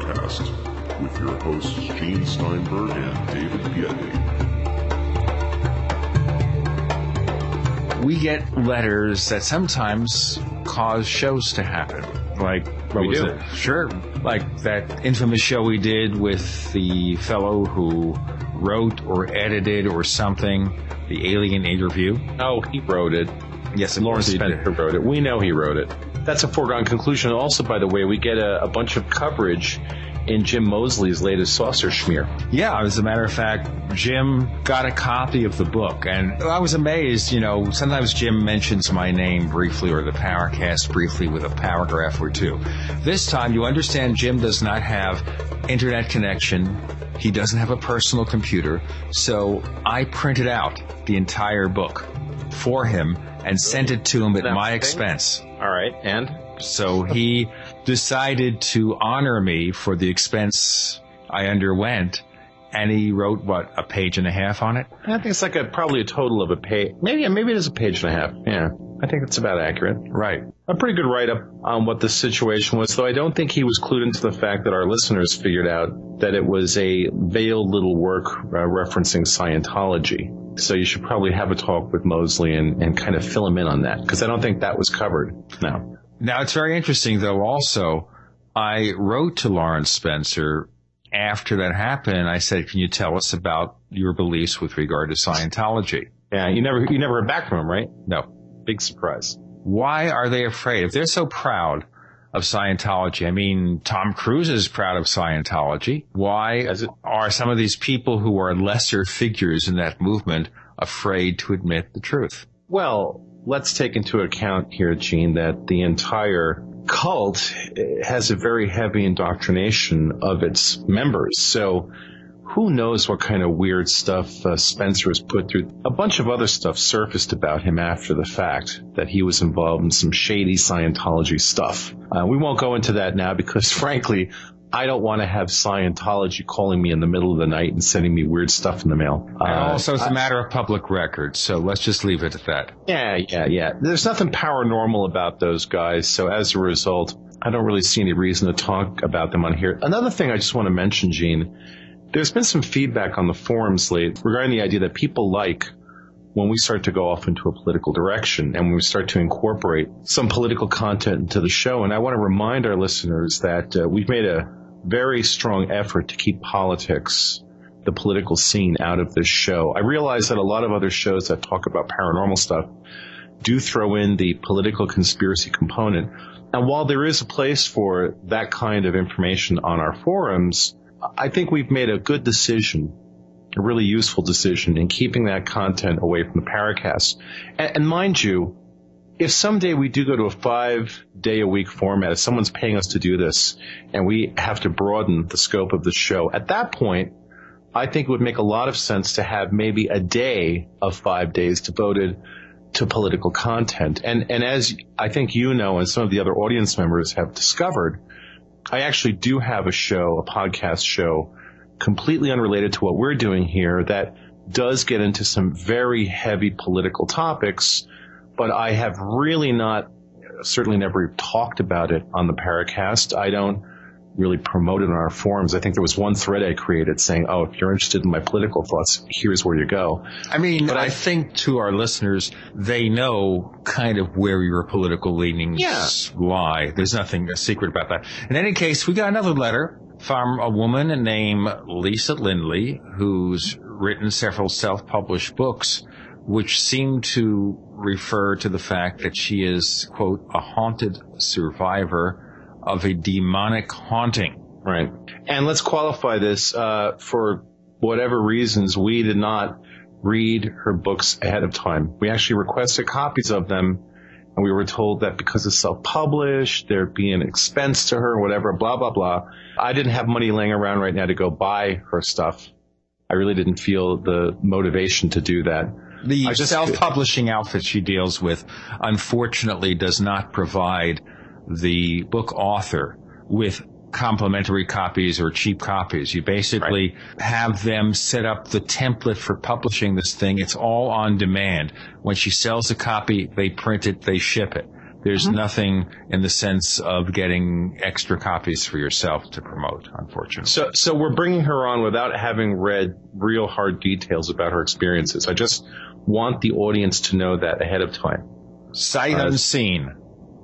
Paracast with your hosts Gene Steinberg and David Biedny. We get letters that sometimes cause shows to happen. Like, what We was do. it? Sure. Like that infamous show we did with the fellow who wrote or edited or something, the Alien interview. Oh, he wrote it. Yes, Lawrence he. Spencer wrote it. We know he wrote it. That's a foregone conclusion. Also, by the way, we get a, a bunch of coverage in Jim Moseley's latest Saucer Smear. Yeah, as a matter of fact, Jim got a copy of the book, and I was amazed. You know, sometimes Jim mentions my name briefly or the Paracast briefly with a paragraph or two. This time, you understand Jim does not have internet connection. He doesn't have a personal computer, so I printed out the entire book for him and sent it to him at my expense. All right, and So he decided to honor me for the expense I underwent, and he wrote what a page and a half on it. I think it's like a probably a total of a page. Maybe maybe it is a page and a half. Yeah, I think that's about accurate. Right. A pretty good write up on what the situation was, though I don't think he was clued into the fact that our listeners figured out that it was a veiled little work uh, referencing Scientology. So you should probably have a talk with Moseley and, and kind of fill him in on that because I don't think that was covered. No. Now it's very interesting, though. Also, I wrote to Lawrence Spencer after that happened. I said, "Can you tell us about your beliefs with regard to Scientology?" Yeah, you never you never heard back from him, right? No. Big surprise. Why are they afraid? If they're so proud of Scientology, I mean, Tom Cruise is proud of Scientology. Why are some of these people who are lesser figures in that movement afraid to admit the truth? Well, let's take into account here, Gene, that the entire cult has a very heavy indoctrination of its members. So who knows what kind of weird stuff uh, Spencer has put through. A bunch of other stuff surfaced about him after the fact that he was involved in some shady Scientology stuff. Uh, we won't go into that now because frankly, I don't want to have Scientology calling me in the middle of the night and sending me weird stuff in the mail. Uh, also, it's a matter of public record, so let's just leave it at that. yeah, yeah, yeah. There's nothing paranormal about those guys, so as a result, I don't really see any reason to talk about them on here. Another thing I just want to mention, Gene, there's been some feedback on the forums late regarding the idea that people like when we start to go off into a political direction and when we start to incorporate some political content into the show. And I want to remind our listeners that uh, we've made a very strong effort to keep politics the political scene out of this show. I realize that a lot of other shows that talk about paranormal stuff do throw in the political conspiracy component. And while there is a place for that kind of information on our forums, I think we've made a good decision, a really useful decision in keeping that content away from the Paracast. And, and mind you, if someday we do go to a five day a week format, if someone's paying us to do this and we have to broaden the scope of the show, at that point, I think it would make a lot of sense to have maybe a day of five days devoted to political content. And, and as I think you know, and some of the other audience members have discovered, I actually do have a show, a podcast show, completely unrelated to what we're doing here that does get into some very heavy political topics, but I have really not, certainly never talked about it on the Paracast. I don't really promote it on our forums. I think there was one thread I created saying, oh, if you're interested in my political thoughts, here's where you go. I mean, But I, I- think to our listeners, they know kind of where your political leanings Yeah. lie. There's nothing secret about that. In any case, we got another letter from a woman named Lisa Lindley, who's written several self-published books, which seem to refer to the fact that she is, quote, a haunted survivor of a demonic haunting. Right. And let's qualify this, uh, for whatever reasons, we did not read her books ahead of time. We actually requested copies of them and we were told that because it's self-published, there'd be an expense to her, whatever, blah, blah, blah. I didn't have money laying around right now to go buy her stuff. I really didn't feel the motivation to do that. The just- self-publishing outfit she deals with, unfortunately, does not provide the book author with complimentary copies or cheap copies. You basically have them set up the template for publishing this thing. It's all on demand. When she sells a copy, they print it, they ship it. There's mm-hmm. nothing in the sense of getting extra copies for yourself to promote, unfortunately. So, so we're bringing her on without having read real hard details about her experiences. I just want the audience to know that ahead of time. Sight uh, unseen.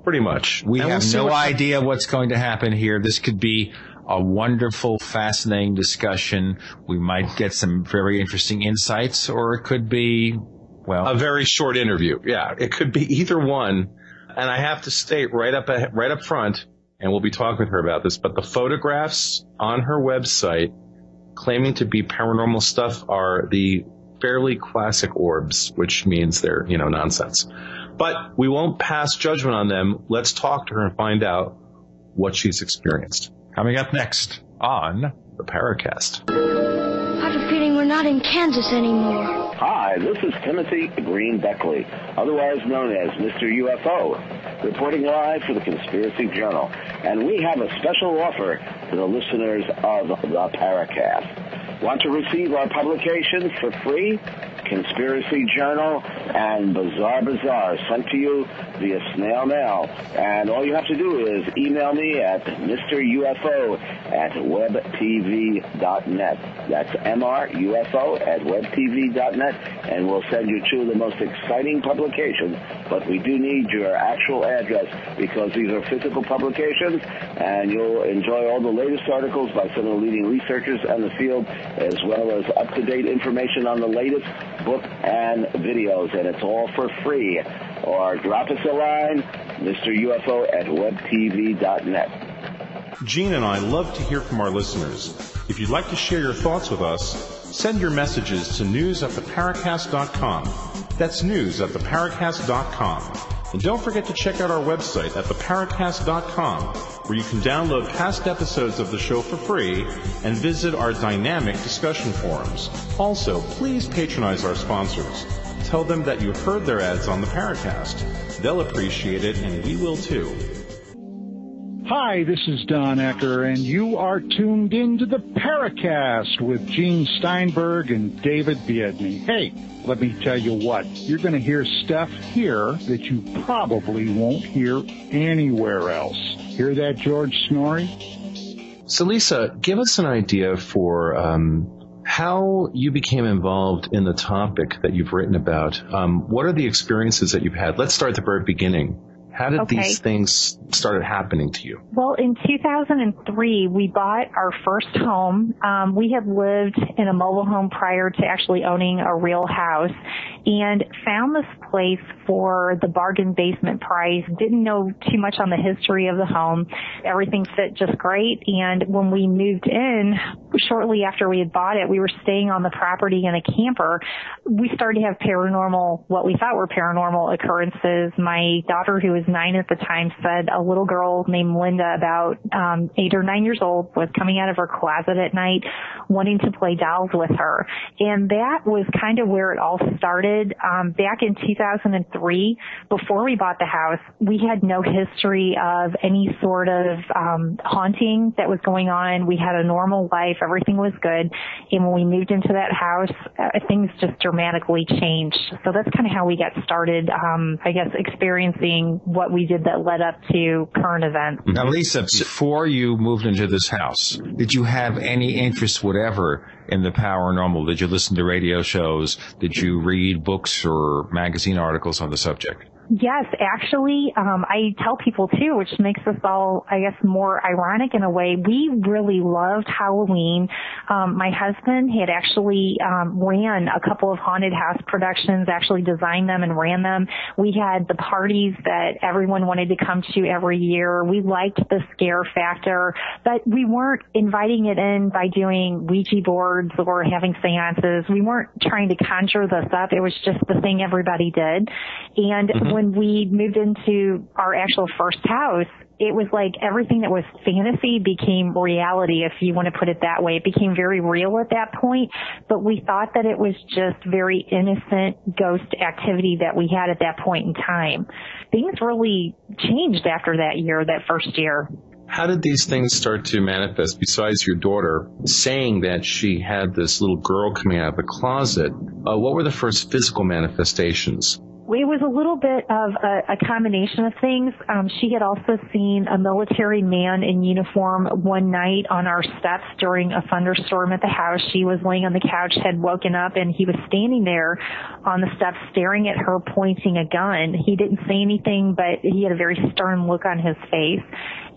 Pretty much. We and have we'll no idea what's going to happen here. This could be a wonderful, fascinating discussion. We might get some very interesting insights, or it could be, well, a very short interview. Yeah, it could be either one. And I have to state right up, right up front, and we'll be talking with her about this, but the photographs on her website claiming to be paranormal stuff are the fairly classic orbs, which means they're, you know, nonsense. But we won't pass judgment on them. Let's talk to her and find out what she's experienced. Coming up next on the Paracast. I have a feeling we're not in Kansas anymore. Hi, this is Timothy Green Beckley, otherwise known as Mr. UFO, reporting live for the Conspiracy Journal. And we have a special offer to the listeners of the Paracast. Want to receive our publications for free? Conspiracy Journal, and Bizarre Bazaar sent to you via snail mail. And all you have to do is email me at MrUFO at webtv.net. That's MRUFO at webtv.net, and we'll send you two of the most exciting publications. But we do need your actual address because these are physical publications, and you'll enjoy all the latest articles by some of the leading researchers in the field, as well as up-to-date information on the latest book and videos, and it's all for free. Or drop us a line, Mr. UFO at webtv.net. Gene and I love to hear from our listeners. If you'd like to share your thoughts with us, send your messages to news at theparacast.com. That's news at theparacast.com. And don't forget to check out our website at theparacast.com, where you can download past episodes of the show for free and visit our dynamic discussion forums. Also, please patronize our sponsors. Tell them that you heard their ads on the Paracast. They'll appreciate it, and we will too. Hi, this is Don Ecker, and you are tuned in to the Paracast with Gene Steinberg and David Biedny. Hey, let me tell you what, you're going to hear stuff here that you probably won't hear anywhere else. Hear that, George Noory? So, Lisa, give us an idea for um, how you became involved in the topic that you've written about. Um, what are the experiences that you've had? Let's start at the very beginning. How did okay. these things started happening to you? Well, in 2003, we bought our first home. Um, we had lived in a mobile home prior to actually owning a real house and found this place for the bargain basement price. Didn't know too much on the history of the home. Everything fit just great. And when we moved in, shortly after we had bought it, we were staying on the property in a camper. We started to have paranormal, what we thought were paranormal occurrences. My daughter, who was nine at the time, said a little girl named Linda, about um, eight or nine years old, was coming out of her closet at night wanting to play dolls with her. And that was kind of where it all started. Um, back in 2003, before we bought the house, we had no history of any sort of um, haunting that was going on. We had a normal life. Everything was good. And when we moved into that house, uh, things just dramatically changed. So that's kind of how we got started, um, I guess, experiencing what we did that led up to current events. Now, Lisa, before you moved into this house, did you have any interest, whatever, in the paranormal? Did you listen to radio shows? Did you read books or magazine articles on the subject? Yes, actually, um, I tell people too, which makes us all, I guess, more ironic in a way. We really loved Halloween. Um, my husband had actually um, ran a couple of haunted house productions, actually designed them and ran them. We had the parties that everyone wanted to come to every year. We liked the scare factor, but we weren't inviting it in by doing Ouija boards or having seances. We weren't trying to conjure this up. It was just the thing everybody did. And mm-hmm. when when we moved into our actual first house, it was like everything that was fantasy became reality, if you want to put it that way. It became very real at that point, but we thought that it was just very innocent ghost activity that we had at that point in time. Things really changed after that year, that first year. How did these things start to manifest besides your daughter saying that she had this little girl coming out of the closet? Uh, what were the first physical manifestations? It was a little bit of a, a combination of things. Um, she had also seen a military man in uniform one night on our steps during a thunderstorm at the house. She was laying on the couch, had woken up, and he was standing there on the steps staring at her, pointing a gun. He didn't say anything, but he had a very stern look on his face.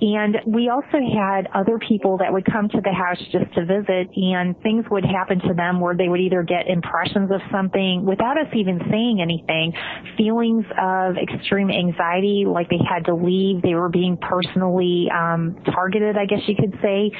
And we also had other people that would come to the house just to visit and things would happen to them where they would either get impressions of something without us even saying anything, feelings of extreme anxiety, like they had to leave, they were being personally um, targeted, I guess you could say.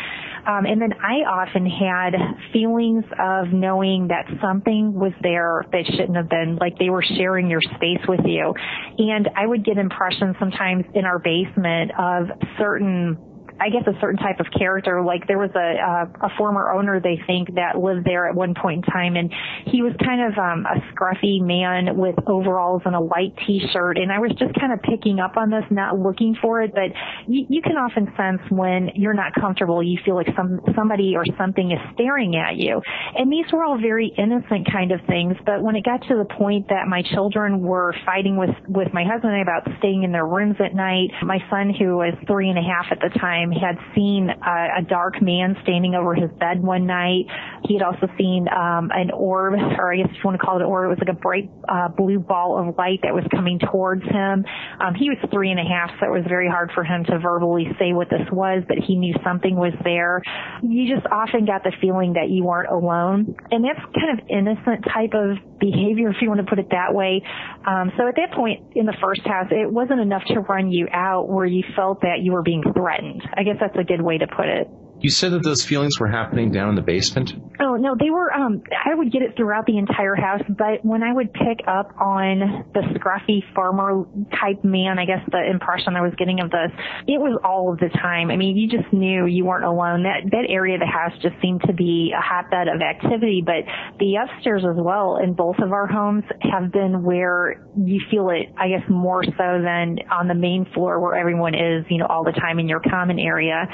Um, and then I often had feelings of knowing that something was there that shouldn't have been, like they were sharing your space with you. And I would get impressions sometimes in our basement of certain I guess a certain type of character. Like there was a uh, a former owner they think that lived there at one point in time, and he was kind of um, a scruffy man with overalls and a white T-shirt. And I was just kind of picking up on this, not looking for it, but you, you can often sense when you're not comfortable. You feel like some somebody or something is staring at you, and these were all very innocent kind of things. But when it got to the point that my children were fighting with with my husband about staying in their rooms at night, my son who was three and a half at the time time had seen a, a dark man standing over his bed one night. He had also seen um, an orb, or I guess if you want to call it an orb, it was like a bright uh, blue ball of light that was coming towards him. Um, he was three and a half, so it was very hard for him to verbally say what this was, but he knew something was there. You just often got the feeling that you weren't alone, and that's kind of innocent type of behavior, if you want to put it that way. Um, so at that point in the first house, it wasn't enough to run you out where you felt that you were being threatened. I guess that's a good way to put it. You said that those feelings were happening down in the basement? Oh, no, they were, um, I would get it throughout the entire house, but when I would pick up on the scruffy farmer type man, I guess the impression I was getting of this, it was all of the time. I mean, you just knew you weren't alone. That, that area of the house just seemed to be a hotbed of activity, but the upstairs as well in both of our homes have been where you feel it, I guess, more so than on the main floor where everyone is, you know, all the time in your common area.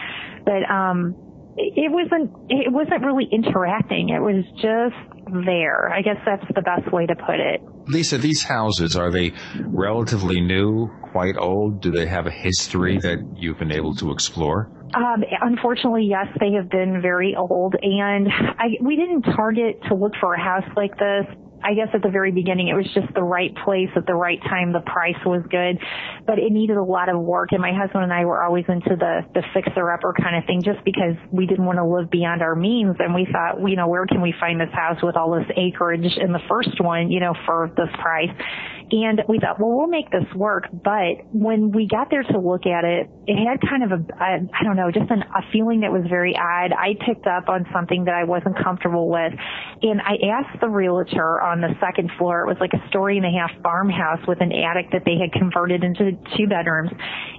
But, um, it wasn't it wasn't really interacting. It was just there. I guess that's the best way to put it. Lisa, these houses are they relatively new, quite old? Do they have a history that you've been able to explore? Um, unfortunately, yes, they have been very old, and I, we didn't target to look for a house like this I guess at the very beginning it was just the right place at the right time. The price was good, but it needed a lot of work. And my husband and I were always into the the fixer upper kind of thing, just because we didn't want to live beyond our means. And we thought, you know, where can we find this house with all this acreage in the first one, you know, for this price? And we thought, well, we'll make this work. But when we got there to look at it, it had kind of a, a I don't know, just an, a feeling that was very odd. I picked up on something that I wasn't comfortable with. And I asked the realtor on the second floor, it was like a story and a half farmhouse with an attic that they had converted into two bedrooms.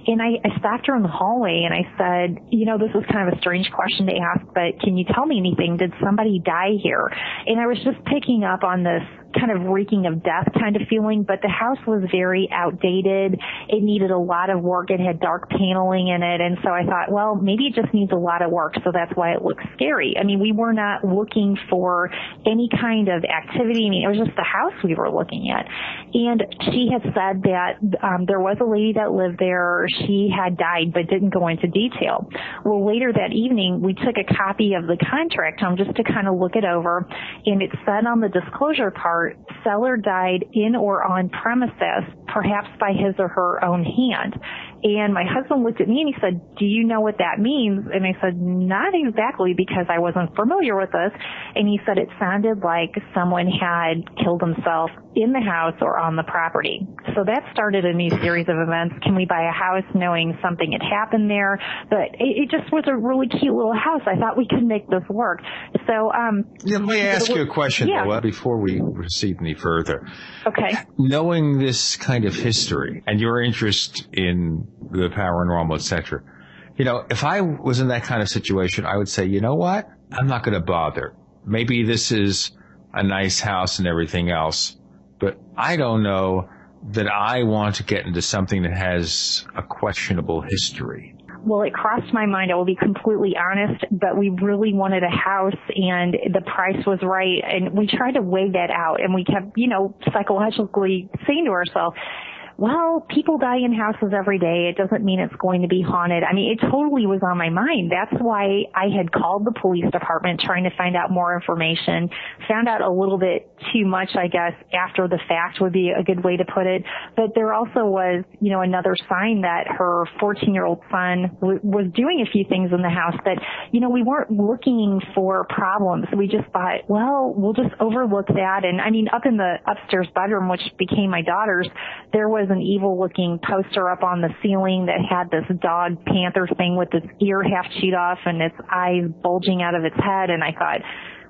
And I, I stopped her in the hallway and I said, you know, this is kind of a strange question to ask, but can you tell me anything? Did somebody die here? And I was just picking up on this kind of reeking of death kind of feeling, but the house was very outdated. It needed a lot of work. It had dark paneling in it. And so I thought, well, maybe it just needs a lot of work. So that's why it looks scary. I mean, we were not looking for any kind of activity. I mean, it was just the house we were looking at. And she had said that um, there was a lady that lived there. She had died, but didn't go into detail. Well, later that evening, we took a copy of the contract home just to kind of look it over. And it said on the disclosure part, seller died in or on premises, perhaps by his or her own hand. And my husband looked at me and he said, do you know what that means? And I said, not exactly because I wasn't familiar with this. And he said it sounded like someone had killed himself in the house or on the property. So that started a new series of events. Can we buy a house knowing something had happened there? But it, it just was a really cute little house. I thought we could make this work. So, um, yeah, let me ask you a question yeah. though, before we proceed any further. Okay. Knowing this kind of history and your interest in the paranormal, etc. You know, if I was in that kind of situation, I would say, you know what? I'm not going to bother. Maybe this is a nice house and everything else, but I don't know that I want to get into something that has a questionable history. Well, it crossed my mind. I will be completely honest, but we really wanted a house and the price was right. And we tried to weigh that out and we kept, you know, psychologically saying to ourselves, well, people die in houses every day. It doesn't mean it's going to be haunted. I mean, it totally was on my mind. That's why I had called the police department trying to find out more information. Found out a little bit too much, I guess, after the fact would be a good way to put it. But there also was, you know, another sign that her 14 year old son w- was doing a few things in the house that, you know, we weren't looking for problems. We just thought, well, we'll just overlook that. And I mean, up in the upstairs bedroom, which became my daughter's, there was an evil looking poster up on the ceiling that had this dog panther thing with its ear half chewed off and its eyes bulging out of its head. And I thought,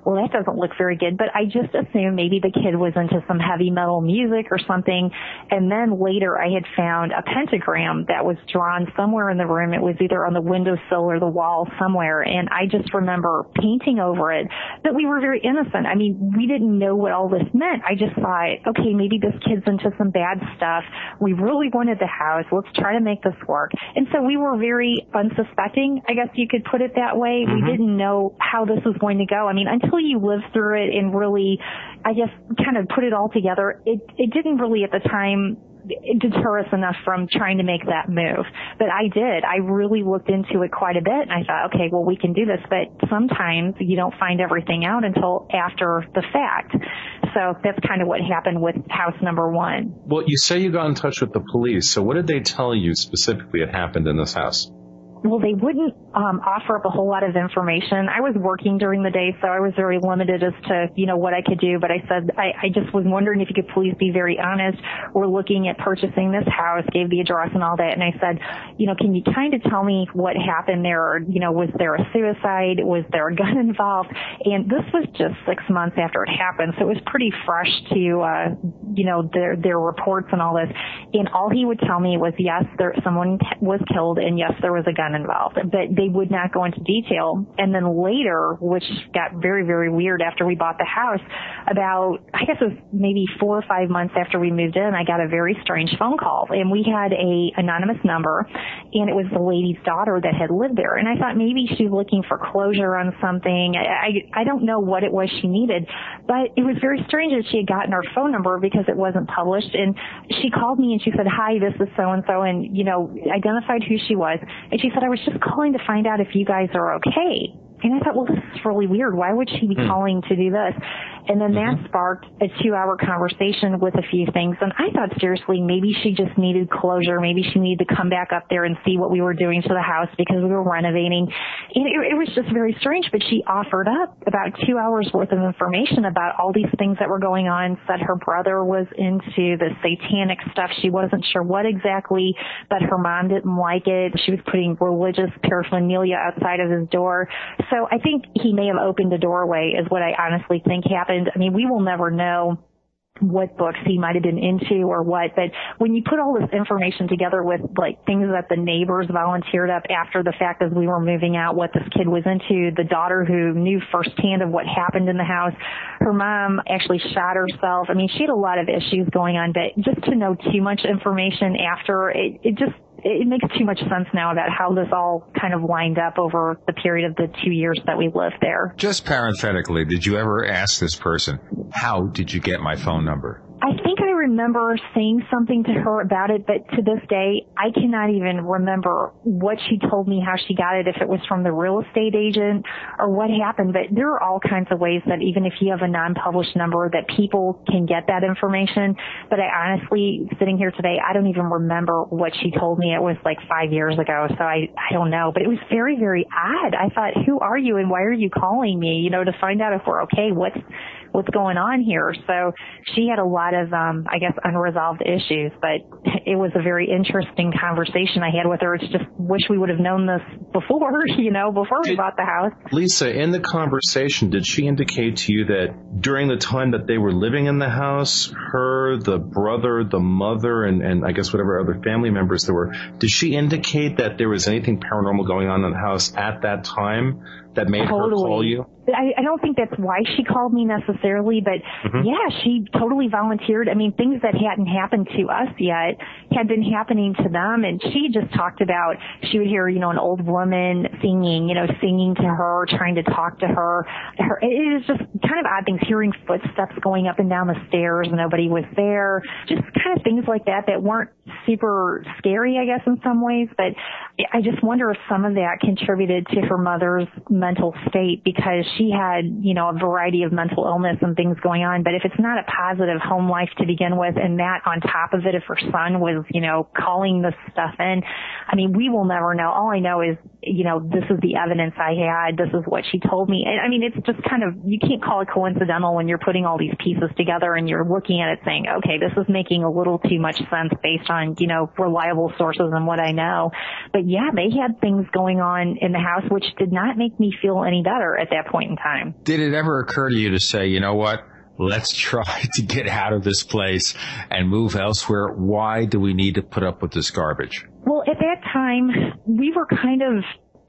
well, that doesn't look very good. But I just assumed maybe the kid was into some heavy metal music or something. And then later I had found a pentagram that was drawn somewhere in the room. It was either on the windowsill or the wall somewhere. And I just remember painting over it. But we were very innocent. I mean, we didn't know what all this meant. I just thought, okay, maybe this kid's into some bad stuff. We really wanted the house. Let's try to make this work. And so we were very unsuspecting, I guess you could put it that way. Mm-hmm. We didn't know how this was going to go. I mean, until until you live through it and really, I guess, kind of put it all together, it, it didn't really at the time deter us enough from trying to make that move. But I did. I really looked into it quite a bit and I thought, okay, well we can do this, but sometimes you don't find everything out until after the fact. So that's kind of what happened with house number one. Well, you say you got in touch with the police. So what did they tell you specifically had happened in this house? Well, they wouldn't um, offer up a whole lot of information. I was working during the day, so I was very limited as to you know what I could do. But I said I, I just was wondering if you could please be very honest. We're looking at purchasing this house, gave the address and all that, and I said, you know, can you kind of tell me what happened there? Or, you know, was there a suicide? Was there a gun involved? And this was just six months after it happened, so it was pretty fresh to uh, you know their their reports and all this. And all he would tell me was yes, there someone was killed, and yes, there was a gun involved, but they would not go into detail. And then later, which got very, very weird after we bought the house, about, I guess it was maybe four or five months after we moved in, I got a very strange phone call and we had a anonymous number and it was the lady's daughter that had lived there. And I thought maybe she's looking for closure on something. I, I don't know what it was she needed, but it was very strange that she had gotten our phone number because it wasn't published. And she called me and she said, hi, this is so and so and, you know, identified who she was. And she said, I was just calling to find out if you guys are okay. And I thought, well, this is really weird. Why would she be hmm. calling to do this? And then mm-hmm. that sparked a two hour conversation with a few things. And I thought seriously, maybe she just needed closure. Maybe she needed to come back up there and see what we were doing to the house because we were renovating. And it, it was just very strange, but she offered up about two hours worth of information about all these things that were going on, said her brother was into the satanic stuff. She wasn't sure what exactly, but her mom didn't like it. She was putting religious paraphernalia outside of his door. So I think he may have opened a doorway is what I honestly think happened happened. I mean, we will never know what books he might have been into or what, but when you put all this information together with like things that the neighbors volunteered up after the fact as we were moving out, what this kid was into, the daughter who knew firsthand of what happened in the house, her mom actually shot herself. I mean, she had a lot of issues going on, but just to know too much information after, it, it just it makes too much sense now about how this all kind of lined up over the period of the two years that we lived there. Just parenthetically, did you ever ask this person, how did you get my phone number? Remember saying something to her about it, but to this day, I cannot even remember what she told me, how she got it, if it was from the real estate agent or what happened. But there are all kinds of ways that even if you have a non-published number that people can get that information. But I honestly, sitting here today, I don't even remember what she told me. It was like five years ago. So I, I don't know, but it was very, very odd. I thought, who are you and why are you calling me? You know, to find out if we're okay. What's, what's going on here. So she had a lot of, um, I guess, unresolved issues, but it was a very interesting conversation I had with her. It's just wish we would have known this before, you know, before we bought the house. Lisa, in the conversation, did she indicate to you that during the time that they were living in the house, her her, the brother, the mother, and, and I guess whatever other family members there were, did she indicate that there was anything paranormal going on in the house at that time that made totally. her call you? I, I don't think that's why she called me necessarily, but Mhm. yeah, she totally volunteered. I mean, things that hadn't happened to us yet had been happening to them, and she just talked about she would hear, you know, an old woman singing, you know, singing to her, trying to talk to her. her it is just kind of odd things, hearing footsteps going up and down the stairs, nobody was there, just kind of things like that that weren't super scary, I guess, in some ways, but I just wonder if some of that contributed to her mother's mental state because she had, you know, a variety of mental illness and things going on. But if it's not a positive home life to begin with and that on top of it, if her son was, you know, calling this stuff in, I mean, we will never know. All I know is, you know, this is the evidence I had. This is what she told me. And I mean, it's just kind of, you can't call it coincidental when you're putting all these pieces together and you're looking at it saying, okay, this is making a little too much sense based on, you know, reliable sources and what I know. But yeah, they had things going on in the house which did not make me feel any better at that point in time. Did it ever occur to you to say, you know what? Let's try to get out of this place and move elsewhere. Why do we need to put up with this garbage? Well, at that time, we were kind of,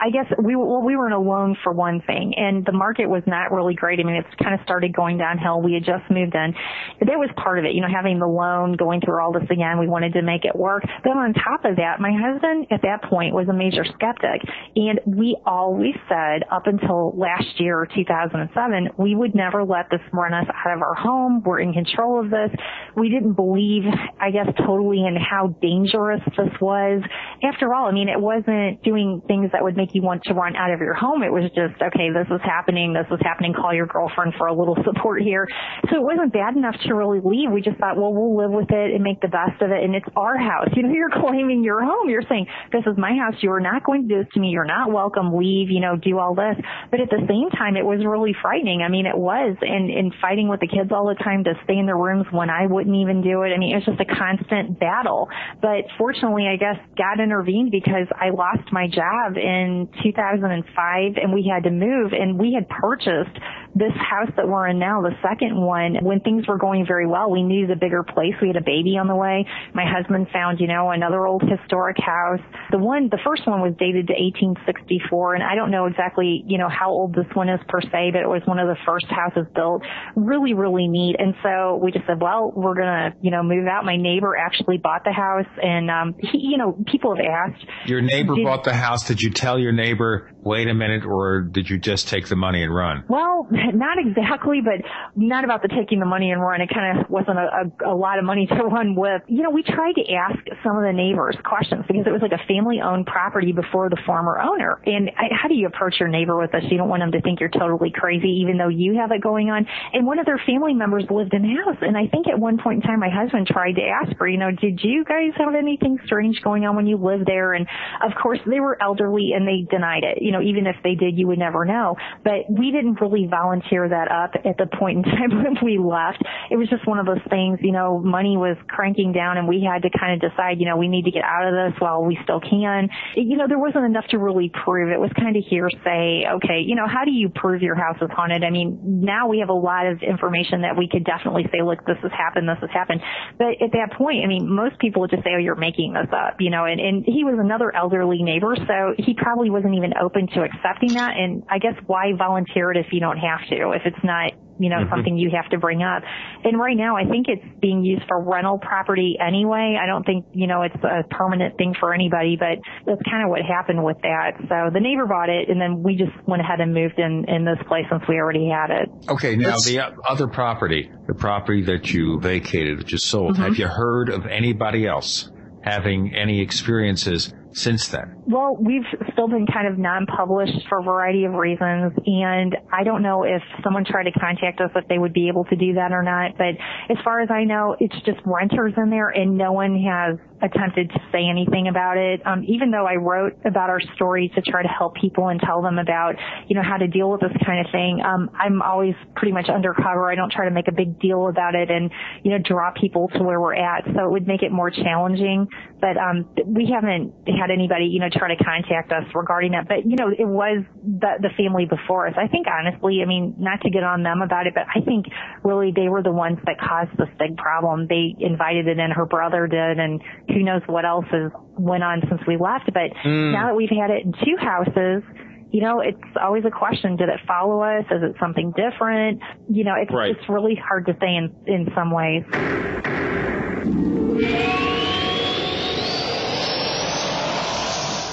I guess we well, we were in a loan for one thing, and the market was not really great. I mean, it's kind of started going downhill. We had just moved in. That was part of it, you know, having the loan, going through all this again. We wanted to make it work. Then on top of that, my husband at that point was a major skeptic, and we always said up until last year, 2007, we would never let this run us out of our home. We're in control of this. We didn't believe, I guess, totally in how dangerous this was. After all, I mean, it wasn't doing things that would make you want to run out of your home. It was just, okay, this is happening. This is happening. Call your girlfriend for a little support here. So it wasn't bad enough to really leave. We just thought, well, we'll live with it and make the best of it. And it's our house. You know, you're claiming your home. You're saying, this is my house. You are not going to do this to me. You're not welcome. Leave, you know, do all this. But at the same time, it was really frightening. I mean, it was. And, and fighting with the kids all the time to stay in their rooms when I wouldn't even do it. I mean, it was just a constant battle. But fortunately, I guess God intervened because I lost my job in 2005 and we had to move and we had purchased this house that we're in now, the second one, when things were going very well, we needed a bigger place. We had a baby on the way. My husband found, you know, another old historic house. The one, the first one was dated to 1864 and I don't know exactly, you know, how old this one is per se, but it was one of the first houses built. Really, really neat. And so we just said, well, we're going to, you know, move out. My neighbor actually bought the house and, um, he, you know, people have asked. Your neighbor Did- bought the house. Did you tell your neighbor, wait a minute, or did you just take the money and run? Well, not exactly, but not about the taking the money and run. It kind of wasn't a, a, a lot of money to run with. You know, we tried to ask some of the neighbors questions because it was like a family owned property before the former owner. And I, how do you approach your neighbor with this? You don't want them to think you're totally crazy, even though you have it going on. And one of their family members lived in the house. And I think at one point in time, my husband tried to ask her, you know, did you guys have anything strange going on when you lived there? And of course, they were elderly and they denied it. You know, even if they did, you would never know. But we didn't really volunteer that up at the point in time when we left. It was just one of those things, you know, money was cranking down and we had to kind of decide, you know, we need to get out of this while we still can. You know, there wasn't enough to really prove. It was kind of hearsay. Okay, you know, how do you prove your house is haunted? I mean, now we have a lot of information that we could definitely say, look, this has happened, this has happened. But at that point, I mean, most people would just say, oh, you're making this up, you know, and, and he was another elderly neighbor, so he probably wasn't even open to accepting that. And I guess why volunteer it if you don't have to, if it's not you know, Mhm. something you have to bring up. And right now, I think it's being used for rental property anyway. I don't think, you know, it's a permanent thing for anybody, but that's kind of what happened with that. So the neighbor bought it and then we just went ahead and moved in, in this place since we already had it. Okay, now Let's- the other property, the property that you vacated, that you sold, Mm-hmm. have you heard of anybody else having any experiences since then? Well, we've still been kind of non-published for a variety of reasons, and I don't know if someone tried to contact us if they would be able to do that or not. But as far as I know, it's just renters in there, and no one has attempted to say anything about it. Um, even though I wrote about our story to try to help people and tell them about, you know, how to deal with this kind of thing, um, I'm always pretty much undercover. I don't try to make a big deal about it and, you know, draw people to where we're at. So it would make it more challenging. But um, we haven't had anybody, you know, try to contact us regarding that. But, you know, it was the, the family before us. I think honestly, I mean, not to get on them about it, but I think really they were the ones that caused this big problem. They invited it in, her brother did, and who knows what else has went on since we left. But mm. now that we've had it in two houses, you know, it's always a question. Did it follow us? Is it something different? You know, it's, right. it's really hard to say in, in some ways.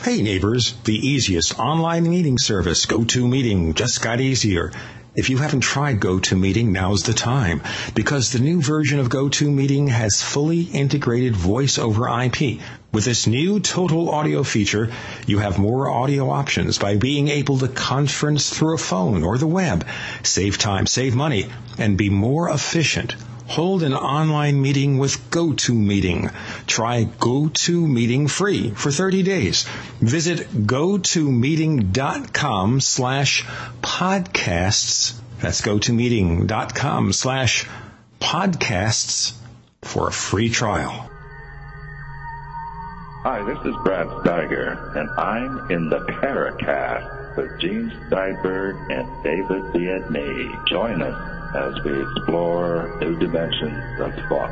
Hey neighbors, the easiest online meeting service, GoToMeeting, just got easier. If you haven't tried GoToMeeting, now's the time because the new version of GoToMeeting has fully integrated voice over IP. With this new total audio feature, you have more audio options by being able to conference through a phone or the web, save time, save money, and be more efficient. Hold an online meeting with GoToMeeting. Try GoToMeeting free for 30 days. Visit gotomeeting.com slash podcasts. That's gotomeeting.com slash podcasts for a free trial. Hi, this is Brad Steiger, and I'm in the Paracast with Gene Steinberg and David Biedny. Join us as we explore new dimensions of thought.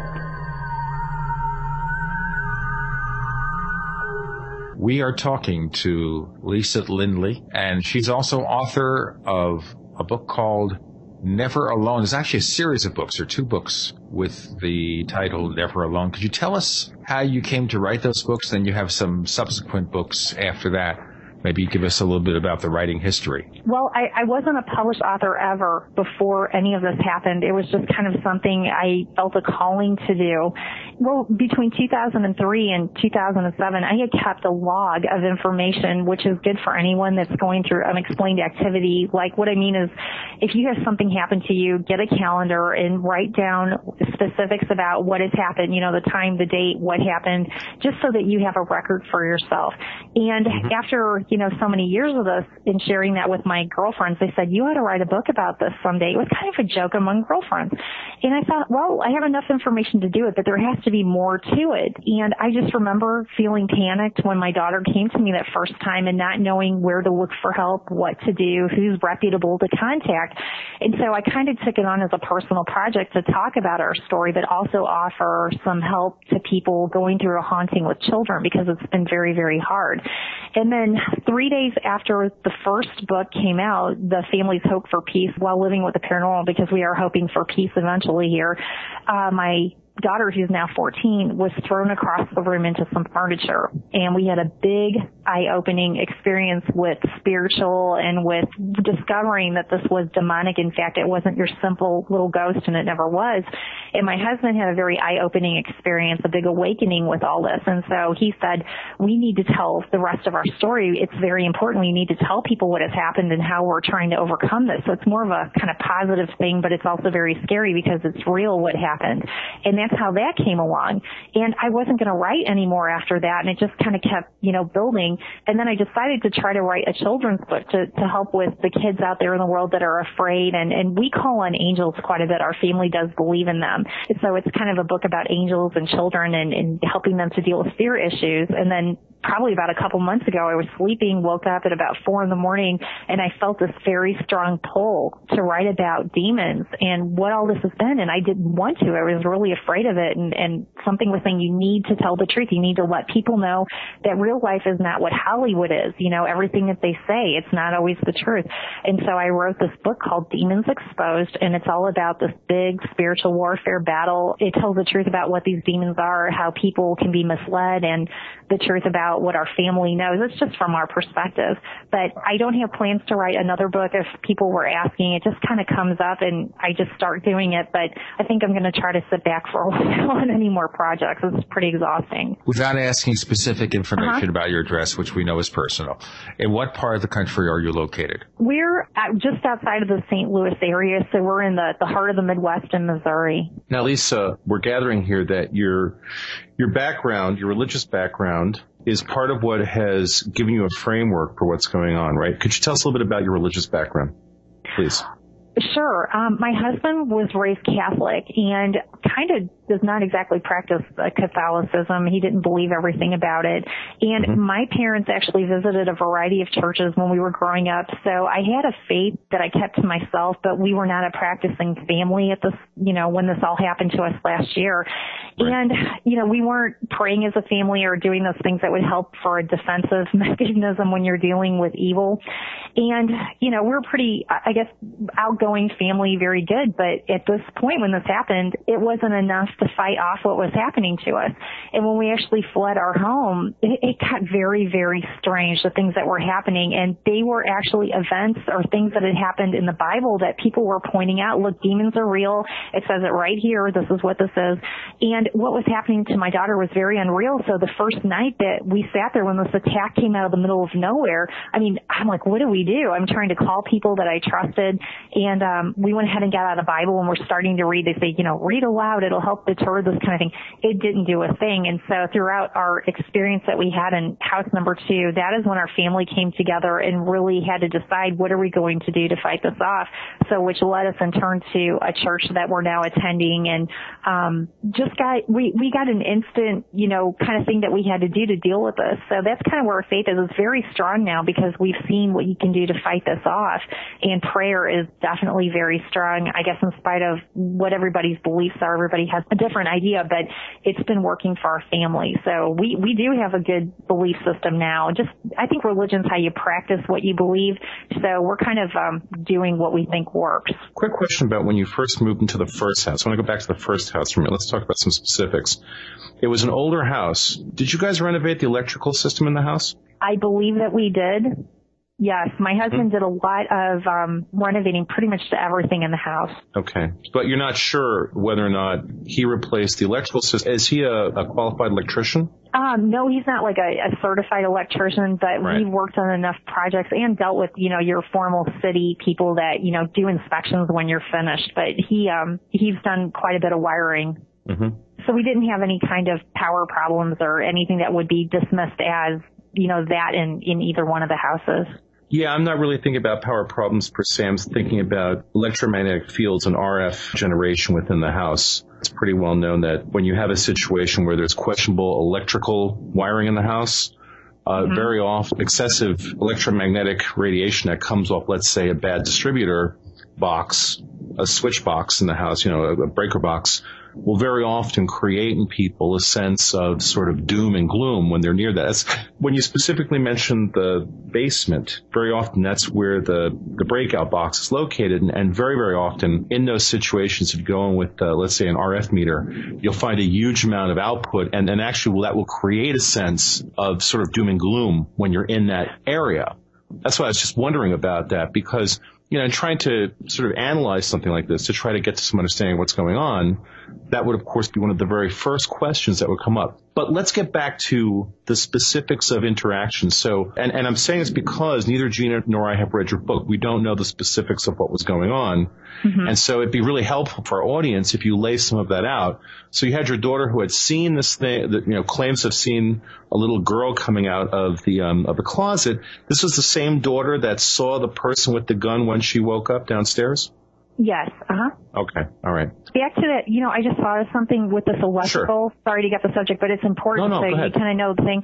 We are talking to Lisa Lindley, and she's also author of a book called Never Alone. There's actually a series of books, or two books with the title Never Alone. Could you tell us how you came to write those books? Then you have some subsequent books after that maybe give us a little bit about the writing history. Well, I, I wasn't a published author ever before any of this happened. It was just kind of something I felt a calling to do. Well, between 2003 and 2007, I had kept a log of information, which is good for anyone that's going through unexplained activity. Like what I mean is, if you have something happen to you, get a calendar and write down specifics about what has happened, you know, the time, the date, what happened, just so that you have a record for yourself. And mm-hmm. after you know, so many years of this in sharing that with my girlfriends, they said, you ought to write a book about this someday. It was kind of a joke among girlfriends. And I thought, well, I have enough information to do it, but there has to be more to it. And I just remember feeling panicked when my daughter came to me that first time and not knowing where to look for help, what to do, who's reputable to contact. And so I kind of took it on as a personal project to talk about our story, but also offer some help to people going through a haunting with children because it's been very, very hard. And then three days after the first book came out, the family's hope for peace while living with the paranormal, because we are hoping for peace eventually here. Uh, my daughter, who's now 14, was thrown across the room into some furniture. And we had a big eye-opening experience with spiritual and with discovering that this was demonic. In fact, it wasn't your simple little ghost and it never was. And my husband had a very eye-opening experience, a big awakening with all this. And so he said, we need to tell the rest of our story. It's very important. We need to tell people what has happened and how we're trying to overcome this. So it's more of a kind of positive thing, but it's also very scary because it's real what happened. And that's how that came along. And I wasn't going to write anymore after that. And it just kind of kept, you know, building. And then I decided to try to write a children's book to, to help with the kids out there in the world that are afraid. And, and we call on angels quite a bit. Our family does believe in them. So it's kind of a book about angels and children and, and helping them to deal with fear issues. And then probably about a couple months ago, I was sleeping, woke up at about four in the morning, and I felt this very strong pull to write about demons and what all this has been. And I didn't want to. I was really afraid of it. And, and something was saying, you need to tell the truth. You need to let people know that real life is not what Hollywood is. You know, everything that they say, it's not always the truth. And so I wrote this book called Demons Exposed, and it's all about this big spiritual warfare battle. It tells the truth about what these demons are, how people can be misled, and the truth about about what our family knows. It's just from our perspective. But I don't have plans to write another book if people were asking. It just kind of comes up and I just start doing it. But I think I'm going to try to sit back for a while on any more projects. It's pretty exhausting. Without asking specific information uh-huh. about your address, which we know is personal, in what part of the country are you located? We're just outside of the St. Louis area, so we're in the, the heart of the Midwest in Missouri. Now, Lisa, we're gathering here that your your background, your religious background, is part of what has given you a framework for what's going on, right? Could you tell us a little bit about your religious background, please? Sure. Um, my husband was raised Catholic and kind of does not exactly practice Catholicism. He didn't believe everything about it. And mm-hmm. my parents actually visited a variety of churches when we were growing up. So I had a faith that I kept to myself, but we were not a practicing family at this, you know, when this all happened to us last year. Right. And, you know, we weren't praying as a family or doing those things that would help for a defensive mechanism when you're dealing with evil. And, you know, we're pretty, I guess, outgoing family, very good. But at this point when this happened, it wasn't enough to fight off what was happening to us. And when we actually fled our home, it, it got very, very strange, the things that were happening. And they were actually events or things that had happened in the Bible that people were pointing out, look, demons are real. It says it right here. This is what this is. And what was happening to my daughter was very unreal. So the first night that we sat there when this attack came out of the middle of nowhere, I mean, I'm like, what do we do? I'm trying to call people that I trusted. And um, we went ahead and got out a Bible and we're starting to read. They say, you know, read aloud. It'll help deter this kind of thing. It didn't do a thing. And so throughout our experience that we had in house number two, that is when our family came together and really had to decide what are we going to do to fight this off. So which led us in turn to a church that we're now attending and um just got we we got an instant, you know, kind of thing that we had to do to deal with this. So that's kind of where our faith is. It's very strong now because we've seen what you can do to fight this off. And prayer is definitely very strong. I guess in spite of what everybody's beliefs are, everybody has a different idea, but it's been working for our family. So we, we do have a good belief system now. Just, I think religion's how you practice what you believe. So we're kind of um, doing what we think works. Quick question about when you first moved into the first house. I want to go back to the first house for a minute. Let's talk about some specifics. It was an older house. Did you guys renovate the electrical system in the house? I believe that we did. Yes, my husband mm-hmm. did a lot of um, renovating pretty much to everything in the house. Okay, but you're not sure whether or not he replaced the electrical system. Is he a, a qualified electrician? Um, no, he's not like a, a certified electrician, but right. we've worked on enough projects and dealt with, you know, your formal city people that, you know, do inspections when you're finished. But he, um, he's done quite a bit of wiring. Mm-hmm. So we didn't have any kind of power problems or anything that would be dismissed as, you know, that in, in either one of the houses. Yeah, I'm not really thinking about power problems per se. I'm thinking about electromagnetic fields and RF generation within the house. It's pretty well known that when you have a situation where there's questionable electrical wiring in the house, uh, mm-hmm. very often excessive electromagnetic radiation that comes off, let's say, a bad distributor box, a switch box in the house, you know, a breaker box, will very often create in people a sense of sort of doom and gloom when they're near that. That's, when you specifically mentioned the basement, very often that's where the, the breakout box is located. And, and very, very often in those situations, if you go in with, uh, let's say an RF meter, you'll find a huge amount of output. And, and actually well, that will create a sense of sort of doom and gloom when you're in that area. That's why I was just wondering about that because you know, in trying to sort of analyze something like this to try to get to some understanding of what's going on, that would of course be one of the very first questions that would come up. But let's get back to the specifics of interaction. So, and, and I'm saying this because neither Gene nor I have read your book. We don't know the specifics of what was going on. Mm-hmm. And so it'd be really helpful for our audience if you lay some of that out. So you had your daughter who had seen this thing, that, you know, claims have seen a little girl coming out of the, um, of the closet. This was the same daughter that saw the person with the gun when she woke up downstairs? Yes. Uh huh. Okay. All right. Back to that, you know, I just thought of something with this electrical. Sure. Sorry to get the subject, but it's important no, no, so you kind of know the thing.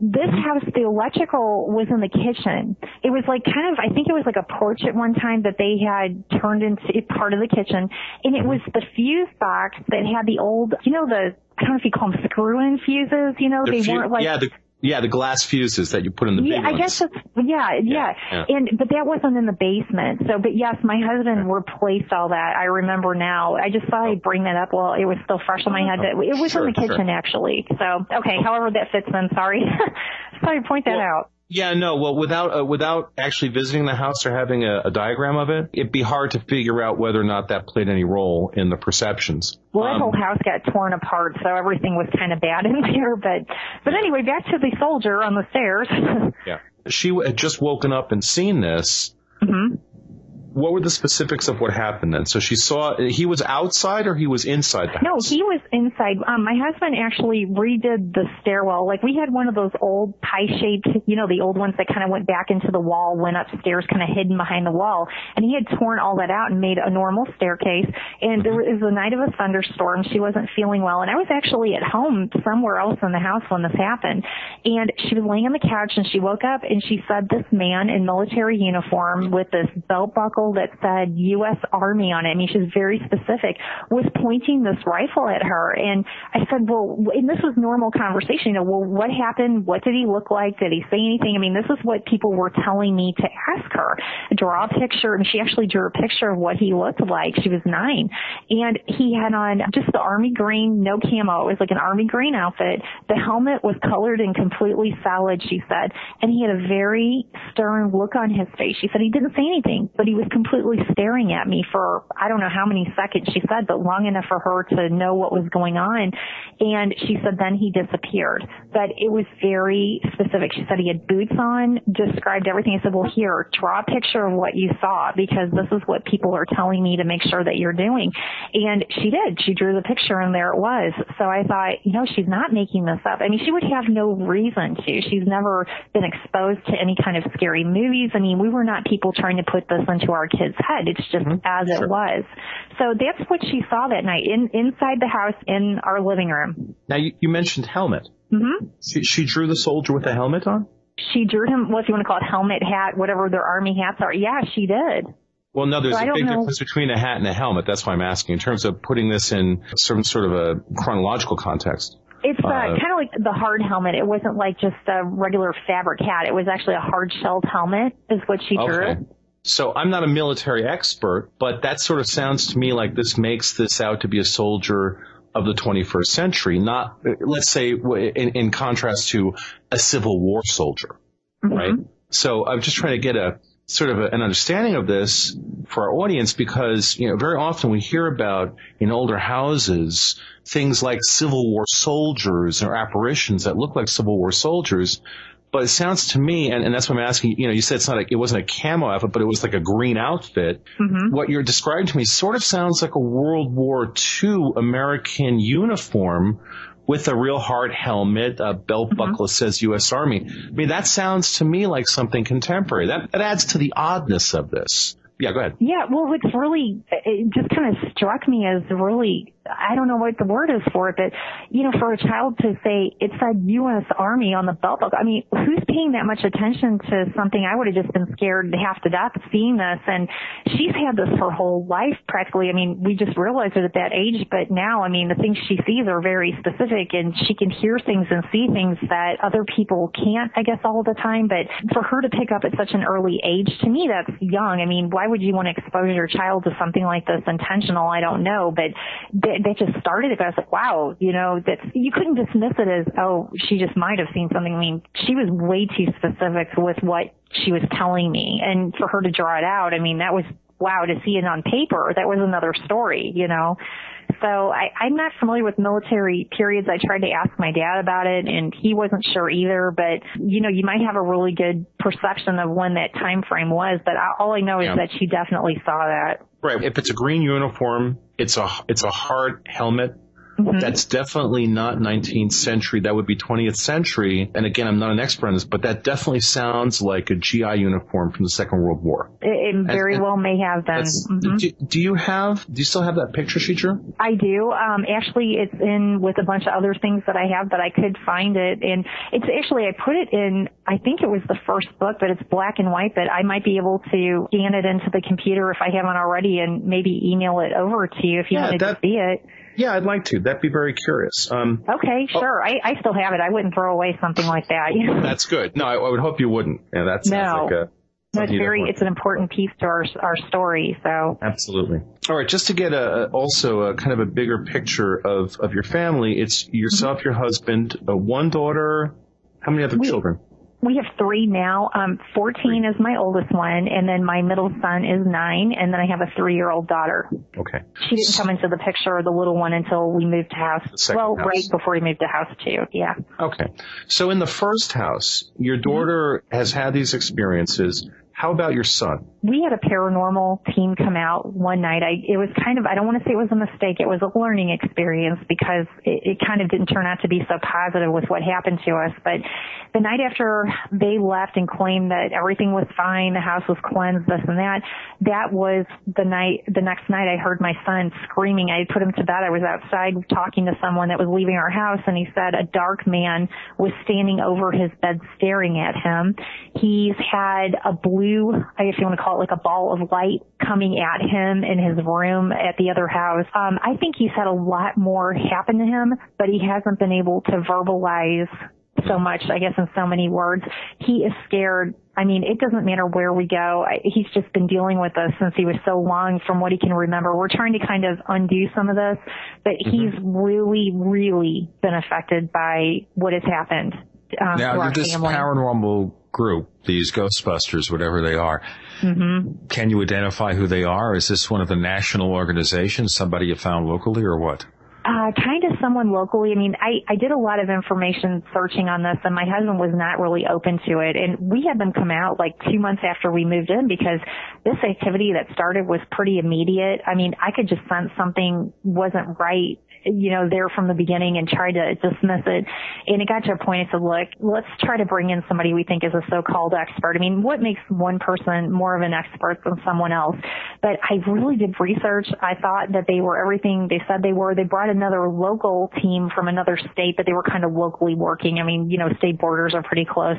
This mm-hmm. house, the electrical was in the kitchen. It was like kind of, I think it was like a porch at one time that they had turned into part of the kitchen, and it was the fuse box that had the old, you know, the I don't know if you call them screw-in fuses. You know, the they weren't like yeah, the yeah, the glass fuses that you put in the yeah, I guess that's yeah, yeah, yeah, And but that wasn't in the basement. So, but yes, my husband replaced all that. I remember now. I just thought I'd oh. bring that up. Well, it was still fresh in my head. That it was sure, in the kitchen sure. actually. So, okay. However, that fits in. Sorry. sorry, point that Well- out. Yeah, no. Well, without uh, without actually visiting the house or having a, a diagram of it, it'd be hard to figure out whether or not that played any role in the perceptions. Well, that Um, whole house got torn apart, so everything was kind of bad in there. But but anyway, back to the soldier on the stairs. Yeah. She had just woken up and seen this. hmm What were the specifics of what happened then? So she saw he was outside or he was inside the No, he was inside. Um, my husband actually redid the stairwell. Like we had one of those old pie-shaped, you know, the old ones that kind of went back into the wall, went upstairs, kind of hidden behind the wall. And he had torn all that out and made a normal staircase. And there was the night of a thunderstorm. She wasn't feeling well, and I was actually at home somewhere else in the house when this happened. And she was laying on the couch, and she woke up, and she said this man in military uniform with this belt buckle that said U.S. Army on it. I mean, she was very specific. Was pointing this rifle at her, and I said, "Well," and this was normal conversation. You know, well, what happened? What did he look like? Did he say anything? I mean, this is what people were telling me to ask her. Draw a picture, and she actually drew a picture of what he looked like. She was nine, and he had on just the army green, no camo. It was like an army green outfit. The helmet was colored and completely solid. She said, and he had a very stern look on his face. She said he didn't say anything, but he was completely staring at me for I don't know how many seconds she said, but long enough for her to know what was going on. And she said then he disappeared. But it was very specific. She said he had boots on, described everything. I said, well here, draw a picture of what you saw because this is what people are telling me to make sure that you're doing. And she did. She drew the picture and there it was. So I thought, you know, she's not making this up. I mean, she would have no reason to. She's never been exposed to any kind of scary movies. I mean, we were not people trying to put this into our kids' head. It's just mm-hmm. as it was. So that's what she saw that night in inside the house in our living room. Now you, you mentioned helmet. Hmm She, she drew the soldier with a helmet on. She drew him, what do you want to call it, helmet, hat, whatever their army hats are. Yeah, she did. Well, no, there's So a big know. difference between a hat and a helmet. That's why I'm asking in terms of putting this in some sort of a chronological context. It's uh, Uh, kind of like the hard helmet. It wasn't like just a regular fabric hat. It was actually a hard shelled helmet, is what she drew. Okay. So I'm not a military expert, but that sort of sounds to me like this makes this out to be a soldier of the 21st century, not, let's say, in, in contrast to a Civil War soldier, mm-hmm. right? So I'm just trying to get a sort of a, an understanding of this for our audience because, you know, very often we hear about in older houses things like Civil War soldiers or apparitions that look like Civil War soldiers. But it sounds to me, and, and that's what I'm asking, you know, you said it's not like, it wasn't a camo outfit, but it was like a green outfit. Mm-hmm. What you're describing to me sort of sounds like a World War II American uniform with a real hard helmet, a belt Mm-hmm. buckle that says U.S. Army. I mean, that sounds to me like something contemporary. That, that adds to the oddness of this. Yeah, go ahead. Yeah, well, it's really, it just kind of struck me as really, I don't know what the word is for it, but, you know, for a child to say it said U.S. Army on the belt buckle, I mean, who's paying that much attention to something? I would have just been scared half to death seeing this. And she's had this her whole life practically. I mean, we just realized it at that age, but now, I mean, the things she sees are very specific and she can hear things and see things that other people can't, I guess, all the time. But for her to pick up at such an early age, to me, that's young. I mean, why would you want to expose your child to something like this intentional? I don't know, but that, that just started it. But I was like, wow, you know, that's, you couldn't dismiss it as, oh, she just might have seen something. I mean, she was way too specific with what she was telling me. And for her to draw it out, I mean, that was, wow, to see it on paper, that was another story, you know? So I, I'm not familiar with military periods. I tried to ask my dad about it and he wasn't sure either, but you know, you might have a really good perception of when that time frame was, but I, all I know is that she definitely saw that. Right. If it's a green uniform, it's a, it's a hard helmet. Mhm. That's definitely not 19th century. That would be 20th century. And again, I'm not an expert on this, but that definitely sounds like a GI uniform from the Second World War. It, it very and- well may have been. Mhm. do, do you have, do you still have that picture she drew? I do. Um, actually, it's in with a bunch of other things that I have, but I could find it. And it's actually, I put it in, I think it was the first book, but it's black and white, but I might be able to scan it into the computer if I haven't already and maybe email it over to you if you Yeah, wanted that- to see it. Yeah, I'd like to. That'd be very curious. Um, Okay, sure. I, I still have it. I wouldn't throw away something like that. that's good. No, I, I would hope you wouldn't. Yeah, that sounds No. like a, No, it's very, it's an important piece to our, our story. So Absolutely. All right, just to get a, a- also a kind of a bigger picture of, of your family, it's yourself, your husband, uh, one daughter. How many other We- children? We have three now. Um, 14 is my oldest one, and then my middle son is nine, and then I have a three-year-old daughter. Okay. She didn't come into the picture, the little one, until we moved to house. Well, house. right before we moved to house two. Yeah. Okay. So in the first house, your daughter has had these experiences. How about your son? We had a paranormal team come out one night. I it was kind of I don't want to say it was a mistake. It was a learning experience because it, it kind of didn't turn out to be so positive with what happened to us. But the night after they left and claimed that everything was fine, the house was cleansed, this and that, that was the night. The next night, I heard my son screaming. I put him to bed. I was outside talking to someone that was leaving our house, and he said a dark man was standing over his bed staring at him. He's had a blue, I guess you want to call like a ball of light coming at him in his room at the other house. Um, I think he's had a lot more happen to him, but he hasn't been able to verbalize so much, I guess, in so many words. He is scared. I mean, it doesn't matter where we go. I, he's just been dealing with this since he was so long from what he can remember. We're trying to kind of undo some of this, but mm-hmm. he's really, really been affected by what has happened. Um, now, this family. paranormal group, these Ghostbusters, whatever they are, mm-hmm. can you identify who they are? Is this one of the national organizations, somebody you found locally, or what? Uh, kind of someone locally. I mean, I, I did a lot of information searching on this and my husband was not really open to it. And we had them come out like two months after we moved in because this activity that started was pretty immediate. I mean, I could just sense something wasn't right you know, there from the beginning and tried to dismiss it. And it got to a point I said, look, let's try to bring in somebody we think is a so-called expert. I mean, what makes one person more of an expert than someone else? But I really did research. I thought that they were everything they said they were. They brought another local team from another state, but they were kind of locally working. I mean, you know, state borders are pretty close.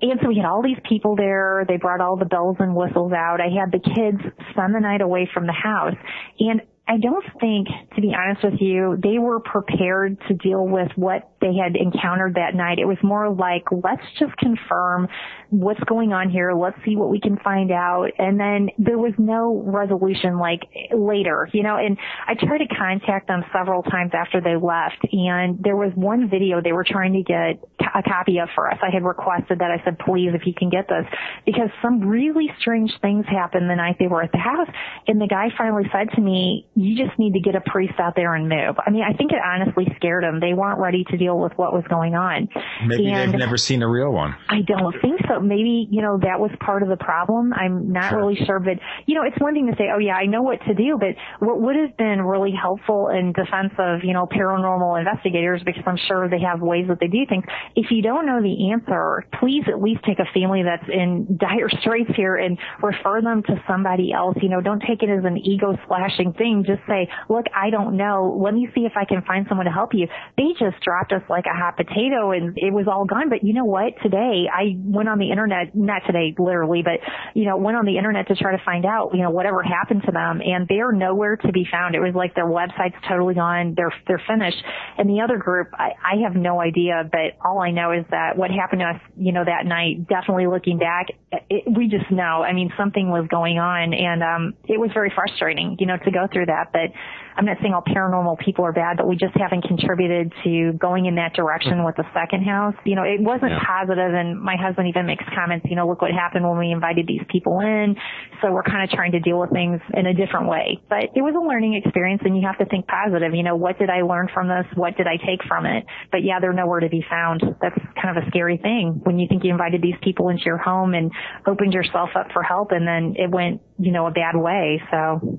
And so we had all these people there. They brought all the bells and whistles out. I had the kids spend the night away from the house. And I don't think, to be honest with you, they were prepared to deal with what they had encountered that night. It was more like, let's just confirm what's going on here. Let's see what we can find out. And then there was no resolution like later, you know, and I tried to contact them several times after they left and there was one video they were trying to get a copy of for us. I had requested that. I said, please, if you can get this because some really strange things happened the night they were at the house. And the guy finally said to me, you just need to get a priest out there and move. I mean, I think it honestly scared them. They weren't ready to deal with what was going on. Maybe and they've never seen a real one. I don't think so. Maybe, you know, that was part of the problem. I'm not Sure. really sure, but you know, it's one thing to say, oh yeah, I know what to do, but what would have been really helpful in defense of, you know, paranormal investigators, because I'm sure they have ways that they do things. If you don't know the answer, please at least take a family that's in dire straits here and refer them to somebody else. You know, don't take it as an ego slashing thing. Just say, look, I don't know. Let me see if I can find someone to help you. They just dropped us like a hot potato and it was all gone. But you know what? Today I went on the internet, not today literally, but you know, went on the internet to try to find out, you know, whatever happened to them and they're nowhere to be found. It was like their website's totally gone. They're, they're finished. And the other group, I, I have no idea, but all I know is that what happened to us, you know, that night, definitely looking back, it, we just know. I mean, something was going on and, um, it was very frustrating, you know, to go through that, but I'm not saying all paranormal people are bad, but we just haven't contributed to going in that direction with the second house. You know, it wasn't Yeah. positive, and my husband even makes comments, you know, look what happened when we invited these people in. So we're kind of trying to deal with things in a different way. But it was a learning experience, and you have to think positive. You know, what did I learn from this? What did I take from it? But yeah, they're nowhere to be found. That's kind of a scary thing when you think you invited these people into your home and opened yourself up for help, and then it went, you know, a bad way. So.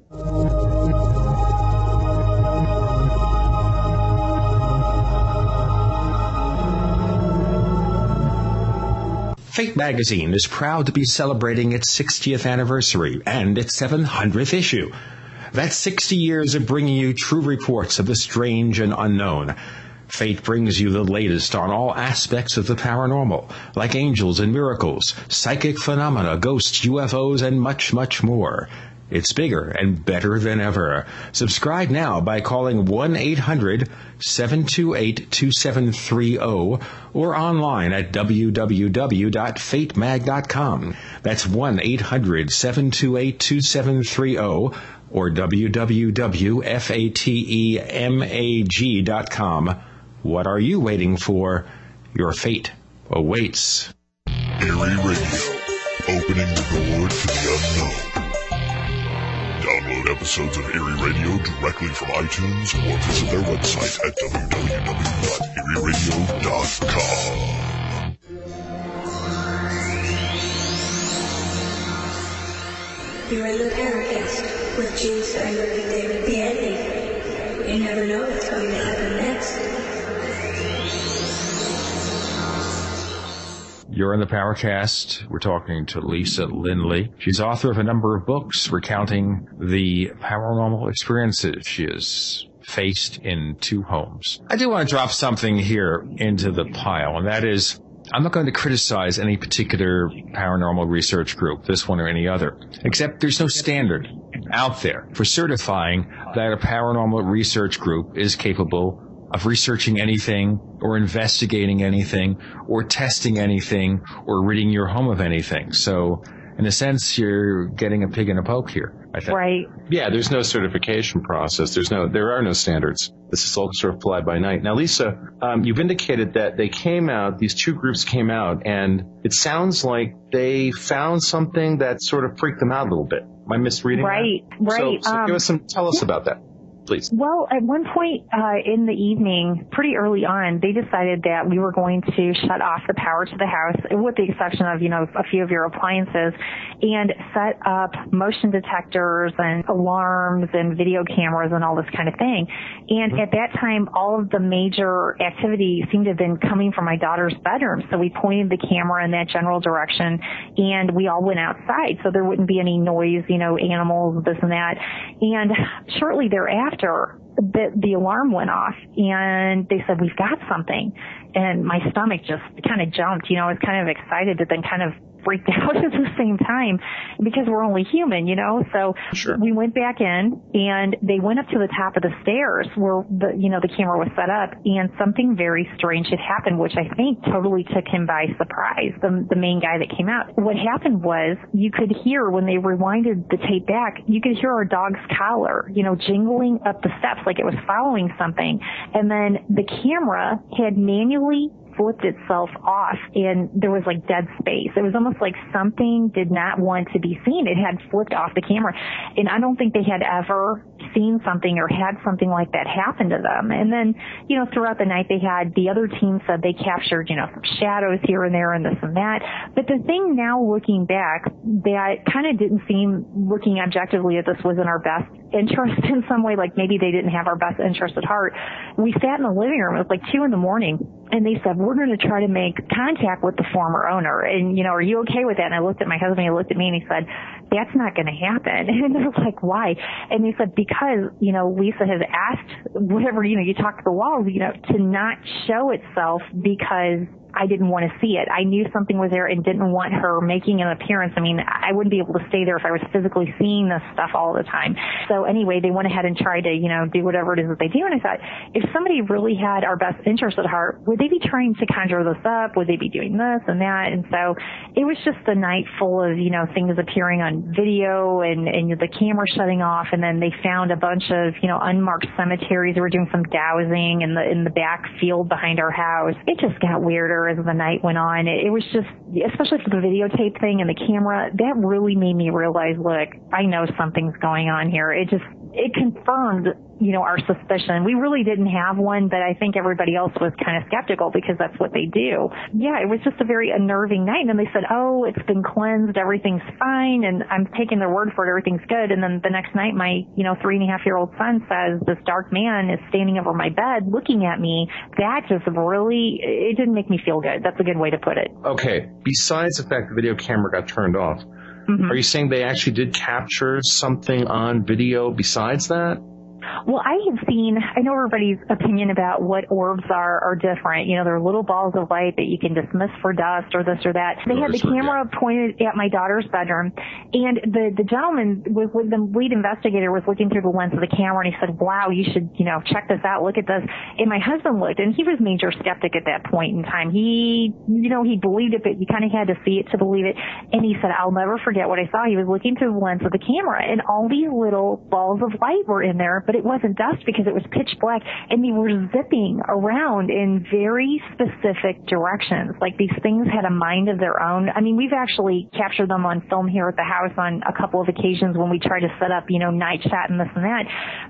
Fate magazine is proud to be celebrating its 60th anniversary and its 700th issue. That's 60 years of bringing you true reports of the strange and unknown. Fate brings you the latest on all aspects of the paranormal, like angels and miracles, psychic phenomena, ghosts, UFOs, and much, much more. It's bigger and better than ever. Subscribe now by calling 1-800-728-2730 or online at www.fatemag.com. That's 1-800-728-2730 or www.fatemag.com. What are you waiting for? Your fate awaits. Eerie Radio, opening the door to the unknown. Download episodes of Eerie Radio directly from iTunes or visit their website at www.eerieradio.com. You're in the Paracast with Gene Steinberg and David Biedny. You never know You're in the Paracast. We're talking to Lisa Lindley. She's author of a number of books recounting the paranormal experiences she has faced in two homes. I do want to drop something here into the pile, and that is I'm not going to criticize any particular paranormal research group, this one or any other, except there's no standard out there for certifying that a paranormal research group is capable of researching anything or investigating anything or testing anything or ridding your home of anything. So in a sense, you're getting a pig in a poke here. I think. Right. Yeah, there's no certification process. There's no, there are no standards. This is all sort of fly by night. Now, Lisa, um, you've indicated that they came out, these two groups came out, and it sounds like they found something that sort of freaked them out a little bit. Am I misreading Right, that? right. So, so Um, give us some, tell us about that, please. Well, at one point uh, in the evening, pretty early on, they decided that we were going to shut off the power to the house, with the exception of you know a few of your appliances, and set up motion detectors and alarms and video cameras and all this kind of thing. And at that time, all of the major activity seemed to have been coming from my daughter's bedroom. So we pointed the camera in that general direction, and we all went outside so there wouldn't be any noise, you know, animals, this and that. And shortly thereafter, the, the alarm went off and they said, we've got something. And my stomach just kind of jumped, you know, I was kind of excited, but then kind of freaked out at the same time because we're only human, you know? So we went back in and they went up to the top of the stairs where the, you know, the camera was set up and something very strange had happened, which I think totally took him by surprise, the, the main guy that came out. What happened was you could hear when they rewinded the tape back, you could hear our dog's collar, you know, jingling up the steps like it was following something. And then the camera had manually flipped itself off and there was like dead space. It was almost like something did not want to be seen. It had flipped off the camera. And I don't think they had ever seen something or had something like that happen to them. And then, you know, throughout the night they had the other team said they captured, you know, some shadows here and there and this and that. But the thing now looking back that kind of didn't seem looking objectively at this was in our best interest in some way, like maybe they didn't have our best interest at heart. We sat in the living room. It was like two in the morning and they said, we're going to try to make contact with the former owner. And, you know, are you okay with that? And I looked at my husband, he looked at me and he said, that's not going to happen. And they're like, why? And they said, because, you know, Lisa has asked whatever, you know, you talk to the walls, you know, to not show itself because I didn't want to see it. I knew something was there and didn't want her making an appearance. I mean, I wouldn't be able to stay there if I was physically seeing this stuff all the time. So anyway, they went ahead and tried to, you know, do whatever it is that they do. And I thought, if somebody really had our best interest at heart, would they be trying to conjure this up? Would they be doing this and that? And so it was just a night full of, you know, things appearing on video and, and the camera shutting off. And then they found a bunch of, you know, unmarked cemeteries. They were doing some dowsing in the, in the back field behind our house. It just got weirder as the night went on. It, it was just, especially for the videotape thing and the camera, that really made me realize, look, I know something's going on here. It just, it confirmed, you know, our suspicion. We really didn't have one, but I think everybody else was kind of skeptical because that's what they do. Yeah, it was just a very unnerving night. And then they said, oh, it's been cleansed. Everything's fine. And I'm taking their word for it. Everything's good. And then the next night, my, you know, three and a half year old son says, this dark man is standing over my bed looking at me. That just really, it didn't make me feel good. That's a good way to put it. Okay. Besides the fact the video camera got turned off, Mm-hmm. are you saying they actually did capture something on video besides that? Well, I have seen, I know everybody's opinion about what orbs are, are different. You know, they're little balls of light that you can dismiss for dust or this or that. They had the camera pointed at my daughter's bedroom and the, the gentleman with, with the lead investigator was looking through the lens of the camera and he said, wow, you should, you know, check this out, look at this. And my husband looked and he was major skeptic at that point in time. He, you know, he believed it, but you kind of had to see it to believe it. And he said, I'll never forget what I saw. He was looking through the lens of the camera and all these little balls of light were in there, but it wasn't dust because it was pitch black and they were zipping around in very specific directions. Like these things had a mind of their own. I mean, we've actually captured them on film here at the house on a couple of occasions when we try to set up, you know, night shot and this and that.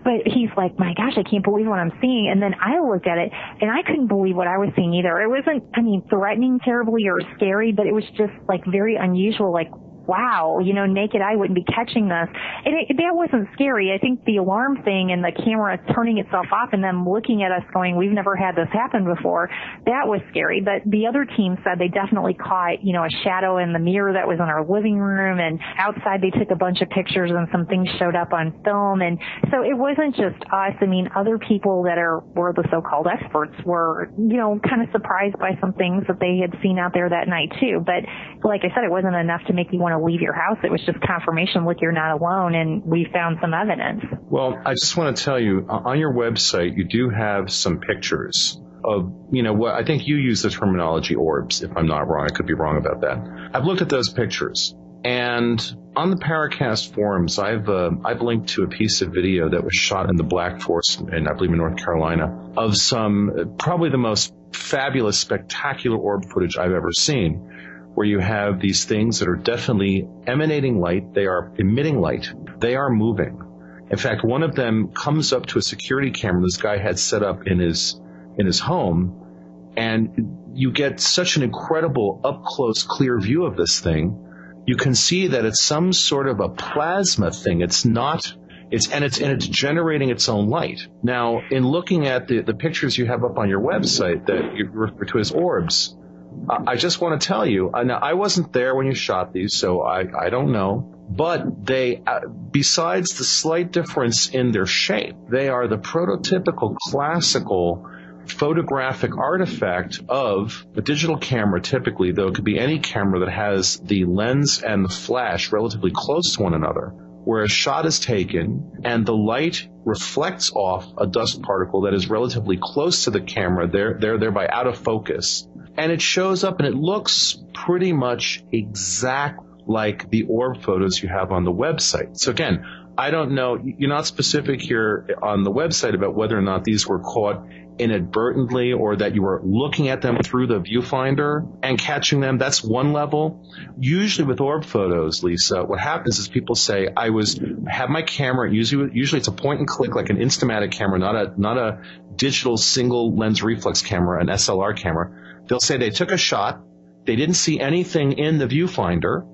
But he's like, my gosh, I can't believe what I'm seeing. And then I looked at it and I couldn't believe what I was seeing either. It wasn't, I mean, threatening terribly or scary, but it was just like very unusual. Like, wow, you know, naked eye wouldn't be catching this. And it, that wasn't scary. I think the alarm thing and the camera turning itself off and them looking at us going, we've never had this happen before, that was scary. But the other team said they definitely caught, you know, a shadow in the mirror that was in our living room and outside they took a bunch of pictures and some things showed up on film. And so it wasn't just us. I mean, other people that are, were the so-called experts were, you know, kind of surprised by some things that they had seen out there that night too. But like I said, it wasn't enough to make you want to leave your house. It was just confirmation, look, you're not alone, and we found some evidence. Well, I just want to tell you, on your website, you do have some pictures of, you know, what I think you use the terminology orbs, if I'm not wrong. I could be wrong about that. I've looked at those pictures. And on the Paracast forums, I've uh, I've linked to a piece of video that was shot in the Black Forest, and I believe in North Carolina, of some probably the most fabulous, spectacular orb footage I've ever seen where you have these things that are definitely emanating light. They are emitting light. They are moving. In fact, one of them comes up to a security camera this guy had set up in his, in his home. And you get such an incredible up close, clear view of this thing. You can see that it's some sort of a plasma thing. It's not it's and it's and it's generating its own light. Now, in looking at the, the pictures you have up on your website that you refer to as orbs, I just want to tell you, I wasn't there when you shot these, so I, I don't know. But they, uh, besides the slight difference in their shape, they are the prototypical classical photographic artifact of a digital camera typically, though it could be any camera that has the lens and the flash relatively close to one another, where a shot is taken and the light reflects off a dust particle that is relatively close to the camera, there, there, thereby out of focus and it shows up and it looks pretty much exact like the orb photos you have on the website. So again, I don't know, you're not specific here on the website about whether or not these were caught inadvertently or that you were looking at them through the viewfinder and catching them. That's one level. Usually with orb photos, Lisa, what happens is people say, I was, have my camera, usually, usually it's a point and click like an Instamatic camera, not a, not a digital single lens reflex camera, an SLR camera They'll say they took a shot, they didn't see anything in the viewfinder,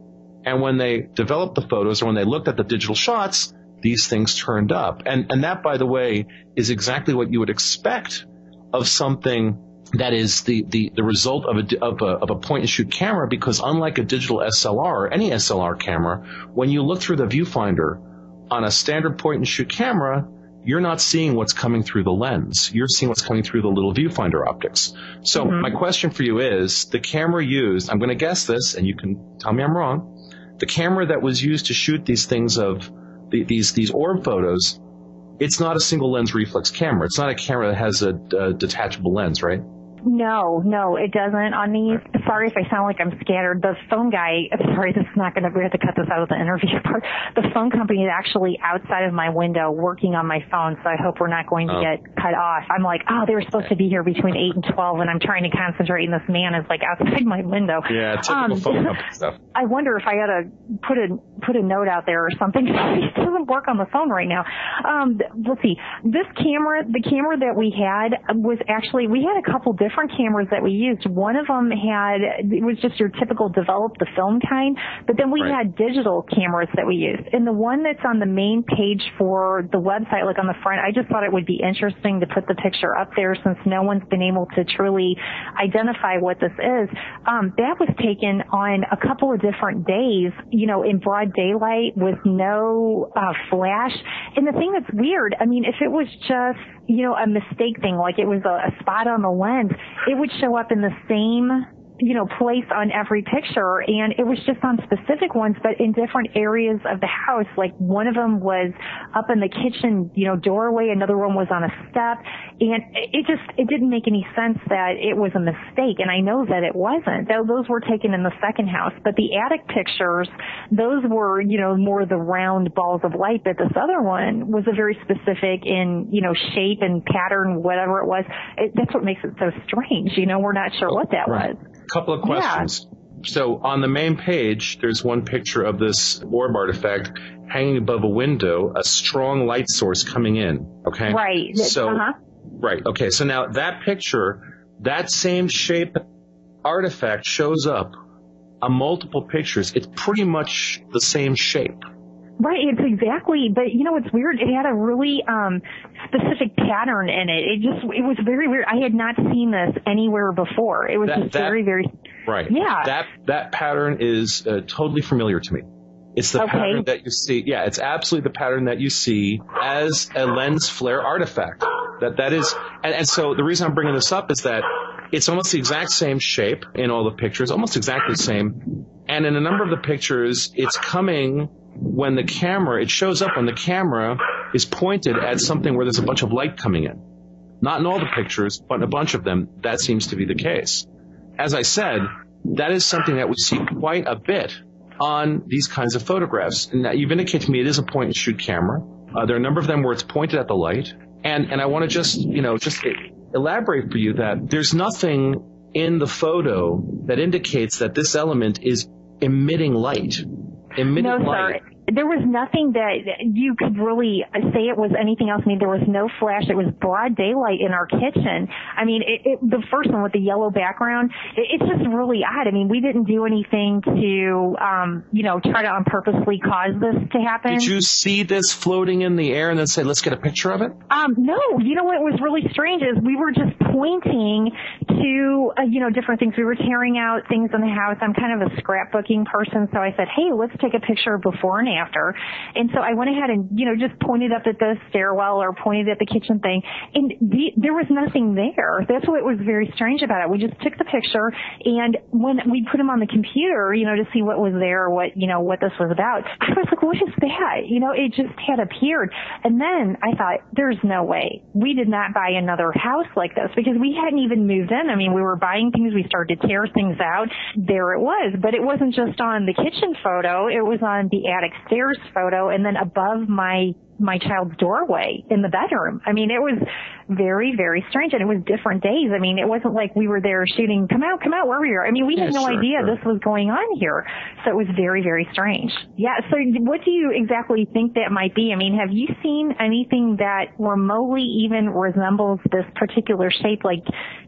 and when they developed the photos or when they looked at the digital shots, these things turned up. And, and that, by the way, is exactly what you would expect of something that is the, the, the result of a, of, a, of a point and shoot camera because unlike a digital SLR or any SLR camera, when you look through the viewfinder on a standard point and shoot camera, you're not seeing what's coming through the lens. You're seeing what's coming through the little viewfinder optics. So mm-hmm. my question for you is the camera used, I'm going to guess this and you can tell me I'm wrong. The camera that was used to shoot these things of the, these, these orb photos, it's not a single lens reflex camera. It's not a camera that has a, a detachable lens, right? No, no, it doesn't on these. Sorry if I sound like I'm scattered. The phone guy, sorry, this is not going to, we have to cut this out of the interview part. The phone company is actually outside of my window working on my phone, so I hope we're not going to oh. get cut off. I'm like, oh, they were supposed to be here between 8 and 12, and I'm trying to concentrate, and this man is like outside my window. Yeah, typical um, phone company stuff. I wonder if I ought to put a, put a note out there or something. it doesn't work on the phone right now. Um, let's see. This camera, the camera that we had was actually, we had a couple different different cameras that we used. One of them had, it was just your typical develop the film kind, but then we right. had digital cameras that we used. And the one that's on the main page for the website, like on the front, I just thought it would be interesting to put the picture up there since no one's been able to truly identify what this is. Um, that was taken on a couple of different days, you know, in broad daylight with no uh, flash. And the thing that's weird, I mean, if it was just, you know, a mistake thing, like it was a, a spot on the lens, it would show up in the same you know, place on every picture and it was just on specific ones, but in different areas of the house. Like one of them was up in the kitchen, you know, doorway. Another one was on a step and it just, it didn't make any sense that it was a mistake. And I know that it wasn't. Though those were taken in the second house, but the attic pictures, those were, you know, more the round balls of light, but this other one was a very specific in, you know, shape and pattern, whatever it was. It, that's what makes it so strange. You know, we're not sure what that right. was couple of questions. Yeah. So on the main page, there's one picture of this orb artifact hanging above a window, a strong light source coming in. Okay. Right. So, uh-huh. right. Okay. So now that picture, that same shape artifact shows up on multiple pictures. It's pretty much the same shape. Right, it's exactly, but you know, it's weird. It had a really, um, specific pattern in it. It just, it was very weird. I had not seen this anywhere before. It was that, just that, very, very, right. Yeah. That, that pattern is uh, totally familiar to me. It's the okay. pattern that you see. Yeah, it's absolutely the pattern that you see as a lens flare artifact. That that is, and, and so the reason I'm bringing this up is that it's almost the exact same shape in all the pictures, almost exactly the same. And in a number of the pictures, it's coming when the camera, it shows up when the camera is pointed at something where there's a bunch of light coming in. Not in all the pictures, but in a bunch of them, that seems to be the case. As I said, that is something that we see quite a bit on these kinds of photographs. And you've indicated to me it is a point and shoot camera. Uh, there are a number of them where it's pointed at the light. And, and I want to just, you know, just elaborate for you that there's nothing in the photo that indicates that this element is emitting light no, sir there was nothing that you could really say it was anything else. I mean, there was no flash. It was broad daylight in our kitchen. I mean, it, it, the first one with the yellow background, it, it's just really odd. I mean, we didn't do anything to, um, you know, try to on purposely cause this to happen. Did you see this floating in the air and then say, let's get a picture of it? Um, no. You know what was really strange is we were just pointing to, uh, you know, different things. We were tearing out things in the house. I'm kind of a scrapbooking person, so I said, hey, let's take a picture before and after. And so I went ahead and, you know, just pointed up at the stairwell or pointed at the kitchen thing. And the, there was nothing there. That's what was very strange about it. We just took the picture and when we put them on the computer, you know, to see what was there, what, you know, what this was about, I was like, what is that? You know, it just had appeared. And then I thought, there's no way. We did not buy another house like this because we hadn't even moved in. I mean, we were buying things. We started to tear things out. There it was. But it wasn't just on the kitchen photo. It was on the attic stairs photo and then above my my child's doorway in the bedroom. I mean, it was very, very strange and it was different days. I mean, it wasn't like we were there shooting, come out, come out, where were you? I mean, we had yeah, no sure, idea sure. this was going on here. So it was very, very strange. Yeah. So what do you exactly think that might be? I mean, have you seen anything that remotely even resembles this particular shape? Like,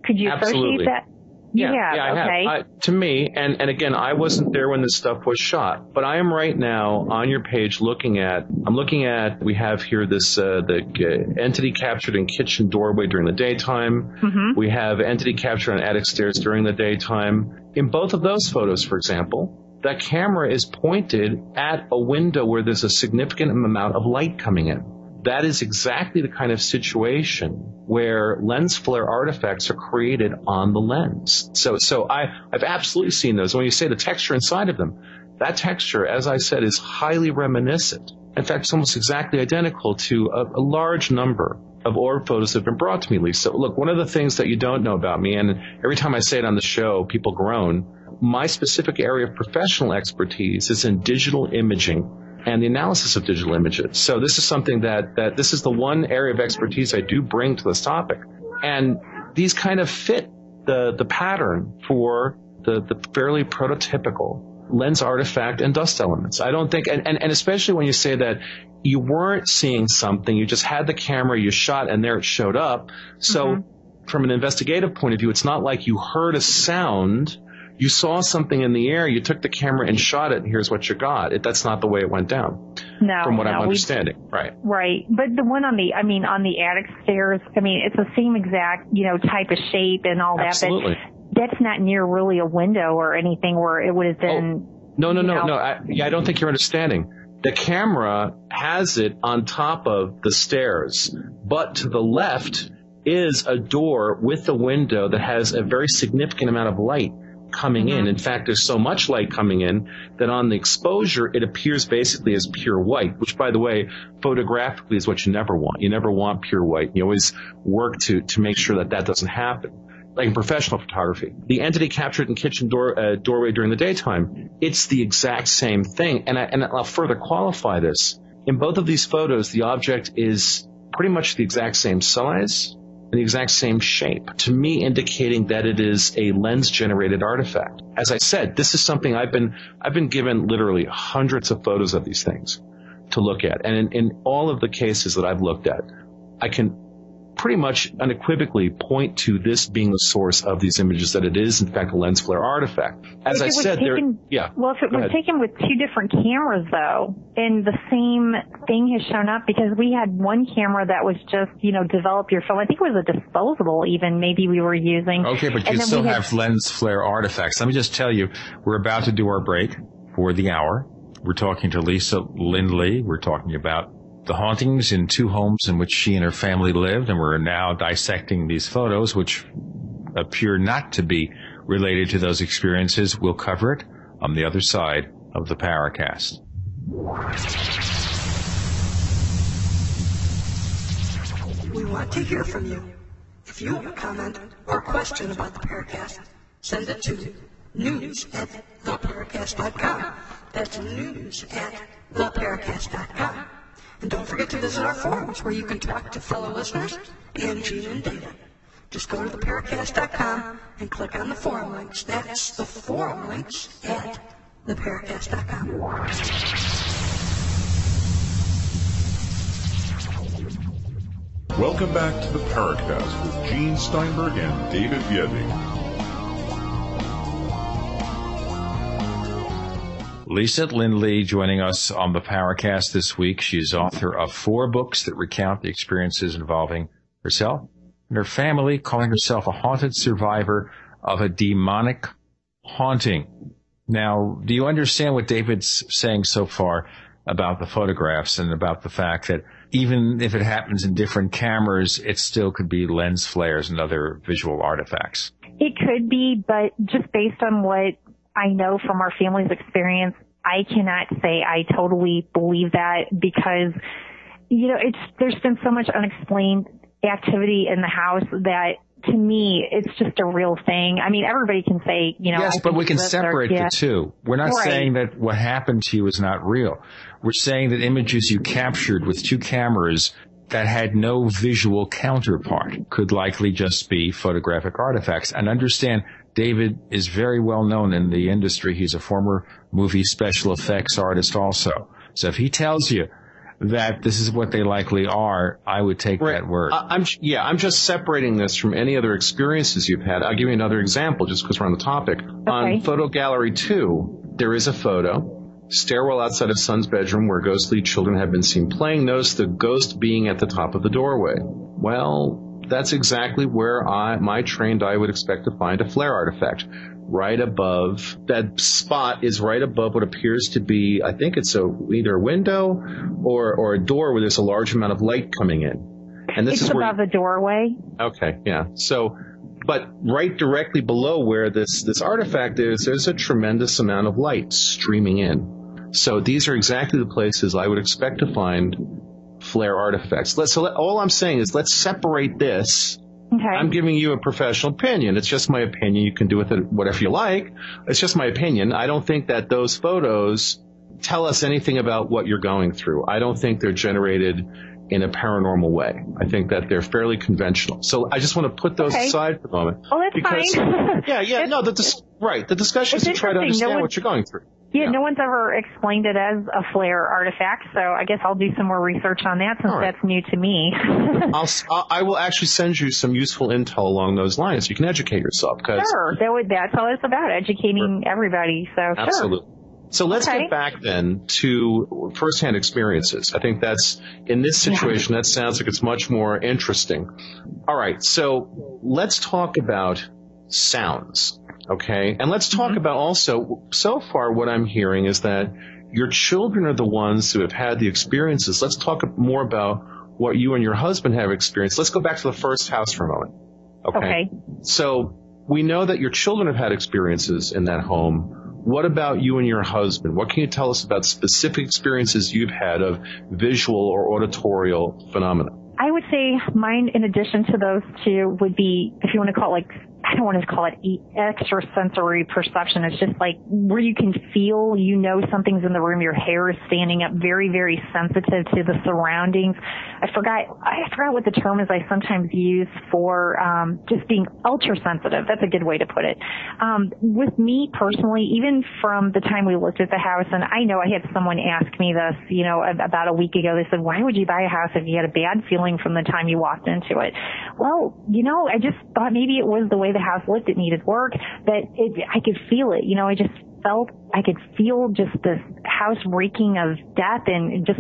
could you Absolutely. associate that? Yeah, yeah, yeah I okay. have. I, to me, and, and again, I wasn't there when this stuff was shot, but I am right now on your page looking at, I'm looking at, we have here this, uh, the uh, entity captured in kitchen doorway during the daytime. Mm-hmm. We have entity captured on attic stairs during the daytime. In both of those photos, for example, that camera is pointed at a window where there's a significant amount of light coming in that is exactly the kind of situation where lens flare artifacts are created on the lens. So, so I, I've absolutely seen those. When you say the texture inside of them, that texture, as I said, is highly reminiscent. In fact, it's almost exactly identical to a, a large number of orb photos that have been brought to me, Lisa. Look, one of the things that you don't know about me, and every time I say it on the show, people groan, my specific area of professional expertise is in digital imaging and the analysis of digital images. So this is something that, that this is the one area of expertise I do bring to this topic. And these kind of fit the, the pattern for the, the fairly prototypical lens artifact and dust elements. I don't think, and, and, and especially when you say that you weren't seeing something, you just had the camera, you shot, and there it showed up. So mm-hmm. from an investigative point of view, it's not like you heard a sound you saw something in the air, you took the camera and shot it, and here's what you got. It, that's not the way it went down. No, from what no, I'm understanding, right? Right, but the one on the, I mean, on the attic stairs, I mean, it's the same exact, you know, type of shape and all that. Absolutely. But that's not near really a window or anything where it would have oh, been. Oh, no, no, no, know. no. I, yeah, I don't think you're understanding. The camera has it on top of the stairs, but to the left is a door with a window that has a very significant amount of light coming in. In fact, there's so much light coming in that on the exposure, it appears basically as pure white, which by the way, photographically is what you never want. You never want pure white. You always work to, to make sure that that doesn't happen. Like in professional photography, the entity captured in kitchen door, uh, doorway during the daytime, it's the exact same thing. And, I, and I'll further qualify this. In both of these photos, the object is pretty much the exact same size, the exact same shape, to me indicating that it is a lens generated artifact. As I said, this is something I've been, I've been given literally hundreds of photos of these things to look at. And in, in all of the cases that I've looked at, I can pretty much unequivocally point to this being the source of these images that it is in fact a lens flare artifact. As I said, taken, there, yeah. Well, if it was taken with two different cameras though, and the same thing has shown up because we had one camera that was just, you know, develop your film. I think it was a disposable even maybe we were using. Okay, but you still have lens flare artifacts. Let me just tell you, we're about to do our break for the hour. We're talking to Lisa Lindley. We're talking about the hauntings in two homes in which she and her family lived, and we're now dissecting these photos, which appear not to be related to those experiences. We'll cover it on the other side of the Paracast. We want to hear from you. If you have a comment or question about the Paracast, send it to news at theparacast.com. That's news at theparacast.com. And don't forget to visit our forums where you can talk to fellow listeners and Gene and David. Just go to theparacast.com and click on the forum links. That's the forum links at theparacast.com. Welcome back to the Paracast with Gene Steinberg and David Biedny. Lisa Lindley joining us on the Paracast this week. She's author of four books that recount the experiences involving herself and her family, calling herself a haunted survivor of a demonic haunting. Now, do you understand what David's saying so far about the photographs and about the fact that even if it happens in different cameras, it still could be lens flares and other visual artifacts? It could be, but just based on what I know from our family's experience, I cannot say I totally believe that because, you know, it's, there's been so much unexplained activity in the house that to me, it's just a real thing. I mean, everybody can say, you know. Yes, but we can separate the two. We're not right. saying that what happened to you is not real. We're saying that images you captured with two cameras that had no visual counterpart could likely just be photographic artifacts. And understand David is very well known in the industry. He's a former movie special effects artist also. So if he tells you that this is what they likely are, I would take right. that word. I'm, yeah, I'm just separating this from any other experiences you've had. I'll give you another example just because we're on the topic. Okay. On Photo Gallery 2, there is a photo. Stairwell outside of son's bedroom where ghostly children have been seen playing. Notice the ghost being at the top of the doorway. Well, that's exactly where I, my trained eye would expect to find a flare artifact. Right above, that spot is right above what appears to be, I think it's a, either a window or, or a door where there's a large amount of light coming in. And this it's is above where, the doorway. Okay, yeah. So, but right directly below where this, this artifact is, there's a tremendous amount of light streaming in. So these are exactly the places I would expect to find flare artifacts. Let's, so let, all I'm saying is let's separate this. Okay. I'm giving you a professional opinion. It's just my opinion. You can do with it whatever you like. It's just my opinion. I don't think that those photos tell us anything about what you're going through. I don't think they're generated in a paranormal way. I think that they're fairly conventional. So I just want to put those okay. aside for the moment. Oh, that's because, fine. yeah, yeah, no, the dis- right. The discussion is to try to understand no what you're going through. Yeah, yeah, no one's ever explained it as a flare artifact, so I guess I'll do some more research on that since right. that's new to me. I'll, I will actually send you some useful intel along those lines. You can educate yourself. Cause sure, that would, that's all it's about, educating everybody. So Absolutely. Sure. So let's okay. get back then to firsthand experiences. I think that's, in this situation, yeah. that sounds like it's much more interesting. All right, so let's talk about sounds. Okay. And let's talk mm-hmm. about also, so far what I'm hearing is that your children are the ones who have had the experiences. Let's talk more about what you and your husband have experienced. Let's go back to the first house for a moment. Okay. okay. So we know that your children have had experiences in that home. What about you and your husband? What can you tell us about specific experiences you've had of visual or auditorial phenomena? I would say mine, in addition to those two, would be, if you want to call it like I don't want to call it extrasensory perception. It's just like where you can feel, you know, something's in the room. Your hair is standing up, very, very sensitive to the surroundings. I forgot, I forgot what the term is I sometimes use for um, just being ultra sensitive. That's a good way to put it. Um, with me personally, even from the time we looked at the house, and I know I had someone ask me this, you know, about a week ago. They said, "Why would you buy a house if you had a bad feeling from the time you walked into it?" Well, you know, I just thought maybe it was the way the house looked. It needed work, but it, I could feel it. You know, I just felt I could feel just this house reeking of death and just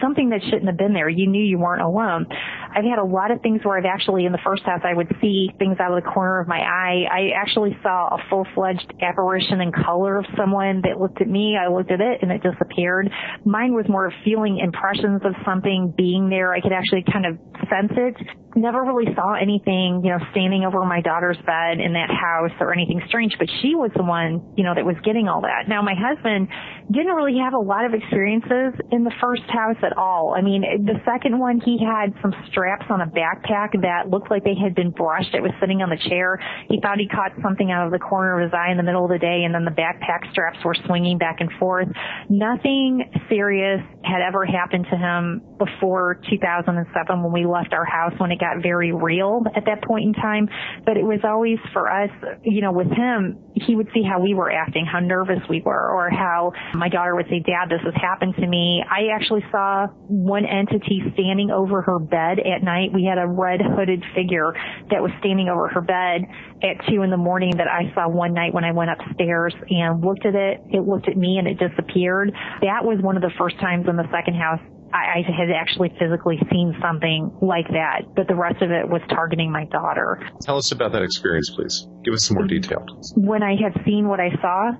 something that shouldn't have been there. You knew you weren't alone. I've had a lot of things where I've actually, in the first house, I would see things out of the corner of my eye. I actually saw a full-fledged apparition in color of someone that looked at me. I looked at it and it disappeared. Mine was more of feeling impressions of something being there. I could actually kind of sense it. Never really saw anything, you know, standing over my daughter's bed in that house or anything strange, but she was the one, you know, that was getting all that. Now my husband didn't really have a lot of experiences in the first house at all. I mean, the second one, he had some straps on a backpack that looked like they had been brushed. It was sitting on the chair. He thought he caught something out of the corner of his eye in the middle of the day, and then the backpack straps were swinging back and forth. Nothing serious had ever happened to him before 2007 when we left our house when it got very real at that point in time. But it was always for us, you know, with him, he would see how we were acting, how nervous we were, or how my daughter would say, Dad, this has happened to me. I actually saw one entity standing over her bed at night. We had a red hooded figure that was standing over her bed at two in the morning that I saw one night when I went upstairs and looked at it. It looked at me and it disappeared. That was one of the first times in the second house I, I had actually physically seen something like that, but the rest of it was targeting my daughter. Tell us about that experience, please. Give us some more detail. When I had seen what I saw,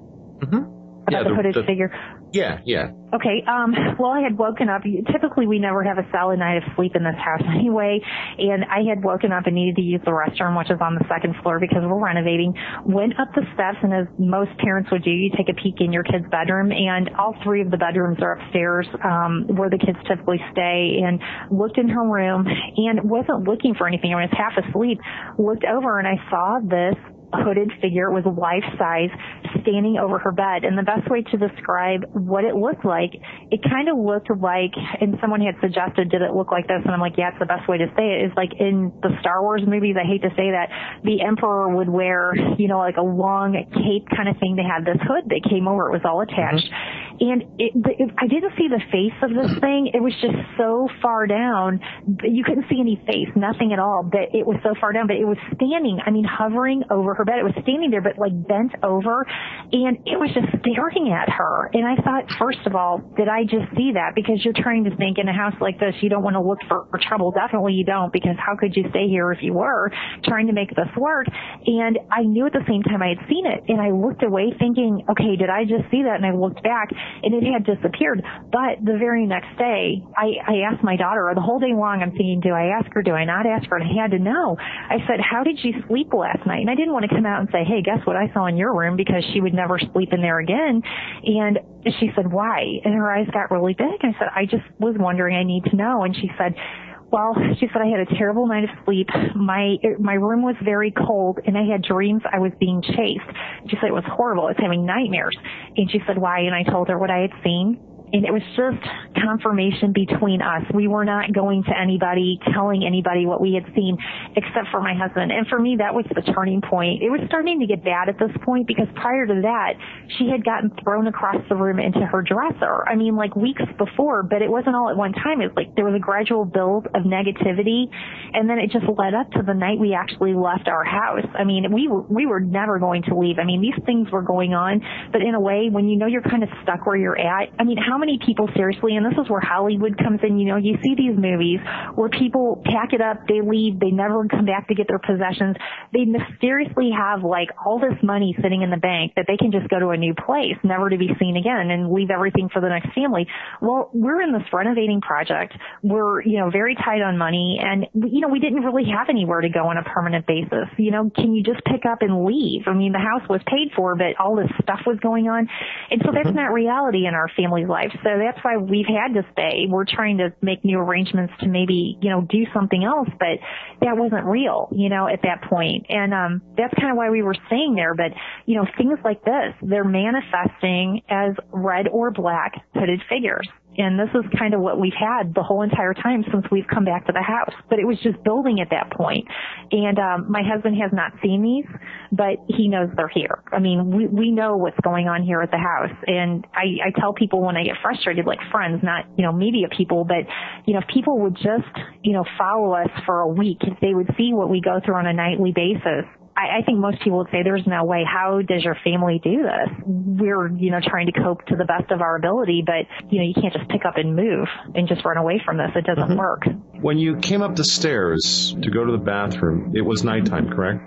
mm-hmm. Yeah, the hooded the- figure, Yeah, yeah. Okay. Um, well, I had woken up. Typically, we never have a solid night of sleep in this house anyway. And I had woken up and needed to use the restroom, which is on the second floor because we're renovating. Went up the steps, and as most parents would do, you take a peek in your kid's bedroom, and all three of the bedrooms are upstairs, um, where the kids typically stay. And looked in her room and wasn't looking for anything. I was half asleep. Looked over and I saw this hooded figure. Was life size standing over her bed. And the best way to describe what it looked like, it kind of looked like, and someone had suggested, did it look like this? And I'm like, yeah, it's the best way to say it. Is like in the Star Wars movies, I hate to say that, the Emperor would wear, you know, like a long cape kind of thing. They had this hood that came over. It was all attached. Mm-hmm. And it, it, I didn't see the face of this thing. It was just so far down. You couldn't see any face, nothing at all. But it was so far down. But it was standing, I mean, hovering over her bed. It was standing there, but like bent over. And it was just staring at her. And I thought, first of all, did I just see that? Because you're trying to think in a house like this, you don't want to look for, for trouble. Definitely you don't, because how could you stay here if you were trying to make this work? And I knew at the same time I had seen it. And I looked away thinking, okay, did I just see that? And I looked back and it had disappeared. But the very next day, I, I asked my daughter, or the whole day long, I'm thinking, do I ask her? Do I not ask her? And I had to know. I said, how did you sleep last night? And I didn't want to come out and say, hey, guess what I saw in your room because she would never sleep in there again. And she said, why? And her eyes got really big. I said, I just was wondering. I need to know. And she said, well, she said I had a terrible night of sleep. My my room was very cold, and I had dreams I was being chased. She said it was horrible. I was having nightmares. And she said why? And I told her what I had seen. And it was just confirmation between us. We were not going to anybody, telling anybody what we had seen, except for my husband. And for me, that was the turning point. It was starting to get bad at this point because prior to that, she had gotten thrown across the room into her dresser. I mean, like weeks before, but it wasn't all at one time. It was like there was a gradual build of negativity, and then it just led up to the night we actually left our house. I mean, we were, we were never going to leave. I mean, these things were going on, but in a way, when you know you're kind of stuck where you're at, I mean, how many people seriously, and this is where Hollywood comes in, you know, you see these movies where people pack it up, they leave, they never come back to get their possessions. They mysteriously have like all this money sitting in the bank that they can just go to a new place, never to be seen again and leave everything for the next family. Well, we're in this renovating project. We're, you know, very tight on money and, you know, we didn't really have anywhere to go on a permanent basis. You know, can you just pick up and leave? I mean, the house was paid for, but all this stuff was going on. And so that's mm-hmm. not reality in our family's life. So that's why we've had to stay. We're trying to make new arrangements to maybe, you know, do something else, but that wasn't real, you know, at that point. And, um, that's kind of why we were staying there. But, you know, things like this, they're manifesting as red or black hooded figures. And this is kind of what we've had the whole entire time since we've come back to the house. But it was just building at that point. And um, my husband has not seen these, but he knows they're here. I mean, we we know what's going on here at the house. And I, I tell people when I get frustrated, like friends, not you know media people, but you know if people would just you know follow us for a week, they would see what we go through on a nightly basis, I, I think most people would say there's no way. How does your family do this? We're, you know, trying to cope to the best of our ability, but, you know, you can't just pick up and move and just run away from this. It doesn't mm-hmm. work. When you came up the stairs to go to the bathroom, it was nighttime, correct?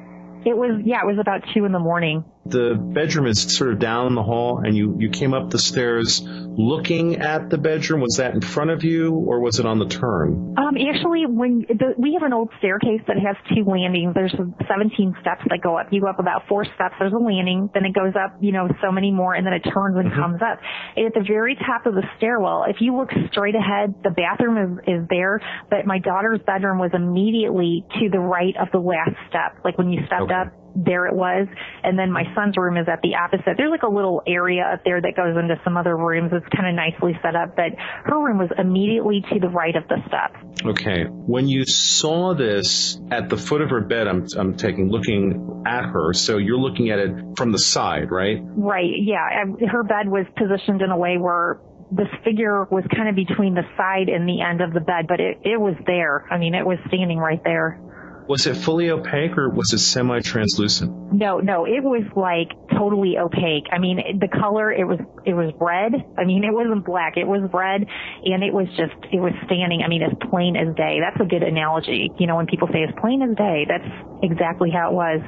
It was, yeah, it was about two in the morning. The bedroom is sort of down the hall and you, you came up the stairs looking at the bedroom. Was that in front of you or was it on the turn? Um, actually, when the, we have an old staircase that has two landings. There's 17 steps that go up. You go up about four steps. There's a landing. Then it goes up, you know, so many more and then it turns and mm-hmm. comes up. And at the very top of the stairwell, if you look straight ahead, the bathroom is, is there, but my daughter's bedroom was immediately to the right of the last step. Like when you stepped okay. up, there it was. And then my son's room is at the opposite. There's like a little area up there that goes into some other rooms. It's kind of nicely set up, but her room was immediately to the right of the steps. Okay. When you saw this at the foot of her bed, I'm, I'm taking, looking at her. So you're looking at it from the side, right? Right. Yeah. Her bed was positioned in a way where this figure was kind of between the side and the end of the bed, but it, it was there. I mean, it was standing right there. Was it fully opaque or was it semi-translucent? No, no, it was like totally opaque. I mean, the color, it was, it was red. I mean, it wasn't black. It was red and it was just, it was standing. I mean, as plain as day. That's a good analogy. You know, when people say as plain as day, that's exactly how it was.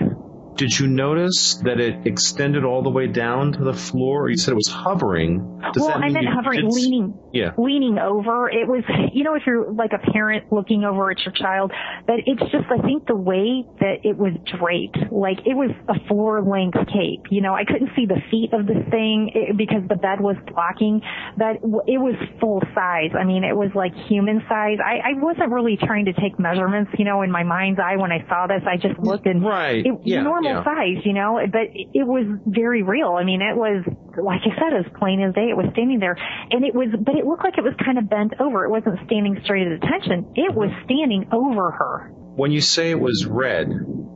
Did you notice that it extended all the way down to the floor? You said it was hovering. Does well, I meant hovering, leaning, yeah. leaning over. It was, you know, if you're like a parent looking over at your child, but it's just, I think the way that it was draped, like it was a floor length cape. You know, I couldn't see the feet of this thing eh, because the bed was blocking, but it was full size. I mean, it was like human size. I, I wasn't really trying to take measurements, you know, in my mind's eye when I saw this. I just looked and right. it, yeah. Yeah. size, you know, but it was very real. I mean, it was, like I said, as plain as day. It was standing there and it was, but it looked like it was kind of bent over. It wasn't standing straight at attention. It was standing over her. When you say it was red,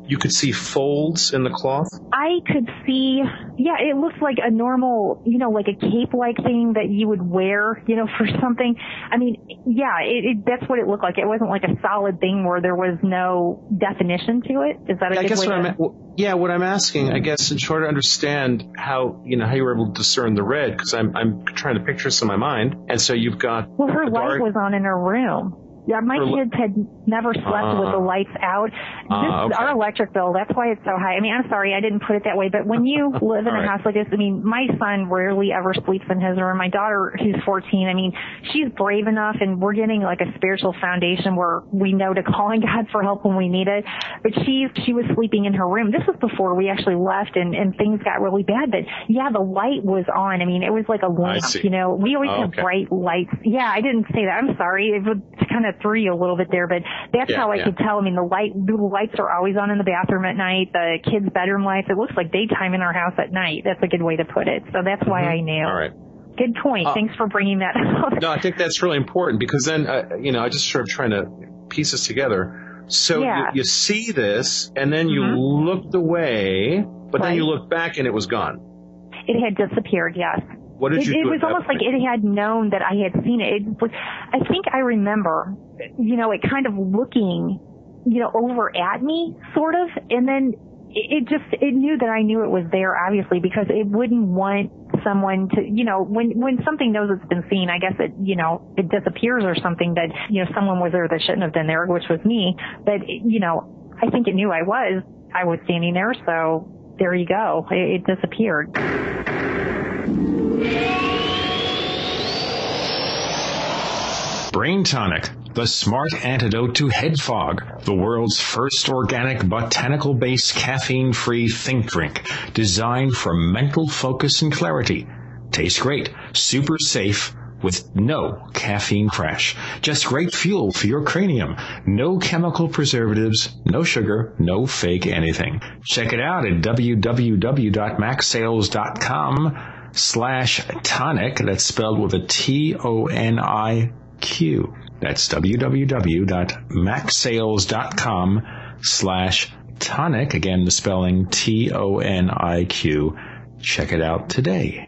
you could see folds in the cloth? I could see, yeah, it looked like a normal, you know, like a cape-like thing that you would wear, you know, for something. I mean, yeah, it, it, that's what it looked like. It wasn't like a solid thing where there was no definition to it. Is that a I good guess way what to... I'm, well, yeah, what I'm asking, I guess, in trying to understand how, you know, how you were able to discern the red, because I'm, I'm trying to picture this in my mind. And so you've got. Well, her light dark... was on in her room. Yeah, my kids had never slept uh, with the uh-huh. lights out. Uh, this, okay. Our electric bill, that's why it's so high. I mean, I'm sorry, I didn't put it that way, but when you live in a right. house like this, I mean, my son rarely ever sleeps in his room. My daughter, who's 14, I mean, she's brave enough and we're getting like a spiritual foundation where we know to call on God for help when we need it. But she, she was sleeping in her room. This was before we actually left and, and things got really bad. But yeah, the light was on. I mean, it was like a lamp, you know, we always oh, have okay. bright lights. Yeah, I didn't say that. I'm sorry. It kind of threw you a little bit there, but that's yeah, how I yeah. could tell. I mean, the light, the lights are always on in the bathroom at night. The kids' bedroom lights. It looks like daytime in our house at night. That's a good way to put it. So that's why mm-hmm. I knew. All right. Good point. Uh, Thanks for bringing that up. no, I think that's really important because then, uh, you know, I just sort of trying to piece this together. So yeah. you, you, see this and then you mm-hmm. looked away, but right. then you looked back and it was gone. It had disappeared, yes. What did it, you it was almost like it had known that I had seen it. it was, I think I remember, you know, it kind of looking, you know, over at me, sort of, and then it, it just, it knew that I knew it was there, obviously, because it wouldn't want someone to, you know, when, when something knows it's been seen, I guess it, you know, it disappears or something that, you know, someone was there that shouldn't have been there, which was me. But, it, you know, I think it knew I was, I was standing there. So there you go. It, it disappeared. Brain Toniq, the smart antidote to head fog, the world's first organic botanical based caffeine free think drink designed for mental focus and clarity. Tastes great, super safe, with no caffeine crash. Just great fuel for your cranium. No chemical preservatives, no sugar, no fake anything. Check it out at www.maxsales.com slash toniq. That's spelled with a T-O-N-I Q. That's www.maxsales.com slash toniq. Again, the spelling T-O-N-I-Q. Check it out today.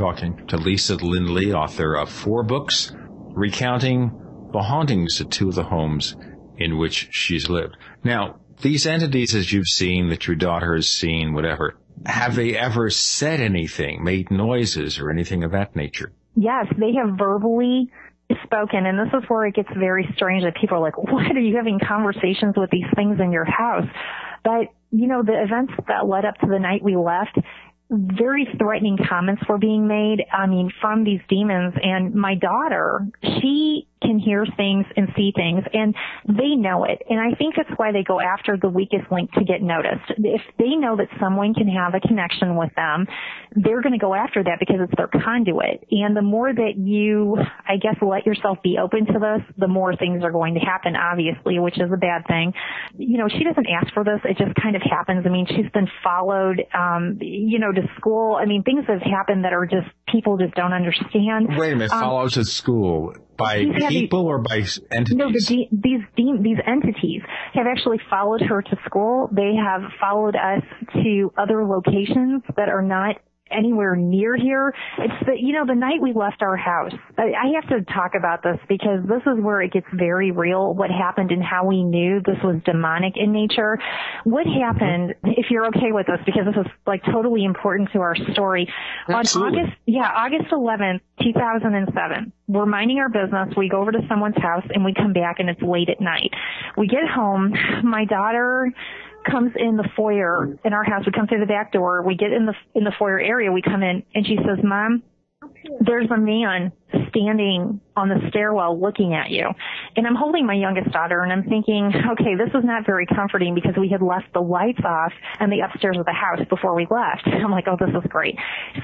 Talking to Lisa Lindley, author of four books recounting the hauntings at two of the homes in which she's lived. Now, these entities, as you've seen, that your daughter has seen, whatever, have they ever said anything, made noises, or anything of that nature? Yes, they have verbally spoken, and this is where it gets very strange that people are like, what are you having conversations with these things in your house? But, you know, the events that led up to the night we left, very threatening comments were being made, I mean, from these demons. And my daughter, she can hear things and see things and they know it. And I think that's why they go after the weakest link to get noticed. If they know that someone can have a connection with them, they're going to go after that because it's their conduit. And the more that you, I guess, let yourself be open to this, the more things are going to happen, obviously, which is a bad thing. You know, she doesn't ask for this. It just kind of happens. I mean, she's been followed, um, you know, to school. I mean, things have happened that are just, people just don't understand. Wait a minute, Um, follows at school by people or by entities? No, the de- these de- these entities have actually followed her to school. They have followed us to other locations that are not anywhere near here. It's the you know the night we left our house. I, I have to talk about this because this is where it gets very real. What happened and how we knew this was demonic in nature. What mm-hmm. happened? If you're okay with this, because this is like totally important to our story. Absolutely. On August yeah August 11th, 2007. We're minding our business. We go over to someone's house and we come back and it's late at night. We get home. My daughter comes in the foyer in our house. We come through the back door. We get in the in the foyer area. We come in and she says, "Mom, there's a man standing on the stairwell looking at you. And I'm holding my youngest daughter and I'm thinking, okay, this is not very comforting because we had left the lights off and the upstairs of the house before we left. I'm like, oh, this is great.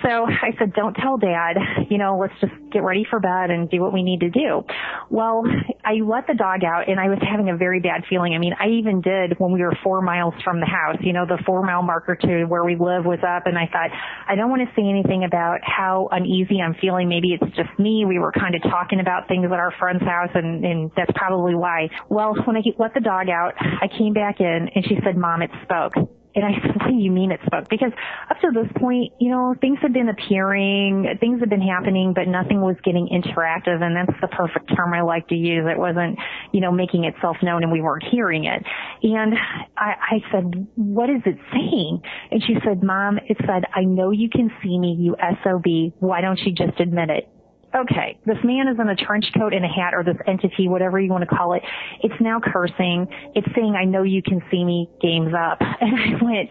So I said, don't tell dad, you know, let's just get ready for bed and do what we need to do. Well, I let the dog out and I was having a very bad feeling. I mean, I even did when we were four miles from the house, you know, the four mile marker to where we live was up and I thought, I don't want to say anything about how uneasy I'm feeling. Maybe it's just me. We were kind of talking about things at our friend's house and, and that's probably why. Well, when I let the dog out, I came back in and she said, mom, it spoke. And I said, what do you mean it spoke? Because up to this point, you know, things had been appearing, things had been happening, but nothing was getting interactive. And that's the perfect term I like to use. It wasn't, you know, making itself known and we weren't hearing it. And I, I said, what is it saying? And she said, mom, it said, I know you can see me, you SOB. Why don't you just admit it? Okay, this man is in a trench coat and a hat or this entity, whatever you want to call it. It's now cursing. It's saying, I know you can see me, game's up. And I went,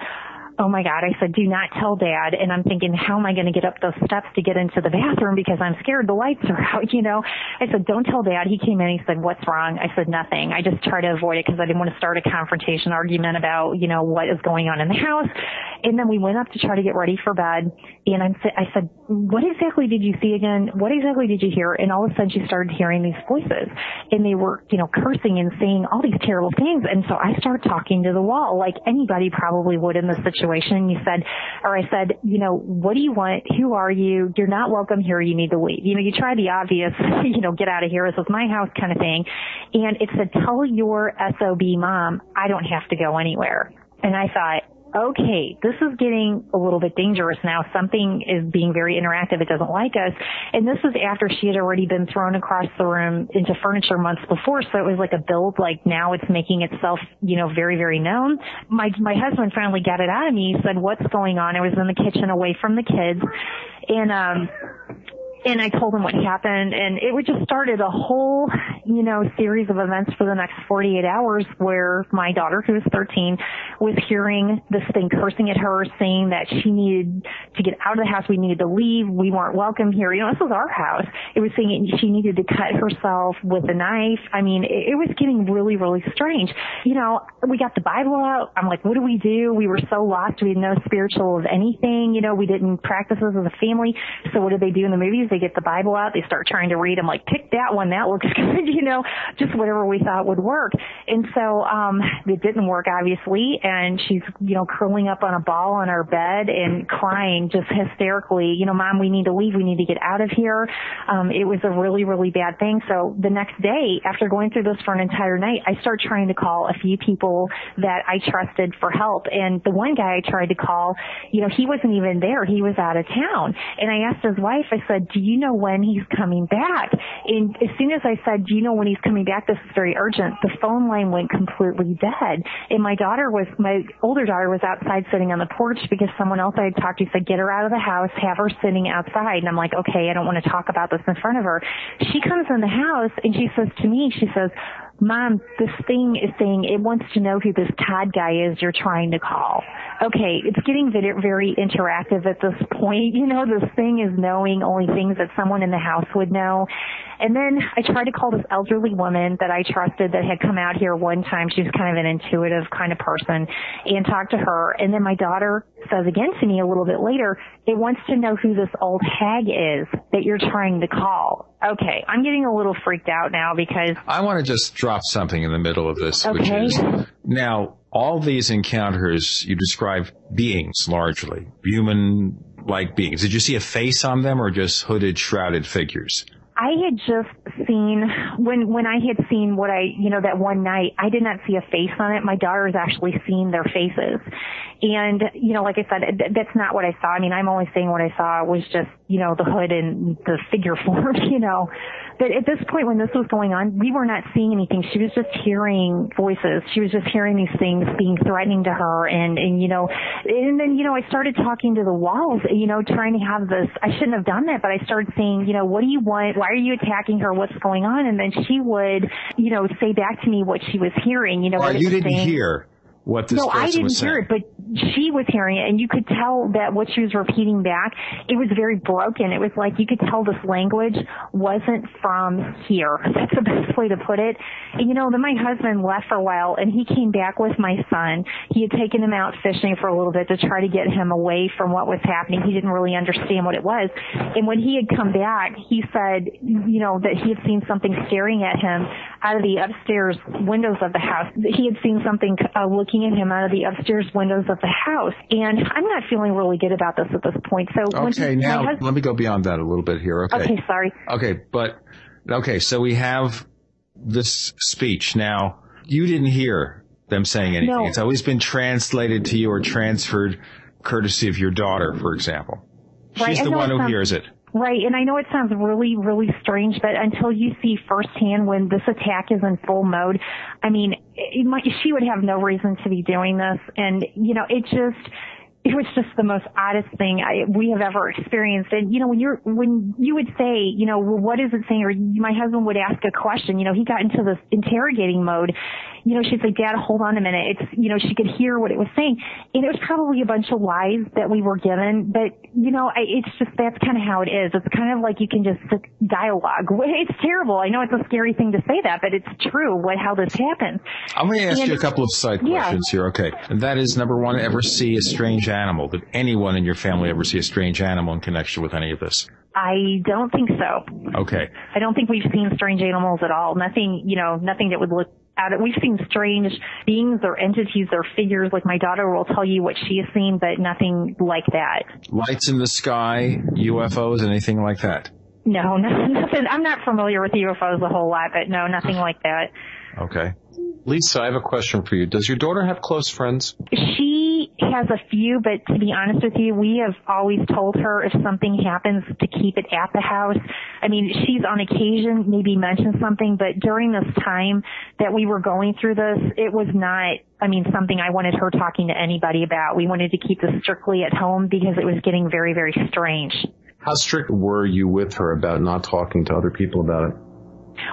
oh my God, I said, do not tell dad. And I'm thinking, how am I going to get up those steps to get into the bathroom because I'm scared the lights are out, you know? I said, don't tell dad. He came in, he said, what's wrong? I said, nothing. I just tried to avoid it because I didn't want to start a confrontation argument about, you know, what is going on in the house. And then we went up to try to get ready for bed. And I'm, I said, what exactly did you see again? What exactly did you hear? And all of a sudden she started hearing these voices and they were, you know, cursing and saying all these terrible things. And so I started talking to the wall like anybody probably would in this situation. You said, or I said, you know, what do you want? Who are you? You're not welcome here. You need to leave. You know, you try the obvious, you know, get out of here. This is my house kind of thing. And it said, tell your SOB mom I don't have to go anywhere. And I thought, okay, this is getting a little bit dangerous now. Something is being very interactive. It doesn't like us. And this was after she had already been thrown across the room into furniture months before. So it was like a build, like now it's making itself, you know, very, very known. My, my husband finally got it out of me. He said, what's going on? I was in the kitchen away from the kids. And, um, and I told him what happened and it would just started a whole, you know, series of events for the next 48 hours where my daughter, who was 13, was hearing this thing cursing at her, saying that she needed to get out of the house, we needed to leave, we weren't welcome here. You know, this was our house. It was saying she needed to cut herself with a knife. I mean, it, it was getting really, really strange. You know, we got the Bible out. I'm like, what do we do? We were so lost. We had no spiritual of anything. You know, we didn't practice this as a family. So what did they do in the movies? They get the Bible out, they start trying to read. I'm like, pick that one, that looks good, you know, just whatever we thought would work. And so, um, it didn't work obviously, and she's, you know, curling up on a ball on our bed and crying just hysterically, you know, mom, we need to leave, we need to get out of here. Um, it was a really, really bad thing. So the next day, after going through this for an entire night, I start trying to call a few people that I trusted for help. And the one guy I tried to call, you know, he wasn't even there. He was out of town. And I asked his wife, I said, do you know when he's coming back? And as soon as I said, you know when he's coming back? This is very urgent. The phone line went completely dead. And my daughter was, my older daughter was outside sitting on the porch because someone else I had talked to said, get her out of the house, have her sitting outside. And I'm like, okay, I don't want to talk about this in front of her. She comes in the house and she says to me, she says, Mom, this thing is saying it wants to know who this Todd guy is you're trying to call. Okay, it's getting very, very interactive at this point. You know, this thing is knowing only things that someone in the house would know. And then I tried to call this elderly woman that I trusted that had come out here one time. She was kind of an intuitive kind of person and talked to her. And then my daughter says again to me a little bit later, it wants to know who this old hag is that you're trying to call. Okay, I'm getting a little freaked out now because I want to just drop something in the middle of this, okay. which is now all these encounters you describe beings largely, human like beings. Did you see a face on them or just hooded, shrouded figures? I had just seen when when I had seen what I you know that one night I did not see a face on it. My daughter's actually seen their faces, and you know like I said that's not what I saw. I mean I'm only saying what I saw was just you know the hood and the figure form you know. But at this point when this was going on, we were not seeing anything. She was just hearing voices. She was just hearing these things being threatening to her, and and you know, and then you know I started talking to the walls, you know, trying to have this. I shouldn't have done that, but I started saying, you know, what do you want? Why are you attacking her? What's going on? And then she would, you know, say back to me what she was hearing. You know, well, you didn't saying. hear what this no, I didn't was hear it, but she was hearing it, and you could tell that what she was repeating back, it was very broken. It was like you could tell this language wasn't from here. That's the best way to put it. And you know, then my husband left for a while, and he came back with my son. He had taken him out fishing for a little bit to try to get him away from what was happening. He didn't really understand what it was. And when he had come back, he said, you know, that he had seen something staring at him out of the upstairs windows of the house. He had seen something uh, looking at him out of the upstairs windows of the house. And I'm not feeling really good about this at this point. So Okay, he, now husband, let me go beyond that a little bit here. Okay. okay, sorry. Okay, but okay, so we have this speech. Now, you didn't hear them saying anything. No. It's always been translated to you or transferred courtesy of your daughter, for example. Right, She's the one who hears it. Right, and I know it sounds really, really strange, but until you see firsthand when this attack is in full mode, I mean, might, she would have no reason to be doing this, and you know, it just, it was just the most oddest thing I, we have ever experienced. And you know, when you're, when you would say, you know, well, what is it saying? Or my husband would ask a question. You know, he got into this interrogating mode. You know, she'd say, Dad, hold on a minute. It's, you know, she could hear what it was saying. And it was probably a bunch of lies that we were given, but, you know, I, it's just, that's kind of how it is. It's kind of like you can just dialogue. It's terrible. I know it's a scary thing to say that, but it's true what, how this happens. I'm going to ask And- you a couple of side Yeah. questions here. Okay. And that is number one, ever see a strange animal? Did anyone in your family ever see a strange animal in connection with any of this? I don't think so. Okay. I don't think we've seen strange animals at all. Nothing, you know, nothing that would look out of, we've seen strange beings or entities or figures, like my daughter will tell you what she has seen, but nothing like that. Lights in the sky, UFOs, anything like that? No, no nothing. I'm not familiar with UFOs a whole lot, but no, nothing like that. Okay. Lisa, I have a question for you. Does your daughter have close friends? She has a few, but to be honest with you, we have always told her if something happens to keep it at the house. I mean, she's on occasion maybe mentioned something, but during this time that we were going through this, it was not, I mean, something I wanted her talking to anybody about. We wanted to keep this strictly at home because it was getting very, very strange. How strict were you with her about not talking to other people about it?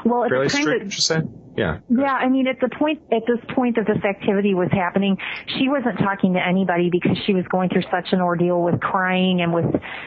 Well, at Fairly the time strict, that, would you say? Yeah. Yeah, I mean, at the point, at this point that this activity was happening, she wasn't talking to anybody because she was going through such an ordeal with crying and with,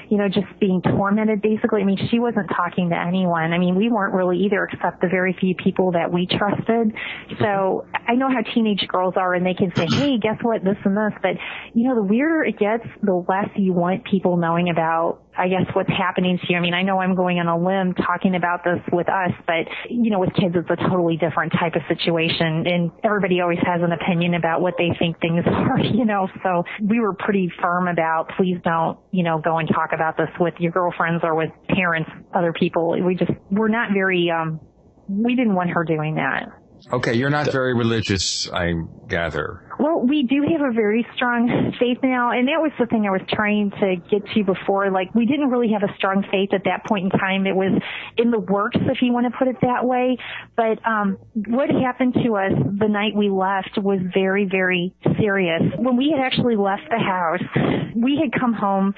you know, just being tormented basically. I mean, she wasn't talking to anyone. I mean, we weren't really either except the very few people that we trusted. So I know how teenage girls are and they can say, hey, guess what, this and this. But, you know, the weirder it gets, the less you want people knowing about I guess what's happening to you. I mean, I know I'm going on a limb talking about this with us, but you know, with kids, it's a totally different type of situation and everybody always has an opinion about what they think things are, you know, so we were pretty firm about please don't, you know, go and talk about this with your girlfriends or with parents, other people. We just, we're not very, um, we didn't want her doing that. Okay, you're not very religious, I gather. Well, we do have a very strong faith now, and that was the thing I was trying to get to before. Like, we didn't really have a strong faith at that point in time. It was in the works, if you want to put it that way. But um, what happened to us the night we left was very, very serious. When we had actually left the house, we had come home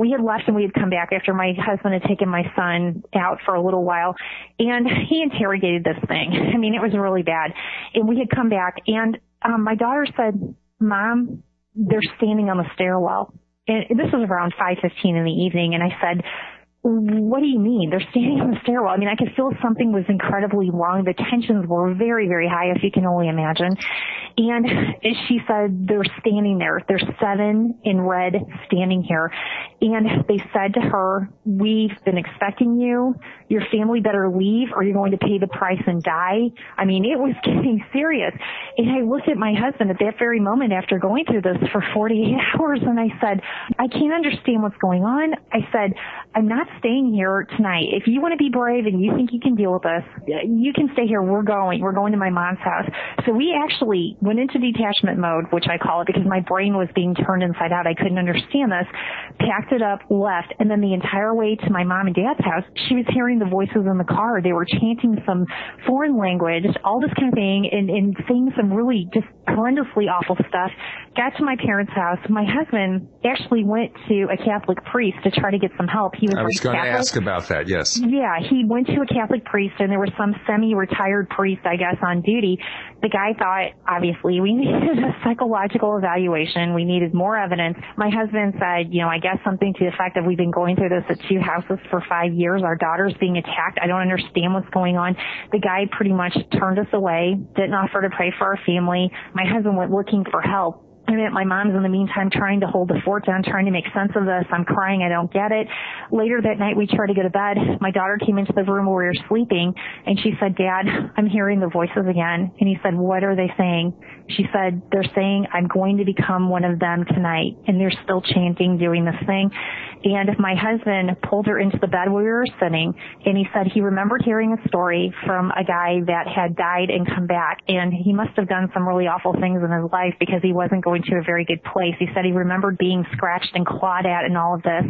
we had left and we had come back after my husband had taken my son out for a little while and he interrogated this thing. I mean, it was really bad. And we had come back and um, my daughter said, mom, they're standing on the stairwell. And this was around 5.15 in the evening. And I said, what do you mean? They're standing on the stairwell. I mean, I could feel something was incredibly wrong. The tensions were very, very high, if you can only imagine. And she said, they're standing there. There's seven in red standing here. And they said to her, we've been expecting you. Your family better leave or you're going to pay the price and die. I mean, it was getting serious. And I looked at my husband at that very moment after going through this for 48 hours and I said, I can't understand what's going on. I said, I'm not staying here tonight. If you want to be brave and you think you can deal with us, you can stay here. We're going. We're going to my mom's house. So we actually went into detachment mode, which I call it because my brain was being turned inside out. I couldn't understand this. Packed it up, left, and then the entire way to my mom and dad's house, she was hearing the voices in the car. They were chanting some foreign language, all this kind of thing, and, and saying some really just horrendously awful stuff. Got to my parents' house. My husband actually went to a Catholic priest to try to get some help. He was I was going to ask about that, yes. Yeah, he went to a Catholic priest and there was some semi-retired priest, I guess, on duty. The guy thought, obviously, we needed a psychological evaluation. We needed more evidence. My husband said, you know, I guess something to the effect that we've been going through this at two houses for five years. Our daughter's being attacked. I don't understand what's going on. The guy pretty much turned us away, didn't offer to pray for our family. My husband went looking for help. I mean, my mom's in the meantime trying to hold the fort down, trying to make sense of this. I'm crying. I don't get it. Later that night, we tried to go to bed. My daughter came into the room where we were sleeping and she said, Dad, I'm hearing the voices again. And he said, what are they saying? She said, they're saying I'm going to become one of them tonight. And they're still chanting, doing this thing. And my husband pulled her into the bed where we were sitting and he said he remembered hearing a story from a guy that had died and come back and he must have done some really awful things in his life because he wasn't going going to a very good place. He said he remembered being scratched and clawed at and all of this.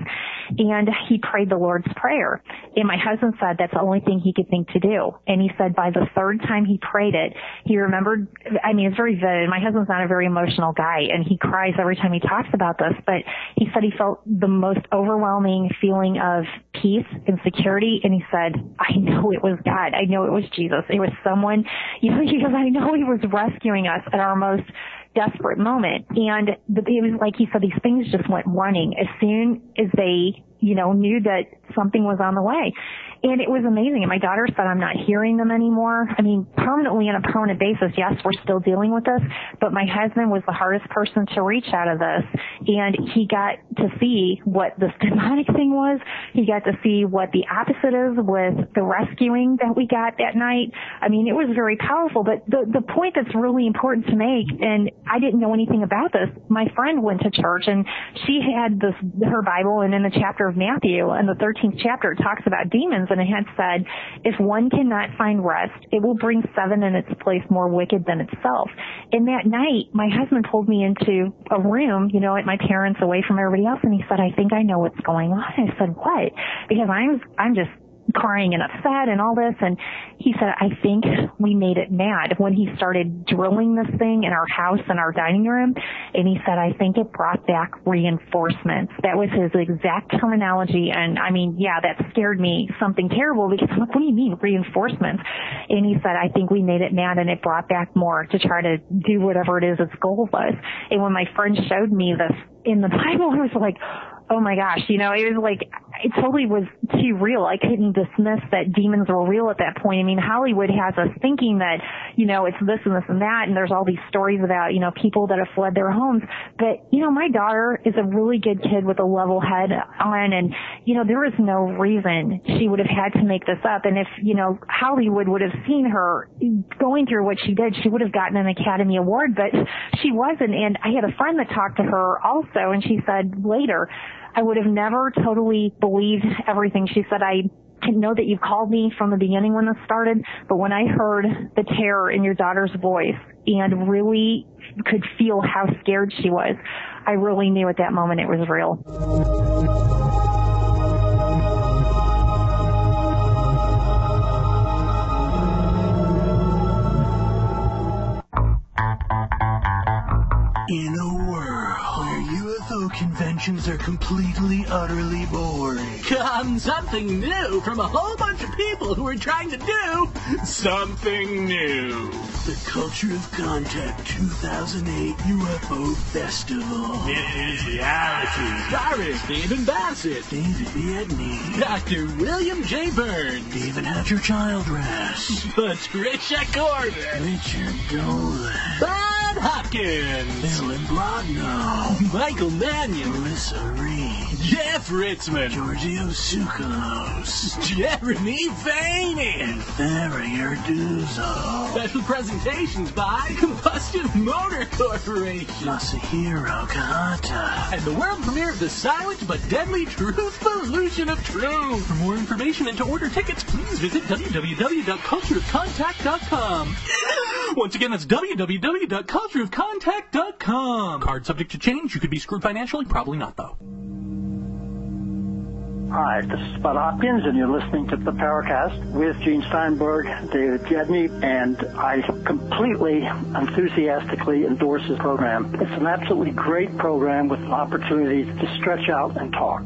And he prayed the Lord's Prayer. And my husband said that's the only thing he could think to do. And he said by the third time he prayed it, he remembered, I mean, it's very vivid. My husband's not a very emotional guy and he cries every time he talks about this, but he said he felt the most overwhelming feeling of peace and security. And he said, I know it was God. I know it was Jesus. It was someone, you know, goes, I know he was rescuing us at our most desperate moment. And it was like he said, these things just went running as soon as they, you know, knew that something was on the way. And it was amazing. And my daughter said, I'm not hearing them anymore. I mean, permanently on a permanent basis, yes, we're still dealing with this, but my husband was the hardest person to reach out of this. And he got to see what this demonic thing was. He got to see what the opposite is with the rescuing that we got that night. I mean, it was very powerful, but the, the point that's really important to make, and I didn't know anything about this, my friend went to church and she had this, her Bible and in the chapter of Matthew, in the 13th chapter, it talks about demons and it had said, if one cannot find rest, it will bring seven in its place more wicked than itself. And that night, my husband pulled me into a room, you know, at my parents away from everybody else, and he said, I think I know what's going on. I said, what? Because I'm, I'm just crying and upset and all this. And he said, I think we made it mad when he started drilling this thing in our house and our dining room. And he said, I think it brought back reinforcements. That was his exact terminology. And I mean, yeah, that scared me something terrible because I'm like, what do you mean reinforcements? And he said, I think we made it mad and it brought back more to try to do whatever it is its goal was. And when my friend showed me this in the Bible, I was like, oh my gosh, you know, it was like, it totally was too real. I couldn't dismiss that demons were real at that point. I mean, Hollywood has us thinking that, you know, it's this and this and that, and there's all these stories about, you know, people that have fled their homes. But, you know, my daughter is a really good kid with a level head on, and, you know, there is no reason she would have had to make this up. And if, you know, Hollywood would have seen her going through what she did, she would have gotten an Academy Award, but she wasn't. And I had a friend that talked to her also, and she said later, I would have never totally believed everything she said. I didn't know that you called me from the beginning when this started, but when I heard the terror in your daughter's voice and really could feel how scared she was, I really knew at that moment it was real. In a world conventions are completely, utterly boring. Come something new from a whole bunch of people who are trying to do something new. The Culture of Contact 2008 UFO Festival. It is reality. Starring Stephen Bassett, David Biedny, Dr. William J. Birnes, David Hatcher Childress, Patricia Corbin, Richard Dolan, Bob Hopkins, Ellen Blodno, Michael Mannion, Melissa Reed, Jeff Ritzmann, Giorgio Tsoukalos, Jeremy Vaeni, and Farrier Duzo. Special presentations by Combustion Motor Corporation, Masahiro Kahata, and the world premiere of the silent but deadly Truth Pollution of Truth. For more information and to order tickets, please visit www.cultureofcontact.com. Once again, that's www.cultureofcontact.com. Card subject to change. You could be screwed financially. Probably not, though. Hi, this is Bud Hopkins, and you're listening to the Paracast with Gene Steinberg, David Biedny, and I completely, enthusiastically endorse this program. It's an absolutely great program with an opportunity to stretch out and talk.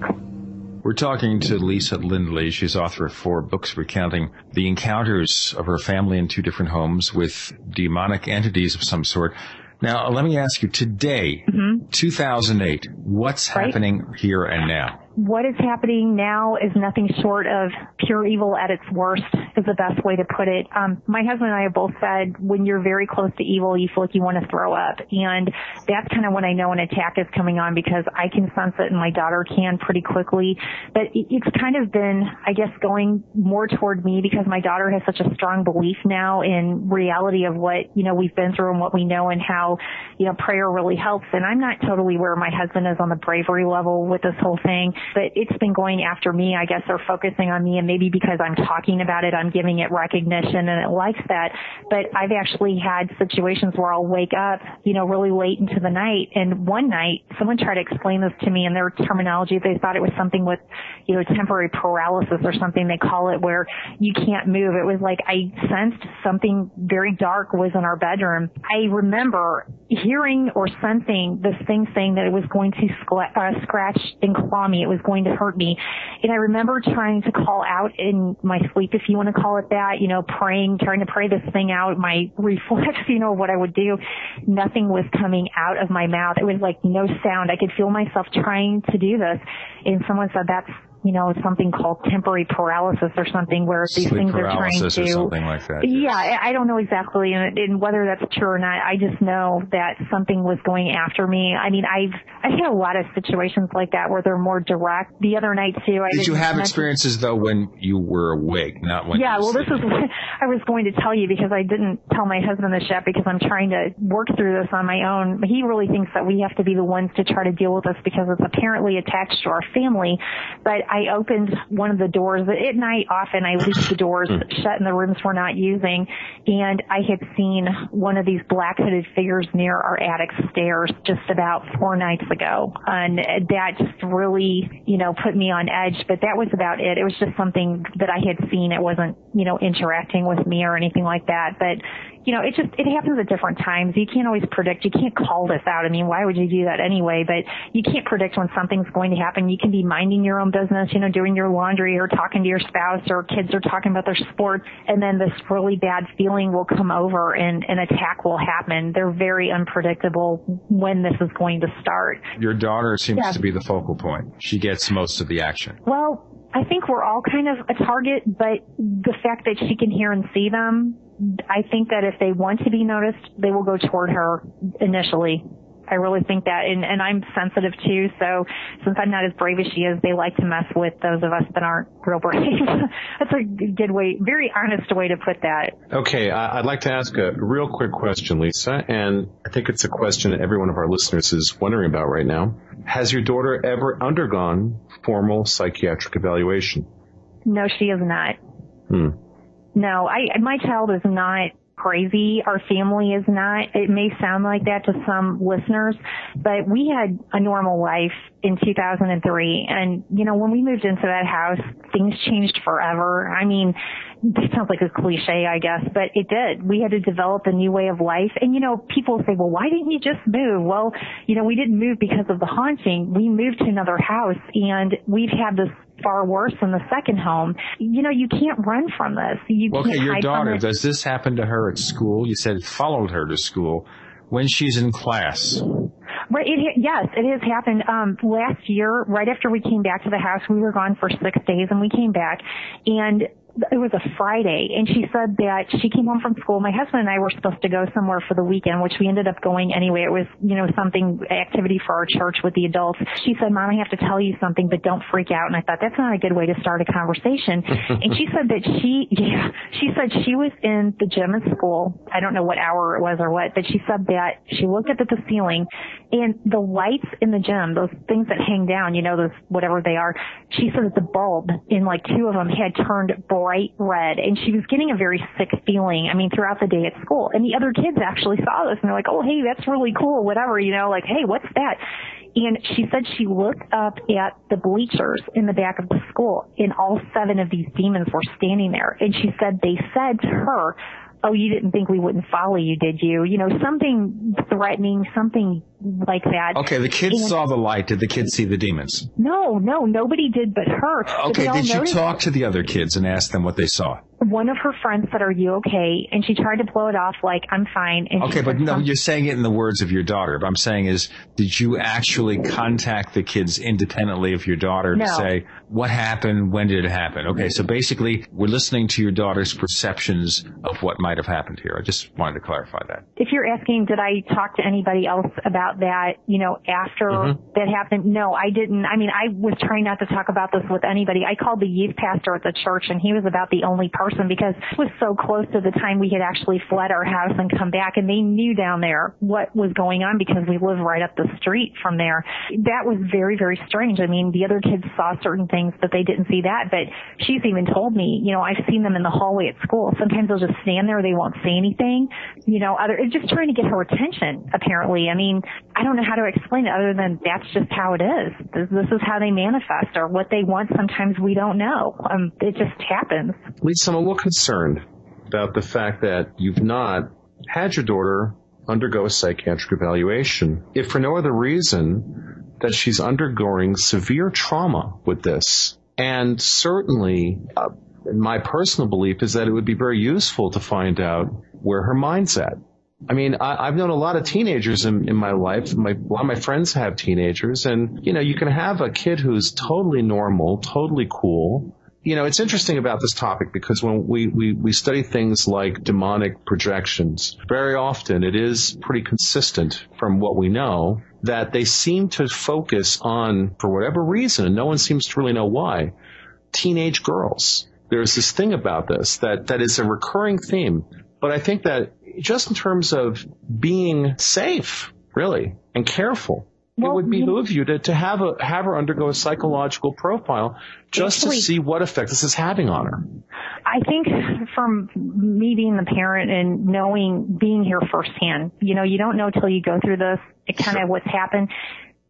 We're talking to Lisa Lindley. She's author of four books recounting the encounters of her family in two different homes with demonic entities of some sort. Now, let me ask you today, mm-hmm. 2008, what's right. happening here and now? what is happening now is nothing short of pure evil at its worst is the best way to put it. Um, my husband and I have both said when you're very close to evil, you feel like you want to throw up. And that's kind of when I know an attack is coming on because I can sense it and my daughter can pretty quickly. But it's kind of been, I guess, going more toward me because my daughter has such a strong belief now in reality of what, you know, we've been through and what we know and how, you know, prayer really helps. And I'm not totally where my husband is on the bravery level with this whole thing but it's been going after me. I guess they're focusing on me and maybe because I'm talking about it, I'm giving it recognition and it likes that. But I've actually had situations where I'll wake up, you know, really late into the night. And one night someone tried to explain this to me in their terminology. They thought it was something with, you know, temporary paralysis or something they call it where you can't move. It was like I sensed something very dark was in our bedroom. I remember hearing or sensing this thing saying that it was going to uh, scratch and claw me. It was going to hurt me. And I remember trying to call out in my sleep, if you want to call it that, you know, praying, trying to pray this thing out, my reflex, you know, what I would do. Nothing was coming out of my mouth. It was like no sound. I could feel myself trying to do this. And someone said, that's you know, something called temporary paralysis or something where these Sleep things are trying to. or something like that. Yeah, I I don't know exactly and, and whether that's true or not. I just know that something was going after me. I mean, I've, I've had a lot of situations like that where they're more direct. The other night too, I Did you have experiences though when you were awake, not when yeah, you were well, this is what I was going to tell you because I didn't tell my husband this yet because I'm trying to work through this on my own. He really thinks that we have to be the ones to try to deal with this because it's apparently attached to our family. But I opened one of the doors at night. Often I leave the doors hmm. shut in the rooms we're not using, and I had seen one of these black hooded figures near our attic stairs just about four nights ago, and that just really, you know, put me on edge. But that was about it. It was just something that I had seen. It wasn't, you know, interacting with me or anything like that. But you know, it just it happens at different times. You can't always predict. You can't call this out. I mean, why would you do that anyway? But you can't predict when something's going to happen. You can be minding your own business, you know, doing your laundry or talking to your spouse or kids are talking about their sports, and then this really bad feeling will come over and an attack will happen. They're very unpredictable when this is going to start. Your daughter seems Yeah. to be the focal point. She gets most of the action. Well, I think we're all kind of a target, but the fact that she can hear and see them, I think that if they want to be noticed, they will go toward her initially. I really think that, and, and I'm sensitive too, so since I'm not as brave as she is, they like to mess with those of us that aren't real brave. That's a good way, very honest way to put that. Okay, I- I'd like to ask a real quick question, Lisa, and I think it's a question that every one of our listeners is wondering about right now. Has your daughter ever undergone formal psychiatric evaluation? No, she has not. Hmm. No, I my child is not crazy. Our family is not. It may sound like that to some listeners, but we had a normal life in 2003 and you know when we moved into that house, things changed forever. I mean, this sounds like a cliche, I guess, but it did. We had to develop a new way of life. And you know, people say, well, why didn't you just move? Well, you know, we didn't move because of the haunting. We moved to another house and we've had this far worse than the second home. You know, you can't run from this. You Okay, can't your hide from daughter, does this happen to her at school? You said it followed her to school. When she's in class, Right. It, ha- yes, it has happened. Um, last year, right after we came back to the house, we were gone for six days, and we came back, and it was a Friday, and she said that she came home from school. My husband and I were supposed to go somewhere for the weekend, which we ended up going anyway. It was, you know, something activity for our church with the adults. She said, "Mom, I have to tell you something, but don't freak out." And I thought that's not a good way to start a conversation. and she said that she, yeah, she said she was in the gym at school. I don't know what hour it was or what, but she said that she looked up at the ceiling and the lights in the gym, those things that hang down, you know, those whatever they are, she said that the bulb in like two of them had turned bright red and she was getting a very sick feeling, I mean, throughout the day at school. And the other kids actually saw this and they're like, oh, hey, that's really cool, whatever, you know, like, hey, what's that? And she said she looked up at the bleachers in the back of the school and all seven of these demons were standing there. And she said they said to her, oh, you didn't think we wouldn't follow you, did you? You know, something threatening, something like that. okay, the kids And- saw the light. Did the kids see the demons? No, no, nobody did but her. Okay, did you talk to the other kids and ask them what they saw? One of her friends said, are you okay? And she tried to blow it off like, I'm fine. And Okay, but no, you're saying it in the words of your daughter. But I'm saying is, did you actually contact the kids independently of your daughter to No. say what happened, when did it happen? Okay, so basically, we're listening to your daughter's perceptions of what might have happened here. I just wanted to clarify that. if you're asking, did I talk to anybody else about about that, you know, after Mm-hmm. that happened? No, I didn't. I mean, I was trying not to talk about this with anybody. I called the youth pastor at the church and he was about the only person because it was so close to the time we had actually fled our house and come back and they knew down there what was going on because we live right up the street from there. That was very, very strange. I mean, the other kids saw certain things, but they didn't see that. But she's even told me, you know, I've seen them in the hallway at school. Sometimes they'll just stand there. They won't say anything. You know, other, it's just trying to get her attention, apparently. I mean, I don't know how to explain it other than that's just how it is. This, this is how they manifest or what they want. Sometimes we don't know. Um, it just happens. Lisa, I'm a little concerned about the fact that you've not had your daughter undergo a psychiatric evaluation, if for no other reason that she's undergoing severe trauma with this. And certainly, uh, my personal belief is that it would be very useful to find out where her mind's at. I mean, I, I've known a lot of teenagers in, in my life. My, a lot of my friends have teenagers, and you know, you can have a kid who's totally normal, totally cool. You know, it's interesting about this topic because when we, we, we study things like demonic projections, very often it is pretty consistent from what we know that they seem to focus on, for whatever reason, no one seems to really know why, teenage girls. There's this thing about this that, that is a recurring theme. But I think that just in terms of being safe, really, and careful, it would behoove you to, to have a have her undergo a psychological profile just Actually- to see what effect this is having on her. I think from me being the parent and knowing, being here firsthand, you know, you don't know till you go through this, it kind of what's happened.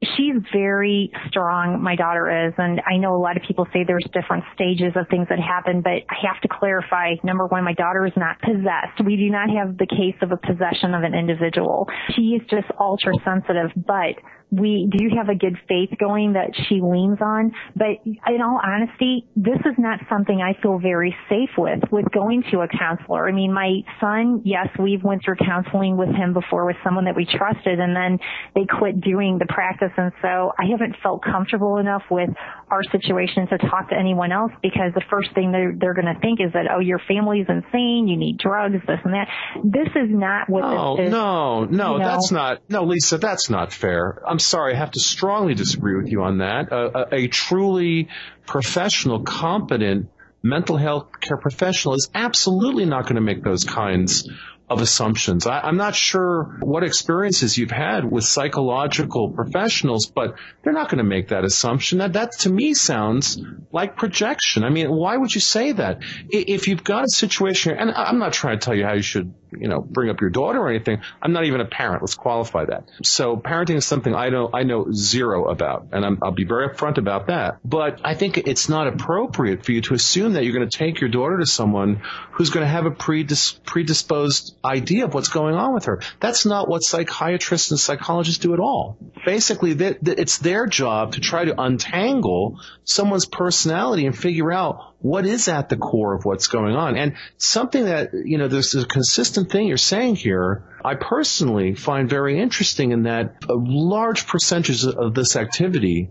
She's very strong, my daughter is, and I know a lot of people say there's different stages of things that happen, but I have to clarify, number one, my daughter is not possessed. We do not have the case of a possession of an individual. She is just ultra sensitive, but we do you have a good faith going that she leans on. But in all honesty, this is not something I feel very safe with, with going to a counselor. I mean, my son, yes, we've went through counseling with him before with someone that we trusted and then they quit doing the practice. And so I haven't felt comfortable enough with our situation to talk to anyone else because the first thing they're, they're going to think is that, oh, your family's insane. You need drugs, this and that. This is not what Oh this is. no, no, you know? that's not. No, Lisa, that's not fair. I'm sorry, I have to strongly disagree with you on that. A, a, truly professional, competent mental health care professional is absolutely not going to make those kinds of assumptions. I, I'm not sure what experiences you've had with psychological professionals, but they're not going to make that assumption. That, that to me sounds like projection. I mean, why would you say that? If you've got a situation, and I'm not trying to tell you how you should, you know, bring up your daughter or anything. I'm not even a parent. Let's qualify that. So parenting is something I know, I know zero about, and I'm, I'll be very upfront about that. But I think it's not appropriate for you to assume that you're going to take your daughter to someone who's going to have a predis- predisposed idea of what's going on with her. That's not what psychiatrists and psychologists do at all. Basically, th- th- it's their job to try to untangle someone's personality and figure out what is at the core of what's going on. And something that, you know, there's a consistent thing you're saying here, I personally find very interesting in that a large percentage of this activity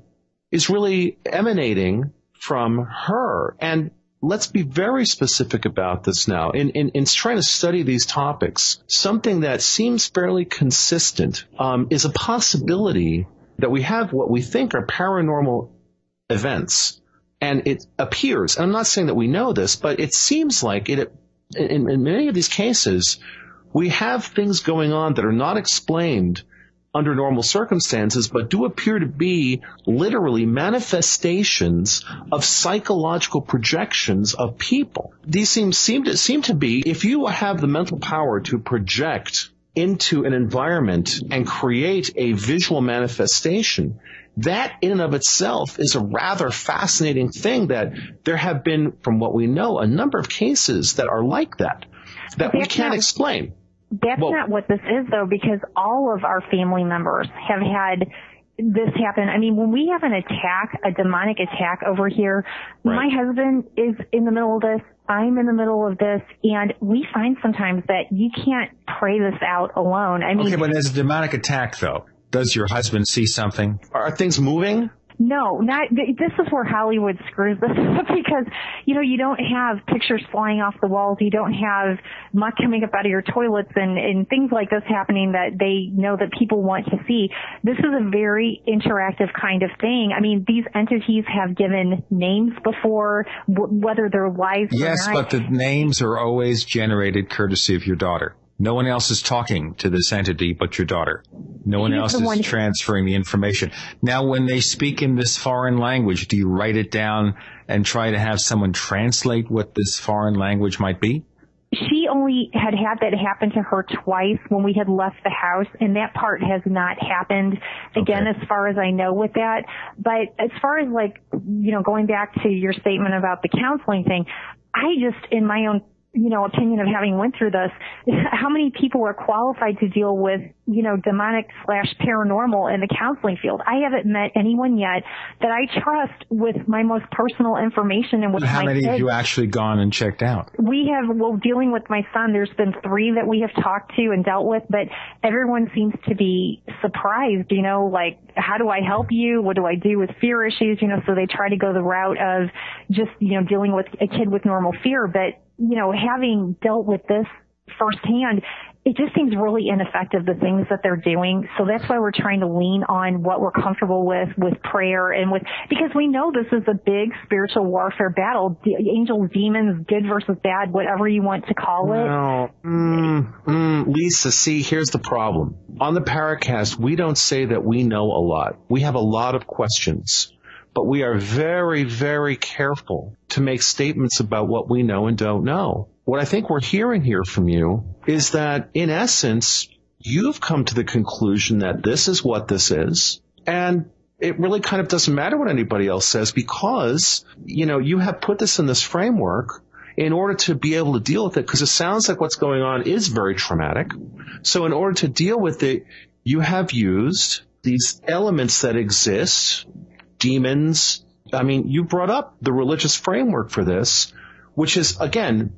is really emanating from her. And let's be very specific about this now. In, in, in trying to study these topics, something that seems fairly consistent um, is a possibility that we have what we think are paranormal events. And it appears, I'm not saying that we know this, but it seems like it, in, in many of these cases, we have things going on that are not explained under normal circumstances, but do appear to be literally manifestations of psychological projections of people. These seem, seem to, seem to be, if you have the mental power to project into an environment and create a visual manifestation, that in and of itself is a rather fascinating thing that there have been, from what we know, a number of cases that are like that, that we can't not- explain. That's not what this is though, because all of our family members have had this happen. I mean, when we have an attack, a demonic attack over here, my husband is in the middle of this. I'm in the middle of this, and we find sometimes that you can't pray this out alone. I mean, Okay, when there's a demonic attack, though, does your husband see something? Are things moving? No, not this is where Hollywood screws this up because you know you don't have pictures flying off the walls, you don't have muck coming up out of your toilets and and things like this happening that they know that people want to see. This is a very interactive kind of thing. I mean, these entities have given names before, w- whether they're live. Yes, but the names are always generated courtesy of your daughter. No one else is talking to this entity but your daughter. No one else is one- transferring the information. Now, when they speak in this foreign language, do you write it down and try to have someone translate what this foreign language might be? she only had had that happen to her twice when we had left the house and that part has not happened again as far as I know with that. But as far as like, you know, going back to your statement about the counseling thing, I just, in my own, you know, opinion of having went through this, how many people are qualified to deal with, you know, demonic slash paranormal in the counseling field? I haven't met anyone yet that I trust with my most personal information and with How many kids have you actually gone and checked out? we have well dealing with my son there's been three that we have talked to and dealt with but everyone seems to be surprised you know like how do i help you what do i do with fear issues you know so they try to go the route of just you know dealing with a kid with normal fear but you know having dealt with this firsthand it just seems really ineffective the things that they're doing so that's why we're trying to lean on what we're comfortable with with prayer and with because we know this is a big spiritual warfare battle the angels demons good versus bad whatever you want to call it No. Mm, mm, Lisa, see, here's the problem. On the Paracast, we don't say that we know a lot. We have a lot of questions, but we are very, very careful to make statements about what we know and don't know. What I think we're hearing here from you is that, in essence, you've come to the conclusion that this is what this is, and it really kind of doesn't matter what anybody else says because, you know, you have put this in this framework in order to be able to deal with it, because it sounds like what's going on is very traumatic. So in order to deal with it, you have used these elements that exist, demons. I mean, you brought up the religious framework for this, which is, again,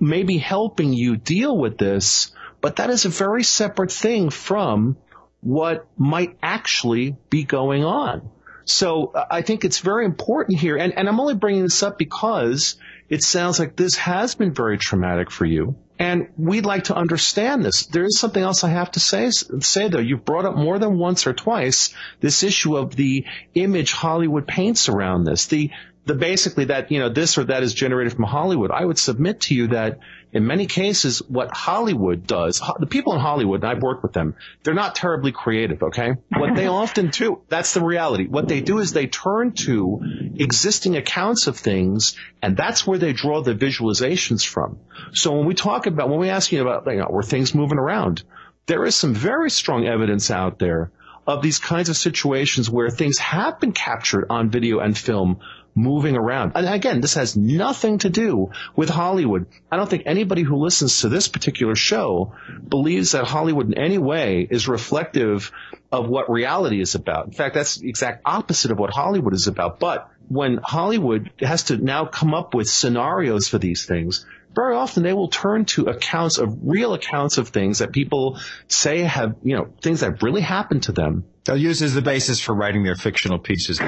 maybe helping you deal with this, but that is a very separate thing from what might actually be going on. So I think it's very important here, and, and I'm only bringing this up because it sounds like this has been very traumatic for you, and we'd like to understand this. There is something else I have to say, say though. You've brought up more than once or twice this issue of the image Hollywood paints around this. The the basically that you know this or that is generated from Hollywood. I would submit to you that in many cases, what Hollywood does, the people in Hollywood, and I've worked with them, they're not terribly creative. Okay, what they often do, that's the reality. What they do is they turn to existing accounts of things, and that's where they draw the visualizations from. So when we talk about, when we ask you about, you know, were things moving around, there is some very strong evidence out there of these kinds of situations where things have been captured on video and film moving around. And again, this has nothing to do with Hollywood. I don't think anybody who listens to this particular show believes that Hollywood in any way is reflective of what reality is about. In fact, that's the exact opposite of what Hollywood is about. But when Hollywood has to now come up with scenarios for these things, very often they will turn to accounts of real accounts of things that people say have, you know, things that really happened to them. They'll use as the basis for writing their fictional pieces.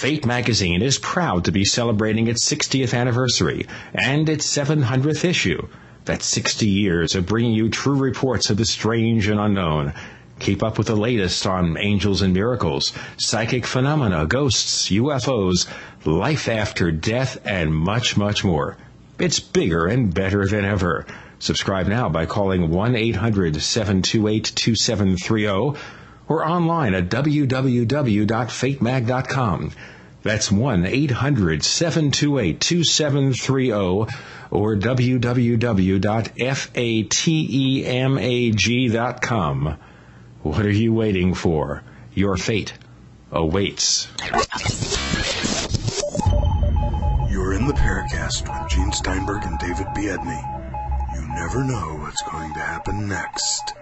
Fate magazine is proud to be celebrating its 60th anniversary and its 700th issue. That's 60 years of bringing you true reports of the strange and unknown. Keep up with the latest on angels and miracles, psychic phenomena, ghosts, UFOs, life after death, and much, much more. It's bigger and better than ever. Subscribe now by calling 1-800-728-2730 or online at www.fatemag.com. That's 1-800-728-2730 or www.fatemag.com. What are you waiting for? Your fate awaits. You're in the Paracast with Gene Steinberg and David Biedny. You never know what's going to happen next.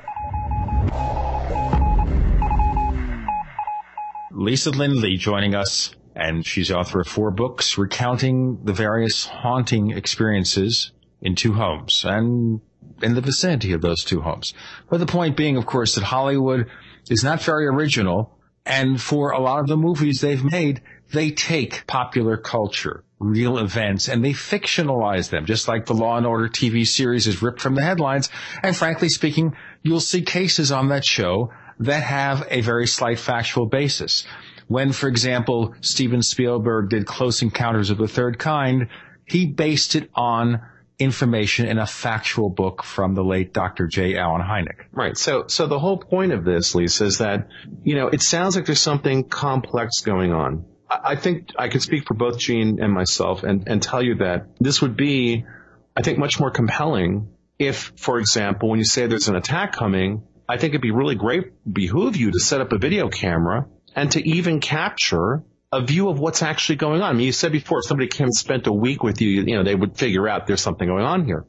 Lisa Lindley joining us, and she's the author of four books recounting the various haunting experiences in two homes. And in the vicinity of those two homes. But the point being, of course, that Hollywood is not very original. And for a lot of the movies they've made, they take popular culture, real events, and they fictionalize them, just like the Law and Order TV series is ripped from the headlines. And frankly speaking, you'll see cases on that show that have a very slight factual basis. When, for example, Steven Spielberg did Close Encounters of the Third Kind, he based it on information in a factual book from the late Dr. J. Allen Hynek. Right. So, so the whole point of this, Lisa, is that, you know, it sounds like there's something complex going on. I think I can speak for both Gene and myself and, and tell you that this would be, I think, much more compelling if, for example, when you say there's an attack coming, I think it'd be really great, behoove you to set up a video camera and to even capture a view of what's actually going on. I mean, you said before, if somebody came and spent a week with you, you know, they would figure out there's something going on here.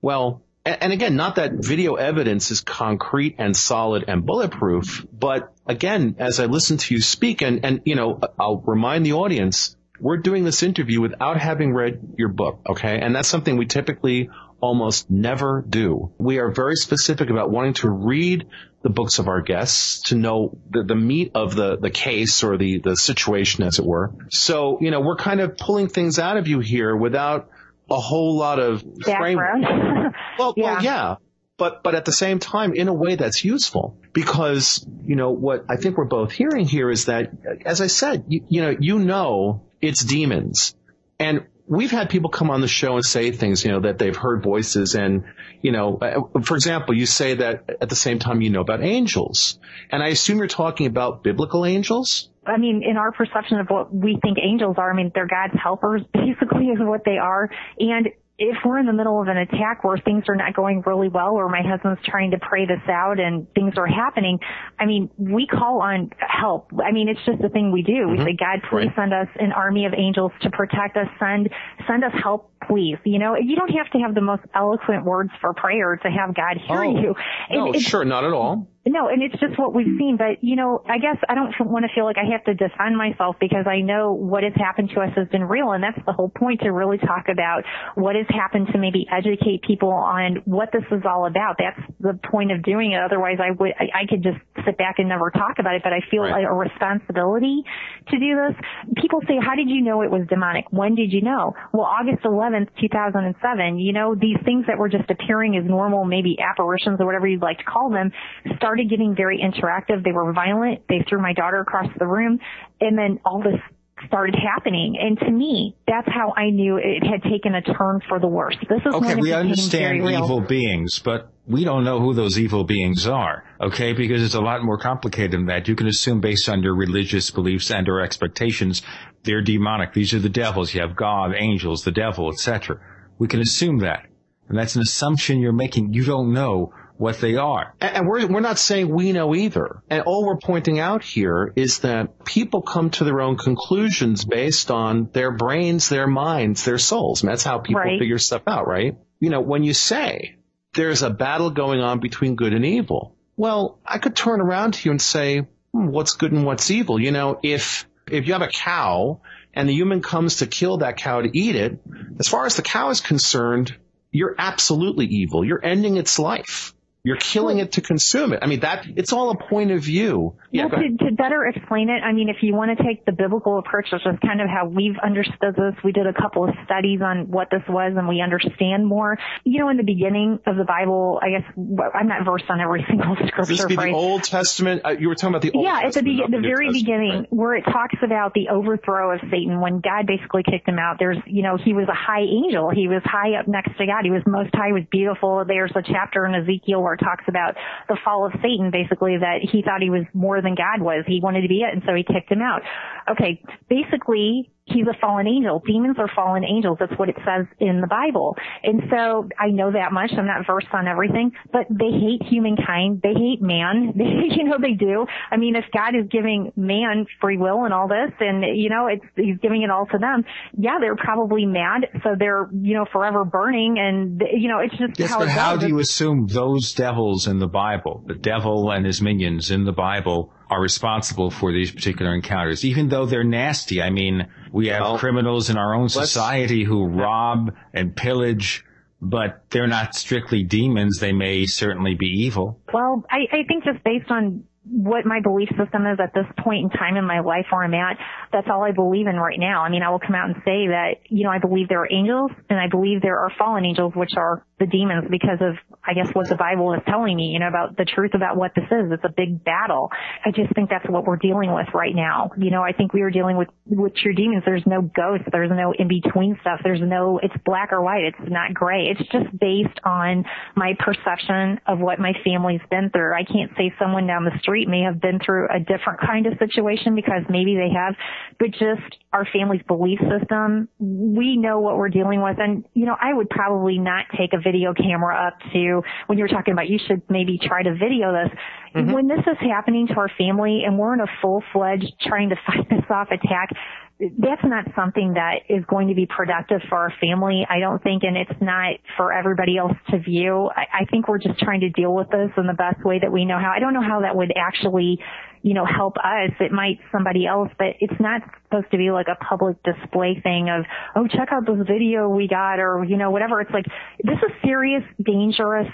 Well, and again, not that video evidence is concrete and solid and bulletproof, but again, as I listen to you speak and, and, you know, I'll remind the audience, we're doing this interview without having read your book, okay? And that's something we typically almost never do. We are very specific about wanting to read the books of our guests to know the, the meat of the, the case or the, the situation, as it were. So, you know, we're kind of pulling things out of you here without a whole lot of Background. well, yeah. well, yeah. But, but at the same time, in a way that's useful because, you know, what I think we're both hearing here is that, as I said, you, you know, you know it's demons. And we've had people come on the show and say things, you know, that they've heard voices and, you know, uh, for example, you say that at the same time you know about angels. And I assume you're talking about biblical angels? I mean, in our perception of what we think angels are, I mean, they're God's helpers, basically is what they are. And if we're in the middle of an attack where things are not going really well or my husband's trying to pray this out and things are happening, I mean, we call on help. I mean, it's just the thing we do. Mm-hmm. We say, God, please right. send us an army of angels to protect us. Send, send us help, please. You know, you don't have to have the most eloquent words for prayer to have God hear oh, you. No, it, sure, not at all. No, and it's just what we've seen. But, you know, I guess I don't want to feel like I have to defend myself because I know what has happened to us has been real. And that's the whole point to really talk about what has happened to maybe educate people on what this is all about. That's the point of doing it. Otherwise, I would, I, I could just sit back and never talk about it. But I feel right. a responsibility to do this. People say, how did you know it was demonic? When did you know? Well, August 11th, 2007, you know, these things that were just appearing as normal, maybe apparitions or whatever you'd like to call them, started started getting very interactive. They were violent. They threw my daughter across the room. And then all this started happening. And to me, that's how I knew it had taken a turn for the worse. This is okay. we understand evil beings, but we don't know who those evil beings are. Okay, because it's a lot more complicated than that. You can assume based on your religious beliefs and or expectations, they're demonic. These are the devils. You have God, angels, the devil, etc. We can assume that, and that's an assumption you're making. You don't know what they are. And we're, we're not saying we know either. And all we're pointing out here is that people come to their own conclusions based on their brains, their minds, their souls. And that's how people right. figure stuff out, right? You know, when you say there's a battle going on between good and evil, well, I could turn around to you and say, hmm, what's good and what's evil? You know, if, if you have a cow and the human comes to kill that cow to eat it, as far as the cow is concerned, you're absolutely evil. You're ending its life. You're killing it to consume it. I mean, that, it's all a point of view. Yeah, well, to, to, better explain it, I mean, if you want to take the biblical approach, which is kind of how we've understood this, we did a couple of studies on what this was and we understand more. You know, in the beginning of the Bible, I guess, I'm not versed on every single scripture. This be right? the Old Testament? Uh, you were talking about the Old yeah, Testament. Yeah, at the, be- the very Testament, beginning, right? where it talks about the overthrow of Satan, when God basically kicked him out, there's, you know, he was a high angel. He was high up next to God. He was most high, he was beautiful. There's a chapter in Ezekiel where talks about the fall of Satan, basically that he thought he was more than God was. He wanted to be it, and so he kicked him out. Okay, basically, he's a fallen angel. Demons are fallen angels. That's what it says in the Bible. And so I know that much. I'm not versed on everything, but they hate humankind. They hate man. They, you know, they do. I mean, if God is giving man free will and all this and, you know, it's, he's giving it all to them. Yeah, they're probably mad. So they're, you know, forever burning and, you know, it's just yes, how but how do you assume those devils in the Bible, the devil and his minions in the Bible are responsible for these particular encounters, even though they're nasty. I mean, we have well, criminals in our own society who rob and pillage but they're not strictly demons. They may certainly be evil. Well, I, I think just based on what my belief system is at this point in time in my life where I'm at, that's all I believe in right now. I mean, I will come out and say that, you know, I believe there are angels and I believe there are fallen angels, which are the demons because of, I guess, what the Bible is telling me, you know, about the truth about what this is. It's a big battle. I just think that's what we're dealing with right now. You know, I think we are dealing with, with your demons. There's no ghosts. There's no in between stuff. There's no, it's black or white. It's not gray. It's just based on my perception of what my family's been through. I can't say someone down the street may have been through a different kind of situation because maybe they have, but just our family's belief system, we know what we're dealing with. And, you know, I would probably not take a video camera up to when you were talking about you should maybe try to video this. Mm-hmm. When this is happening to our family and we're in a full fledged trying to fight this off attack, that's not something that is going to be productive for our family. I don't think, and it's not for everybody else to view. I, I think we're just trying to deal with this in the best way that we know how. I don't know how that would actually, you know, help us. It might somebody else, but it's not supposed to be like a public display thing of, oh, check out this video we got or, you know, whatever. It's like, this is serious, dangerous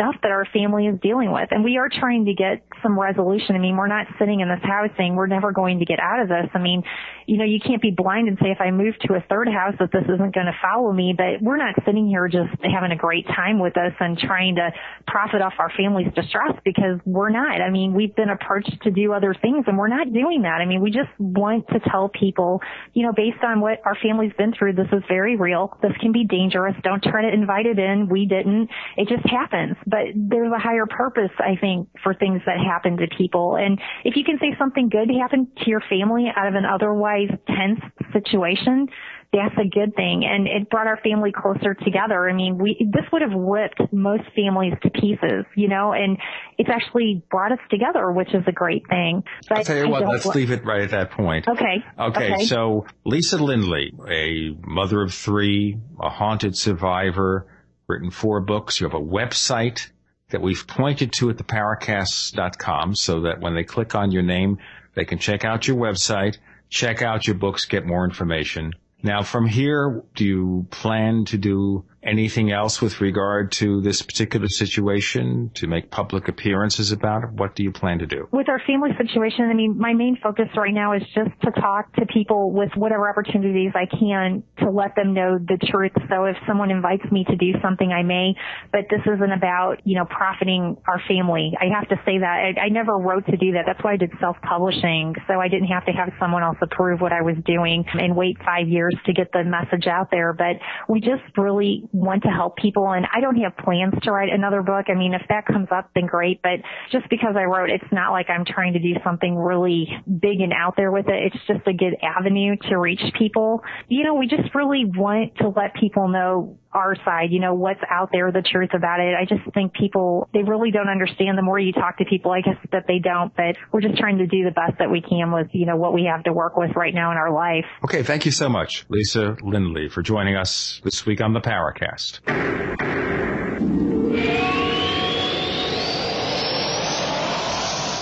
stuff that our family is dealing with. And we are trying to get some resolution. I mean, we're not sitting in this house saying we're never going to get out of this. I mean, you know, you can't be blind and say if I move to a third house that this isn't going to follow me, but we're not sitting here just having a great time with us and trying to profit off our family's distress because we're not. I mean, we've been approached to do other things and we're not doing that. I mean, we just want to tell people, you know, based on what our family's been through, this is very real. This can be dangerous. Don't try to invite it in. We didn't. It just happens but there's a higher purpose, I think, for things that happen to people. And if you can say something good happened to your family out of an otherwise tense situation, that's a good thing. And it brought our family closer together. I mean, we, this would have ripped most families to pieces, you know, and it's actually brought us together, which is a great thing. But I'll tell you I what, let's leave it right at that point. Okay. okay. Okay. So Lisa Lindley, a mother of three, a haunted survivor, written four books. You have a website that we've pointed to at theparacast.com so that when they click on your name, they can check out your website, check out your books, get more information. Now from here, do you plan to do anything else with regard to this particular situation to make public appearances about it? What do you plan to do? With our family situation, I mean, my main focus right now is just to talk to people with whatever opportunities I can to let them know the truth. So if someone invites me to do something, I may, but this isn't about, you know, profiting our family. I have to say that. I, I never wrote to do that. That's why I did self-publishing. So I didn't have to have someone else approve what I was doing and wait five years to get the message out there. But we just really want to help people and I don't have plans to write another book. I mean, if that comes up, then great. But just because I wrote, it's not like I'm trying to do something really big and out there with it. It's just a good avenue to reach people. You know, we just really want to let people know our side, you know, what's out there, the truth about it. I just think people, they really don't understand the more you talk to people, I guess that they don't, but we're just trying to do the best that we can with, you know, what we have to work with right now in our life. Okay. Thank you so much, Lisa Lindley, for joining us this week on the Paracast.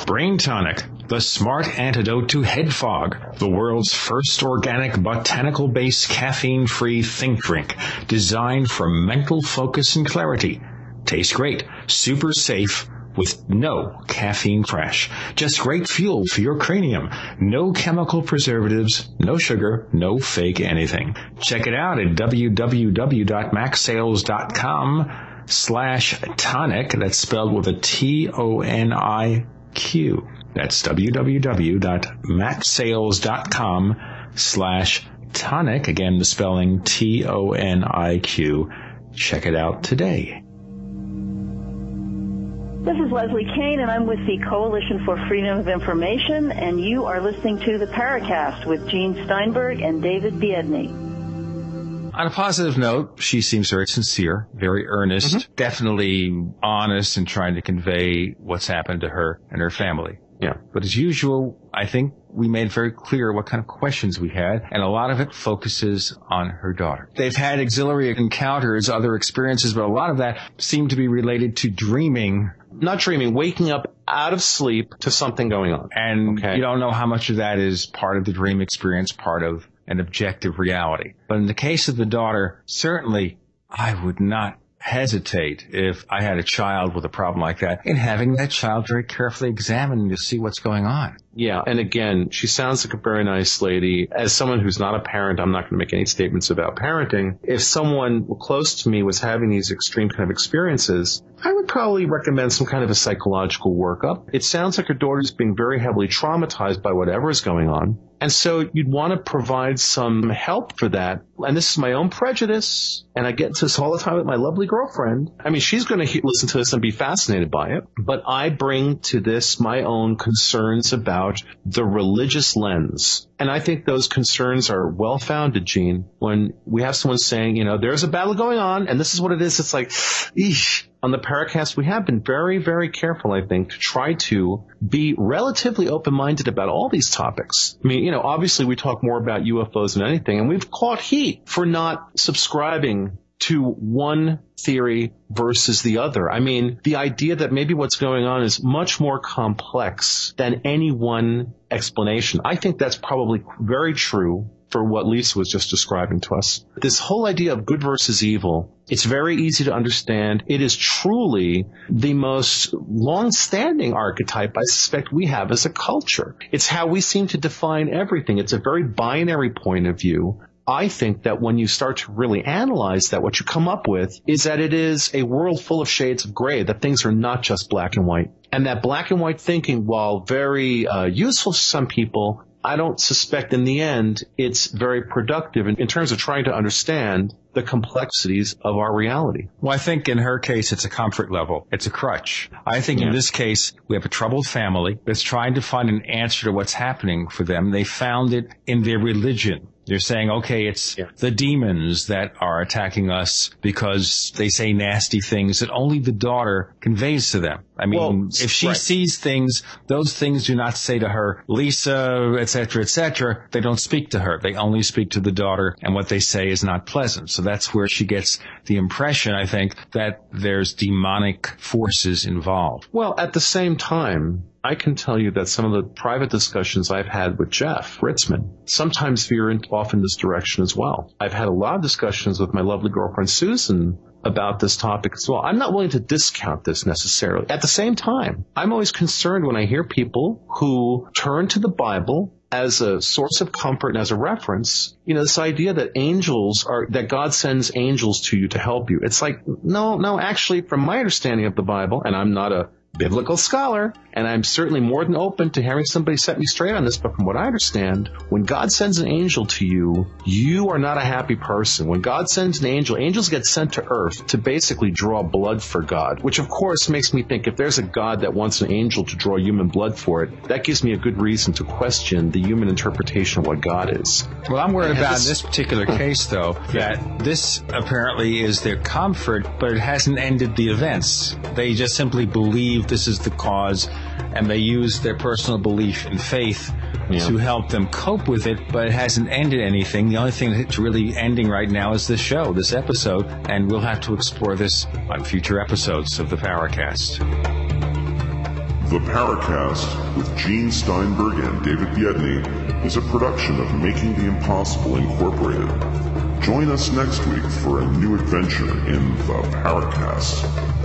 Brain Toniq, the smart antidote to head fog, the world's first organic botanical based caffeine free think drink designed for mental focus and clarity. Tastes great, super safe, with no caffeine crash. Just great fuel for your cranium. No chemical preservatives, no sugar, no fake anything. Check it out at www.macsales.com slash toniq. That's spelled with a T-O-N-I Q. That's www.macsales.com slash toniq. Again, the spelling T-O-N-I-Q. Check it out today. This is Leslie Kean, and I'm with the Coalition for Freedom of Information, and you are listening to the Paracast with Gene Steinberg and David Biedny. On a positive note, she seems very sincere, very earnest, mm-hmm. definitely honest in trying to convey what's happened to her and her family. Yeah. But as usual, I think we made very clear what kind of questions we had, and a lot of it focuses on her daughter. They've had auxiliary encounters, other experiences, but a lot of that seemed to be related to dreaming. Not dreaming, waking up out of sleep to something going on. And okay. you don't know how much of that is part of the dream experience, part of an objective reality. But in the case of the daughter, certainly I would not hesitate if I had a child with a problem like that in having that child very carefully examined to see what's going on. Yeah, and again, she sounds like a very nice lady. As someone who's not a parent, I'm not going to make any statements about parenting. If someone close to me was having these extreme kind of experiences, I would probably recommend some kind of a psychological workup. It sounds like her daughter's being very heavily traumatized by whatever is going on. And so you'd want to provide some help for that. And this is my own prejudice. And I get into this all the time with my lovely girlfriend. I mean, she's going to listen to this and be fascinated by it. But I bring to this my own concerns about the religious lens. And I think those concerns are well founded, Gene. When we have someone saying, you know, there's a battle going on and this is what it is, it's like, eesh. On the Paracast, we have been very, very careful, I think, to try to be relatively open-minded about all these topics. I mean, you know, obviously we talk more about UFOs than anything, and we've caught heat for not subscribing to one theory versus the other. I mean, the idea that maybe what's going on is much more complex than any one explanation. I think that's probably very true for what Lisa was just describing to us. This whole idea of good versus evil, it's very easy to understand. It is truly the most long-standing archetype I suspect we have as a culture. It's how we seem to define everything. It's a very binary point of view. I think that when you start to really analyze that, what you come up with is that it is a world full of shades of gray, that things are not just black and white. And that black and white thinking, while very uh, useful to some people, I don't suspect in the end it's very productive in, in, terms of trying to understand the complexities of our reality. Well, I think in her case, it's a comfort level. It's a crutch. I think yeah. in this case, we have a troubled family that's trying to find an answer to what's happening for them. They found it in their religion. They're saying, okay, it's yeah. the demons that are attacking us because they say nasty things that only the daughter conveys to them. I mean, well, if she right. sees things, those things do not say to her, Lisa, etc., etc. They don't speak to her. They only speak to the daughter, and what they say is not pleasant. So that's where she gets the impression, I think, that there's demonic forces involved. Well, at the same time, I can tell you that some of the private discussions I've had with Jeff Ritzmann sometimes veer off in this direction as well. I've had a lot of discussions with my lovely girlfriend Susan about this topic as well. I'm not willing to discount this necessarily. At the same time, I'm always concerned when I hear people who turn to the Bible as a source of comfort and as a reference, you know, this idea that angels are, that God sends angels to you to help you. It's like, no, no, actually, from my understanding of the Bible, and I'm not a biblical scholar, and I'm certainly more than open to having somebody set me straight on this, but from what I understand, when God sends an angel to you, you are not a happy person. When God sends an angel, angels get sent to earth to basically draw blood for God, which of course makes me think if there's a God that wants an angel to draw human blood for it, that gives me a good reason to question the human interpretation of what God is. Well, I'm worried about this, in this particular case, though, that this apparently is their comfort, but it hasn't ended the events. They just simply believe this is the cause, and they use their personal belief and faith yeah. to help them cope with it, but it hasn't ended anything. The only thing that's really ending right now is this show, this episode, and we'll have to explore this on future episodes of the Paracast. The Paracast with Gene Steinberg and David Biedny is a production of Making the Impossible Incorporated. Join us next week for a new adventure in the Paracast.